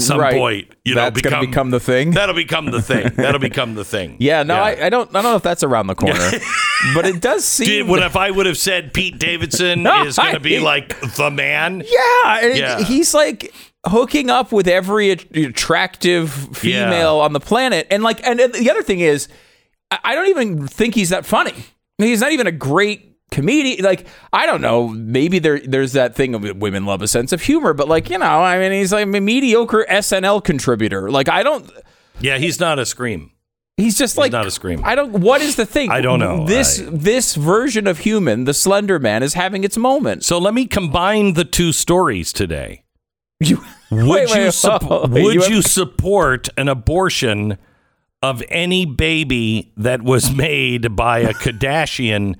Speaker 1: some
Speaker 2: Mm-hmm. Right.
Speaker 1: point. You know,
Speaker 2: That's gonna become the thing.
Speaker 1: That'll become the thing. That'll become the thing.
Speaker 2: Yeah, no, I, I don't. I don't know if that's around the corner, but it does seem.
Speaker 1: Did, what if I would have said Pete Davidson
Speaker 2: No,
Speaker 1: is going to be like the man?
Speaker 2: Yeah, and it-
Speaker 1: Yeah.
Speaker 2: he's like hooking up with every attractive female on the planet, and like, and the other thing is, I don't even think he's that funny. He's not even a great comedian. Like, I don't know. Maybe there there's that thing of women love a sense of humor, but like, you know, I mean, he's like a mediocre SNL contributor. Like, I don't.
Speaker 1: Yeah, he's not a scream.
Speaker 2: He's just like
Speaker 1: not a scream.
Speaker 2: I don't. What is the thing?
Speaker 1: I don't know.
Speaker 2: This
Speaker 1: I-
Speaker 2: this version of human, the Slender Man, is having its moment.
Speaker 1: So let me combine the two stories today.
Speaker 2: You,
Speaker 1: Would
Speaker 2: Wait,
Speaker 1: you
Speaker 2: wait,
Speaker 1: sup-
Speaker 2: oh,
Speaker 1: would
Speaker 2: you
Speaker 1: you, support an abortion of any baby that was made by a Kardashian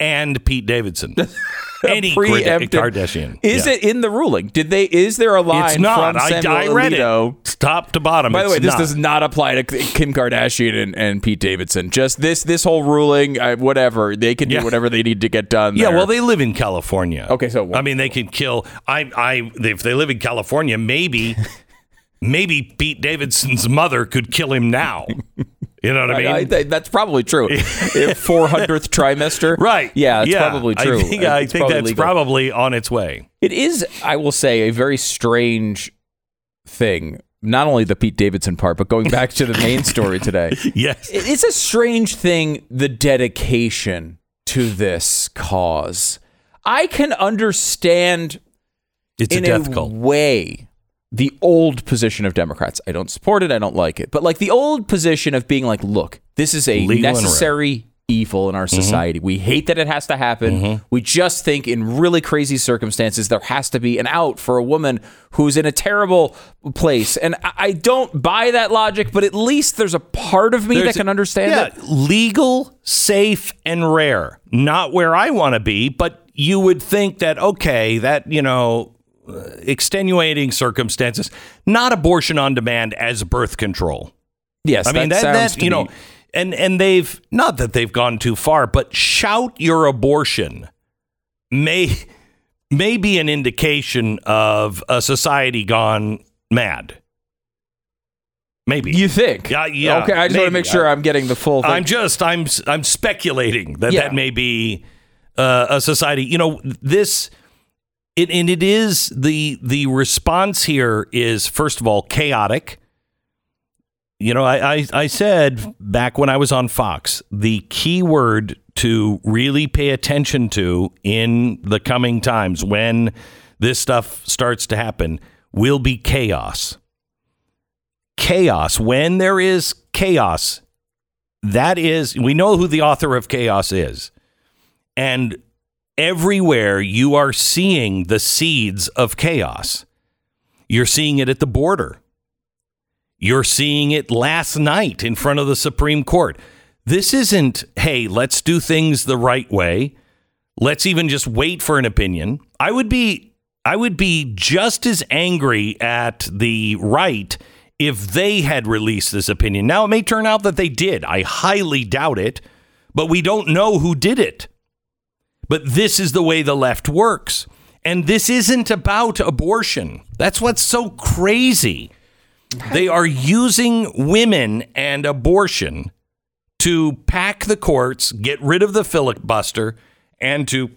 Speaker 1: and Pete Davidson? any
Speaker 2: preemptive-
Speaker 1: Kardashian.
Speaker 2: Is
Speaker 1: Yeah.
Speaker 2: it in the ruling? Did they? Is there a line
Speaker 1: It's not.
Speaker 2: from
Speaker 1: I,
Speaker 2: Samuel
Speaker 1: I read
Speaker 2: Alito?
Speaker 1: it top to bottom.
Speaker 2: By the way, this
Speaker 1: not.
Speaker 2: does not apply to Kim Kardashian and, and Pete Davidson. Just this this whole ruling, uh, whatever they can do,
Speaker 1: Yeah.
Speaker 2: whatever they need to get done.
Speaker 1: Yeah,
Speaker 2: there.
Speaker 1: well, they live in California.
Speaker 2: Okay, so
Speaker 1: I mean, they can kill. I, I, if they live in California, maybe, maybe Pete Davidson's mother could kill him now. You know what I mean?
Speaker 2: think that's probably true. Four hundredth trimester,
Speaker 1: right?
Speaker 2: Yeah, it's
Speaker 1: Yeah,
Speaker 2: probably true.
Speaker 1: I think, I think
Speaker 2: probably
Speaker 1: that's
Speaker 2: legal.
Speaker 1: probably on its way.
Speaker 2: It is, I will say, a very strange thing. Not only the Pete Davidson part, but going back to the main story today.
Speaker 1: Yes.
Speaker 2: It is a strange thing, the dedication to this cause. I can understand
Speaker 1: It's a
Speaker 2: in
Speaker 1: death cult.
Speaker 2: way the old position of Democrats. I don't support it. I don't like it. But like the old position of being like, look, this is a
Speaker 1: Legal
Speaker 2: necessary evil in our society. We hate that it has to happen.
Speaker 1: Mm-hmm.
Speaker 2: We just think in really crazy circumstances there has to be an out for a woman who's in a terrible place. And I don't buy that logic, but at least there's a part of me
Speaker 1: There's-
Speaker 2: that can understand
Speaker 1: yeah,
Speaker 2: it.
Speaker 1: legal, safe, and rare. Not where I want to be, but you would think that okay, that you know, extenuating circumstances, not abortion on demand as birth control.
Speaker 2: Yes,
Speaker 1: I mean
Speaker 2: that
Speaker 1: that, that you know,
Speaker 2: me-
Speaker 1: and and they've not that they've gone too far, but shout your abortion may may be an indication of a society gone mad. Maybe
Speaker 2: You think?
Speaker 1: Yeah, yeah.
Speaker 2: Okay, I just want to make sure I'm getting the full thing.
Speaker 1: I'm just I'm I'm speculating that
Speaker 2: Yeah.
Speaker 1: that may be uh, a society. You know, this it and it is the the response here is first of all chaotic. You know, I, I I said back when I was on Fox, the key word to really pay attention to in the coming times when this stuff starts to happen will be chaos. Chaos. When there is chaos, that is, we know who the author of chaos is. And everywhere you are seeing the seeds of chaos. You're seeing it at the border. You're seeing it last night in front of the Supreme Court. This isn't, hey, let's do things the right way. Let's even just wait for an opinion. I would be I would be just as angry at the right if they had released this opinion. Now it may turn out that they did. I highly doubt it, but we don't know who did it. But this is the way the left works. And this isn't about abortion. That's what's so crazy. They are using women and abortion to pack the courts, get rid of the filibuster, and to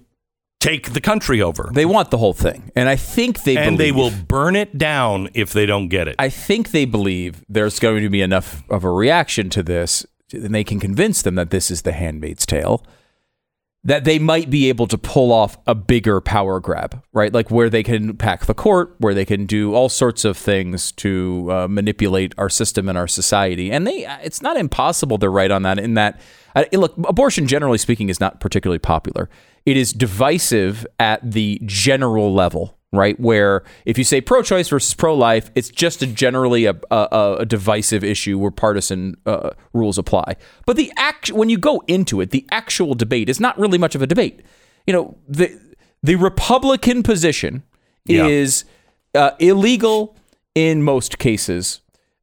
Speaker 1: take the country over.
Speaker 2: They want the whole thing, and I think they
Speaker 1: and they will burn it down if they don't get it.
Speaker 2: I think they believe there's going to be enough of a reaction to this, and they can convince them that this is the Handmaid's Tale, that they might be able to pull off a bigger power grab, right? Like where they can pack the court, where they can do all sorts of things to uh, manipulate our system and our society. And they, it's not impossible they're right on that. In that, uh, look, abortion, generally speaking, is not particularly popular. It is divisive at the general level, right? Where if you say pro-choice versus pro-life, it's just a generally a, a, a divisive issue where partisan uh, rules apply. But the act when you go into it, the actual debate is not really much of a debate. You know, the the Republican position
Speaker 1: Yeah.
Speaker 2: is uh, illegal in most cases.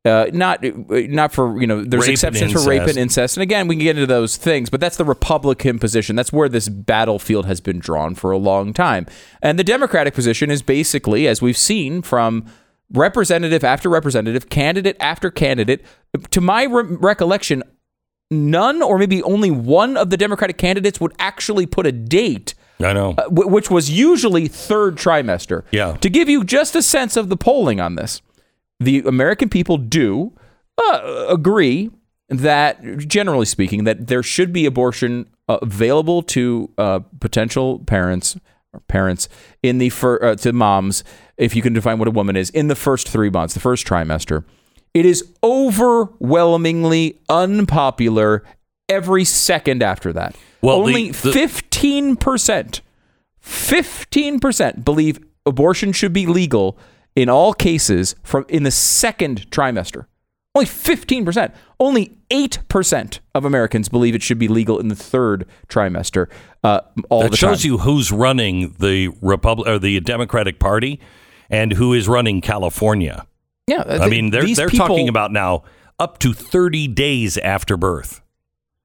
Speaker 2: Uh, not not for you know there's
Speaker 1: Rape
Speaker 2: exceptions for rape and
Speaker 1: incest.
Speaker 2: and again we can get into those things but that's the republican position that's where this battlefield has been drawn for a long time and the democratic position is basically as we've seen from representative after representative candidate after candidate to my re- recollection none or maybe only one of the democratic candidates would actually put a date
Speaker 1: I know.
Speaker 2: uh, wh- which was usually third trimester.
Speaker 1: Yeah.
Speaker 2: To give you just a sense of the polling on this, the American people do uh, agree that, generally speaking, that there should be abortion uh, available to uh, potential parents or parents in the fir- uh, to moms, if you can define what a woman is, in the first three months, the first trimester. It is overwhelmingly unpopular every second after that.
Speaker 1: Well,
Speaker 2: only fifteen percent, fifteen percent believe abortion should be legal in all cases from in the second trimester. Only fifteen percent. Only eight percent of Americans believe it should be legal in the third trimester. Uh, all
Speaker 1: that shows
Speaker 2: time.
Speaker 1: you who's running the Republic or the Democratic Party and who is running California.
Speaker 2: Yeah,
Speaker 1: I mean they're they're
Speaker 2: people-
Speaker 1: talking about now up to 30 days after birth.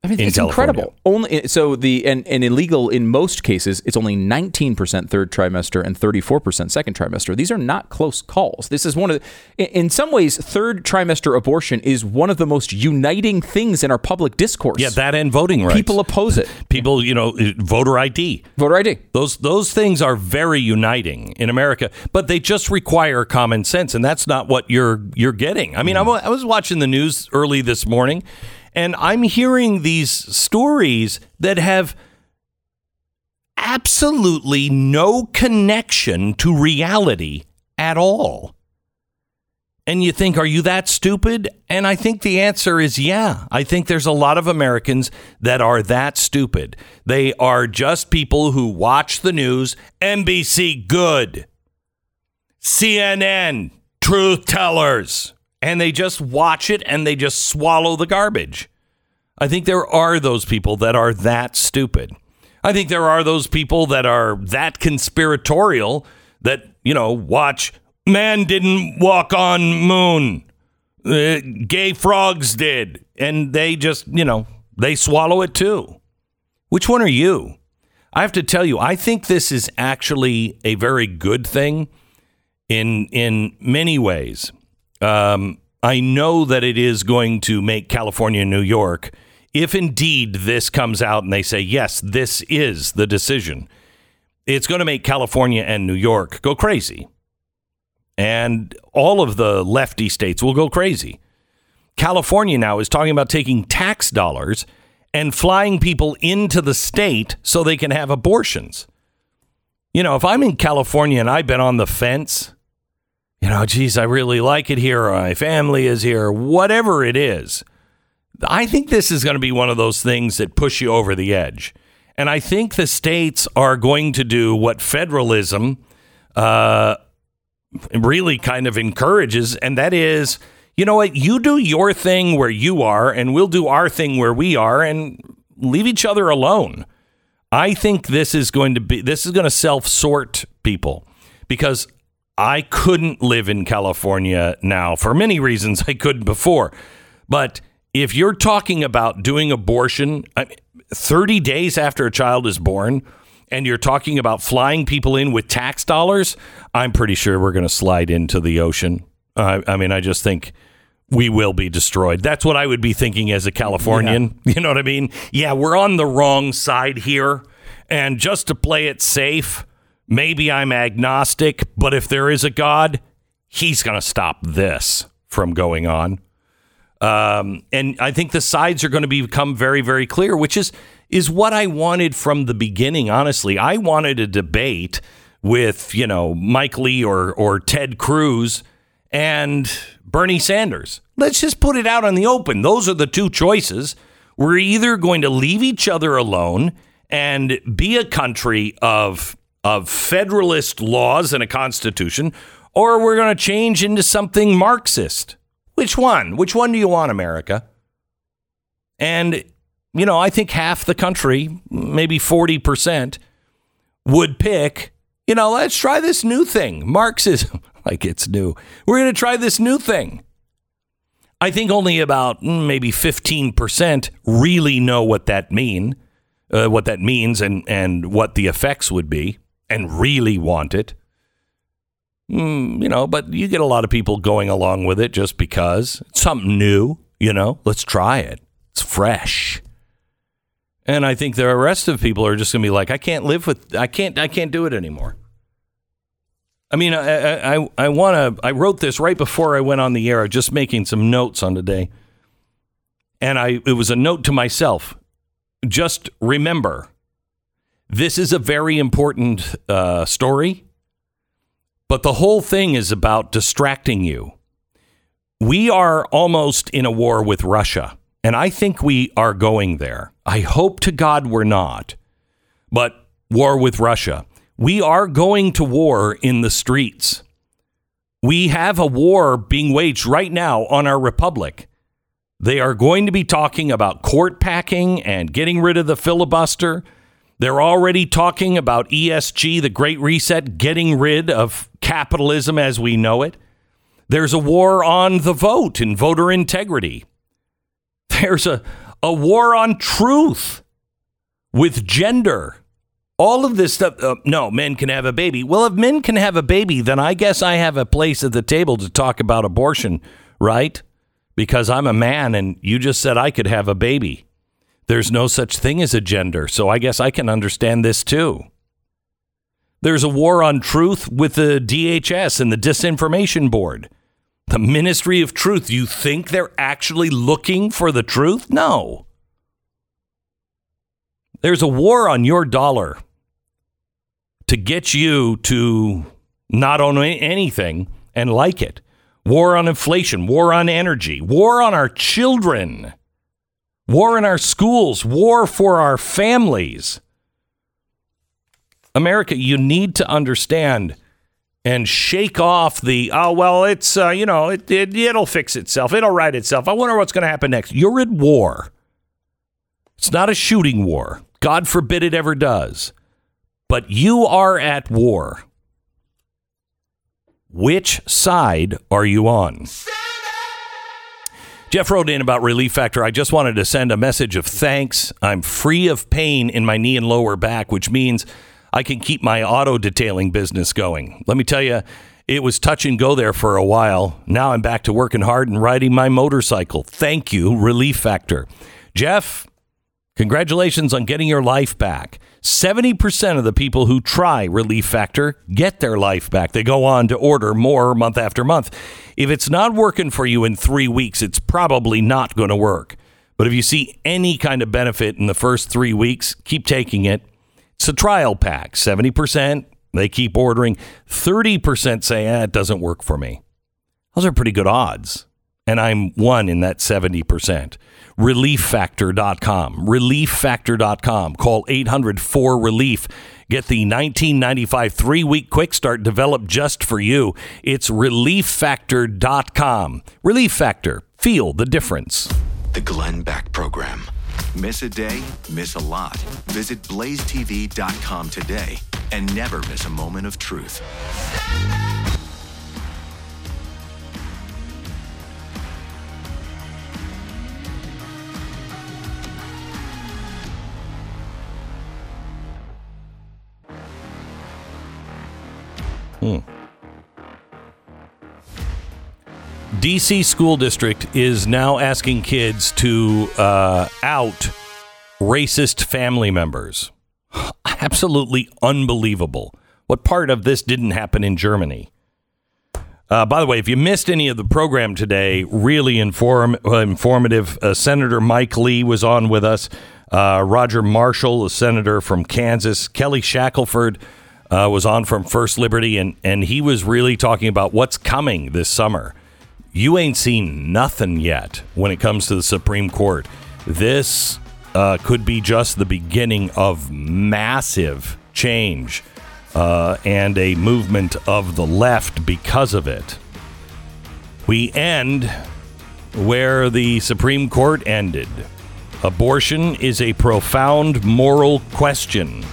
Speaker 2: I mean,
Speaker 1: in
Speaker 2: it's
Speaker 1: California.
Speaker 2: incredible. Only so the and, and illegal in most cases, it's only 19% third trimester and 34% second trimester. These are not close calls. This is one of the, in some ways, third trimester abortion is one of the most uniting things in our public discourse.
Speaker 1: Yeah, that and voting rights.
Speaker 2: People oppose it.
Speaker 1: People, you know, uh, voter ID.
Speaker 2: Voter ID.
Speaker 1: Those those things are very uniting in America, but they just require common sense, and that's not what you're you're getting. I mean, I mm. wa- I was watching the news early this morning, and I'm hearing these stories that have absolutely no connection to reality at all. And you think, are you that stupid? And I think the answer is yeah. I think there's a lot of Americans that are that stupid. They are just people who watch the news, NBC, good, CNN, truth tellers, and they just watch it and they just swallow the garbage. I think there are those people that are that stupid. I think there are those people that are that conspiratorial that, you know, watch man didn't walk on moon. Uh, gay frogs did. And they just, you know, they swallow it too. Which one are you? I have to tell you, I think this is actually a very good thing in in many ways. Um, I know that it is going to make California and New York, if indeed this comes out and they say yes, this is the decision. It's going to make California and New York go crazy, and all of the lefty states will go crazy. California now is talking about taking tax dollars and flying people into the state so they can have abortions. You know, if I'm in California and I've been on the fence, you know, geez, I really like it here, my family is here, whatever it is, I think this is going to be one of those things that push you over the edge. And I think the states are going to do what federalism uh, really kind of encourages, and that is, you know what, you do your thing where you are, and we'll do our thing where we are, and leave each other alone. I think this is going to be this is going to self sort people because I couldn't live in California now for many reasons I couldn't before. But if you're talking about doing abortion I mean, 30 days after a child is born and you're talking about flying people in with tax dollars, I'm pretty sure we're going to slide into the ocean. Uh, I mean, I just think we will be destroyed. That's what I would be thinking as a Californian. You know what I mean? Yeah, we're on the wrong side here. And just to play it safe, maybe I'm agnostic, but if there is a God, he's going to stop this from going on. Um, and I think the sides are going to become very, very clear, which is is what I wanted from the beginning. Honestly, I wanted a debate with you know Mike Lee or or Ted Cruz and Bernie Sanders. Let's just put it out in the open. Those are the two choices. We're either going to leave each other alone and be a country of of federalist laws and a constitution, or we're going to change into something Marxist. Which one? Which one do you want, America? And, you know, I think half the country, maybe 40%, would pick, you know, let's try this new thing Marxism. like it's new. We're going to try this new thing. I think only about mm, maybe 15% really know what that mean, uh, what that means and, and what the effects would be and really want it. Mm, you know, but you get a lot of people going along with it just because it's something new, you know, let's try it. It's fresh. And I think the rest of people are just going to be like, I can't live with, I can't, I can't do it anymore. I mean, I, I, I want to, I wrote this right before I went on the air, just making some notes on today. And I, it was a note to myself. Just remember, this is a very important uh, story but the whole thing is about distracting you. We are almost in a war with Russia, and I think we are going there. I hope to God we're not. But war with Russia. We are going to war in the streets. We have a war being waged right now on our republic. They are going to be talking about court packing and getting rid of the filibuster. They're already talking about ESG, the Great Reset, getting rid of capitalism as we know it. There's a war on the vote and voter integrity. There's a, a war on truth with gender. All of this stuff. Uh, no, men can have a baby. Well, if men can have a baby, then I guess I have a place at the table to talk about abortion, right? Because I'm a man and you just said I could have a baby. There's no such thing as a gender, so I guess I can understand this too. There's a war on truth with the DHS and the Disinformation Board. The Ministry of Truth. You think they're actually looking for the truth? No. There's a war on your dollar to get you to not own anything and like it. War on inflation, war on energy, war on our children, war in our schools, war for our families. America, you need to understand and shake off the oh well it's uh, you know it, it it'll fix itself. It'll right itself. I wonder what's going to happen next. You're at war. It's not a shooting war. God forbid it ever does. But you are at war. Which side are you on Jeff wrote in about Relief Factor. I just wanted to send a message of thanks. I'm free of pain in my knee and lower back, which means I can keep my auto detailing business going. Let me tell you, it was touch and go there for a while. Now I'm back to working hard and riding my motorcycle. Thank you, Relief Factor. Jeff, congratulations on getting your life back. 70% of the people who try Relief Factor get their life back. They go on to order more month after month. If it's not working for you in three weeks, it's probably not going to work. But if you see any kind of benefit in the first three weeks, keep taking it. It's a trial pack. 70%, they keep ordering. 30% say, eh, it doesn't work for me. Those are pretty good odds. And I'm one in that 70%. ReliefFactor.com. ReliefFactor.com. Call 800 4 Relief. Get the 1995 three week quick start developed just for you. It's ReliefFactor.com. Relief Factor. Feel the difference.
Speaker 3: The Glenn Beck Program. Miss a day, miss a lot. Visit blazetv.com today and never miss a moment of truth.
Speaker 1: Hmm. DC School District is now asking kids to uh, out racist family members. Absolutely unbelievable. What part of this didn't happen in Germany? Uh, by the way, if you missed any of the program today, really inform, uh, informative. Uh, senator Mike Lee was on with us. Uh, Roger Marshall, a senator from Kansas. Kelly Shackelford uh, was on from First Liberty, and, and he was really talking about what's coming this summer. You ain't seen nothing yet when it comes to the Supreme Court. This uh, could be just the beginning of massive change uh, and a movement of the left because of it. We end where the Supreme Court ended. Abortion is a profound moral question.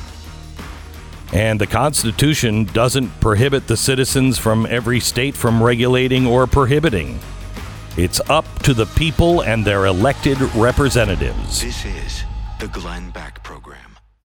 Speaker 1: And the Constitution doesn't prohibit the citizens from every state from regulating or prohibiting. It's up to the people and their elected representatives.
Speaker 3: This is the Glenn Beck Program.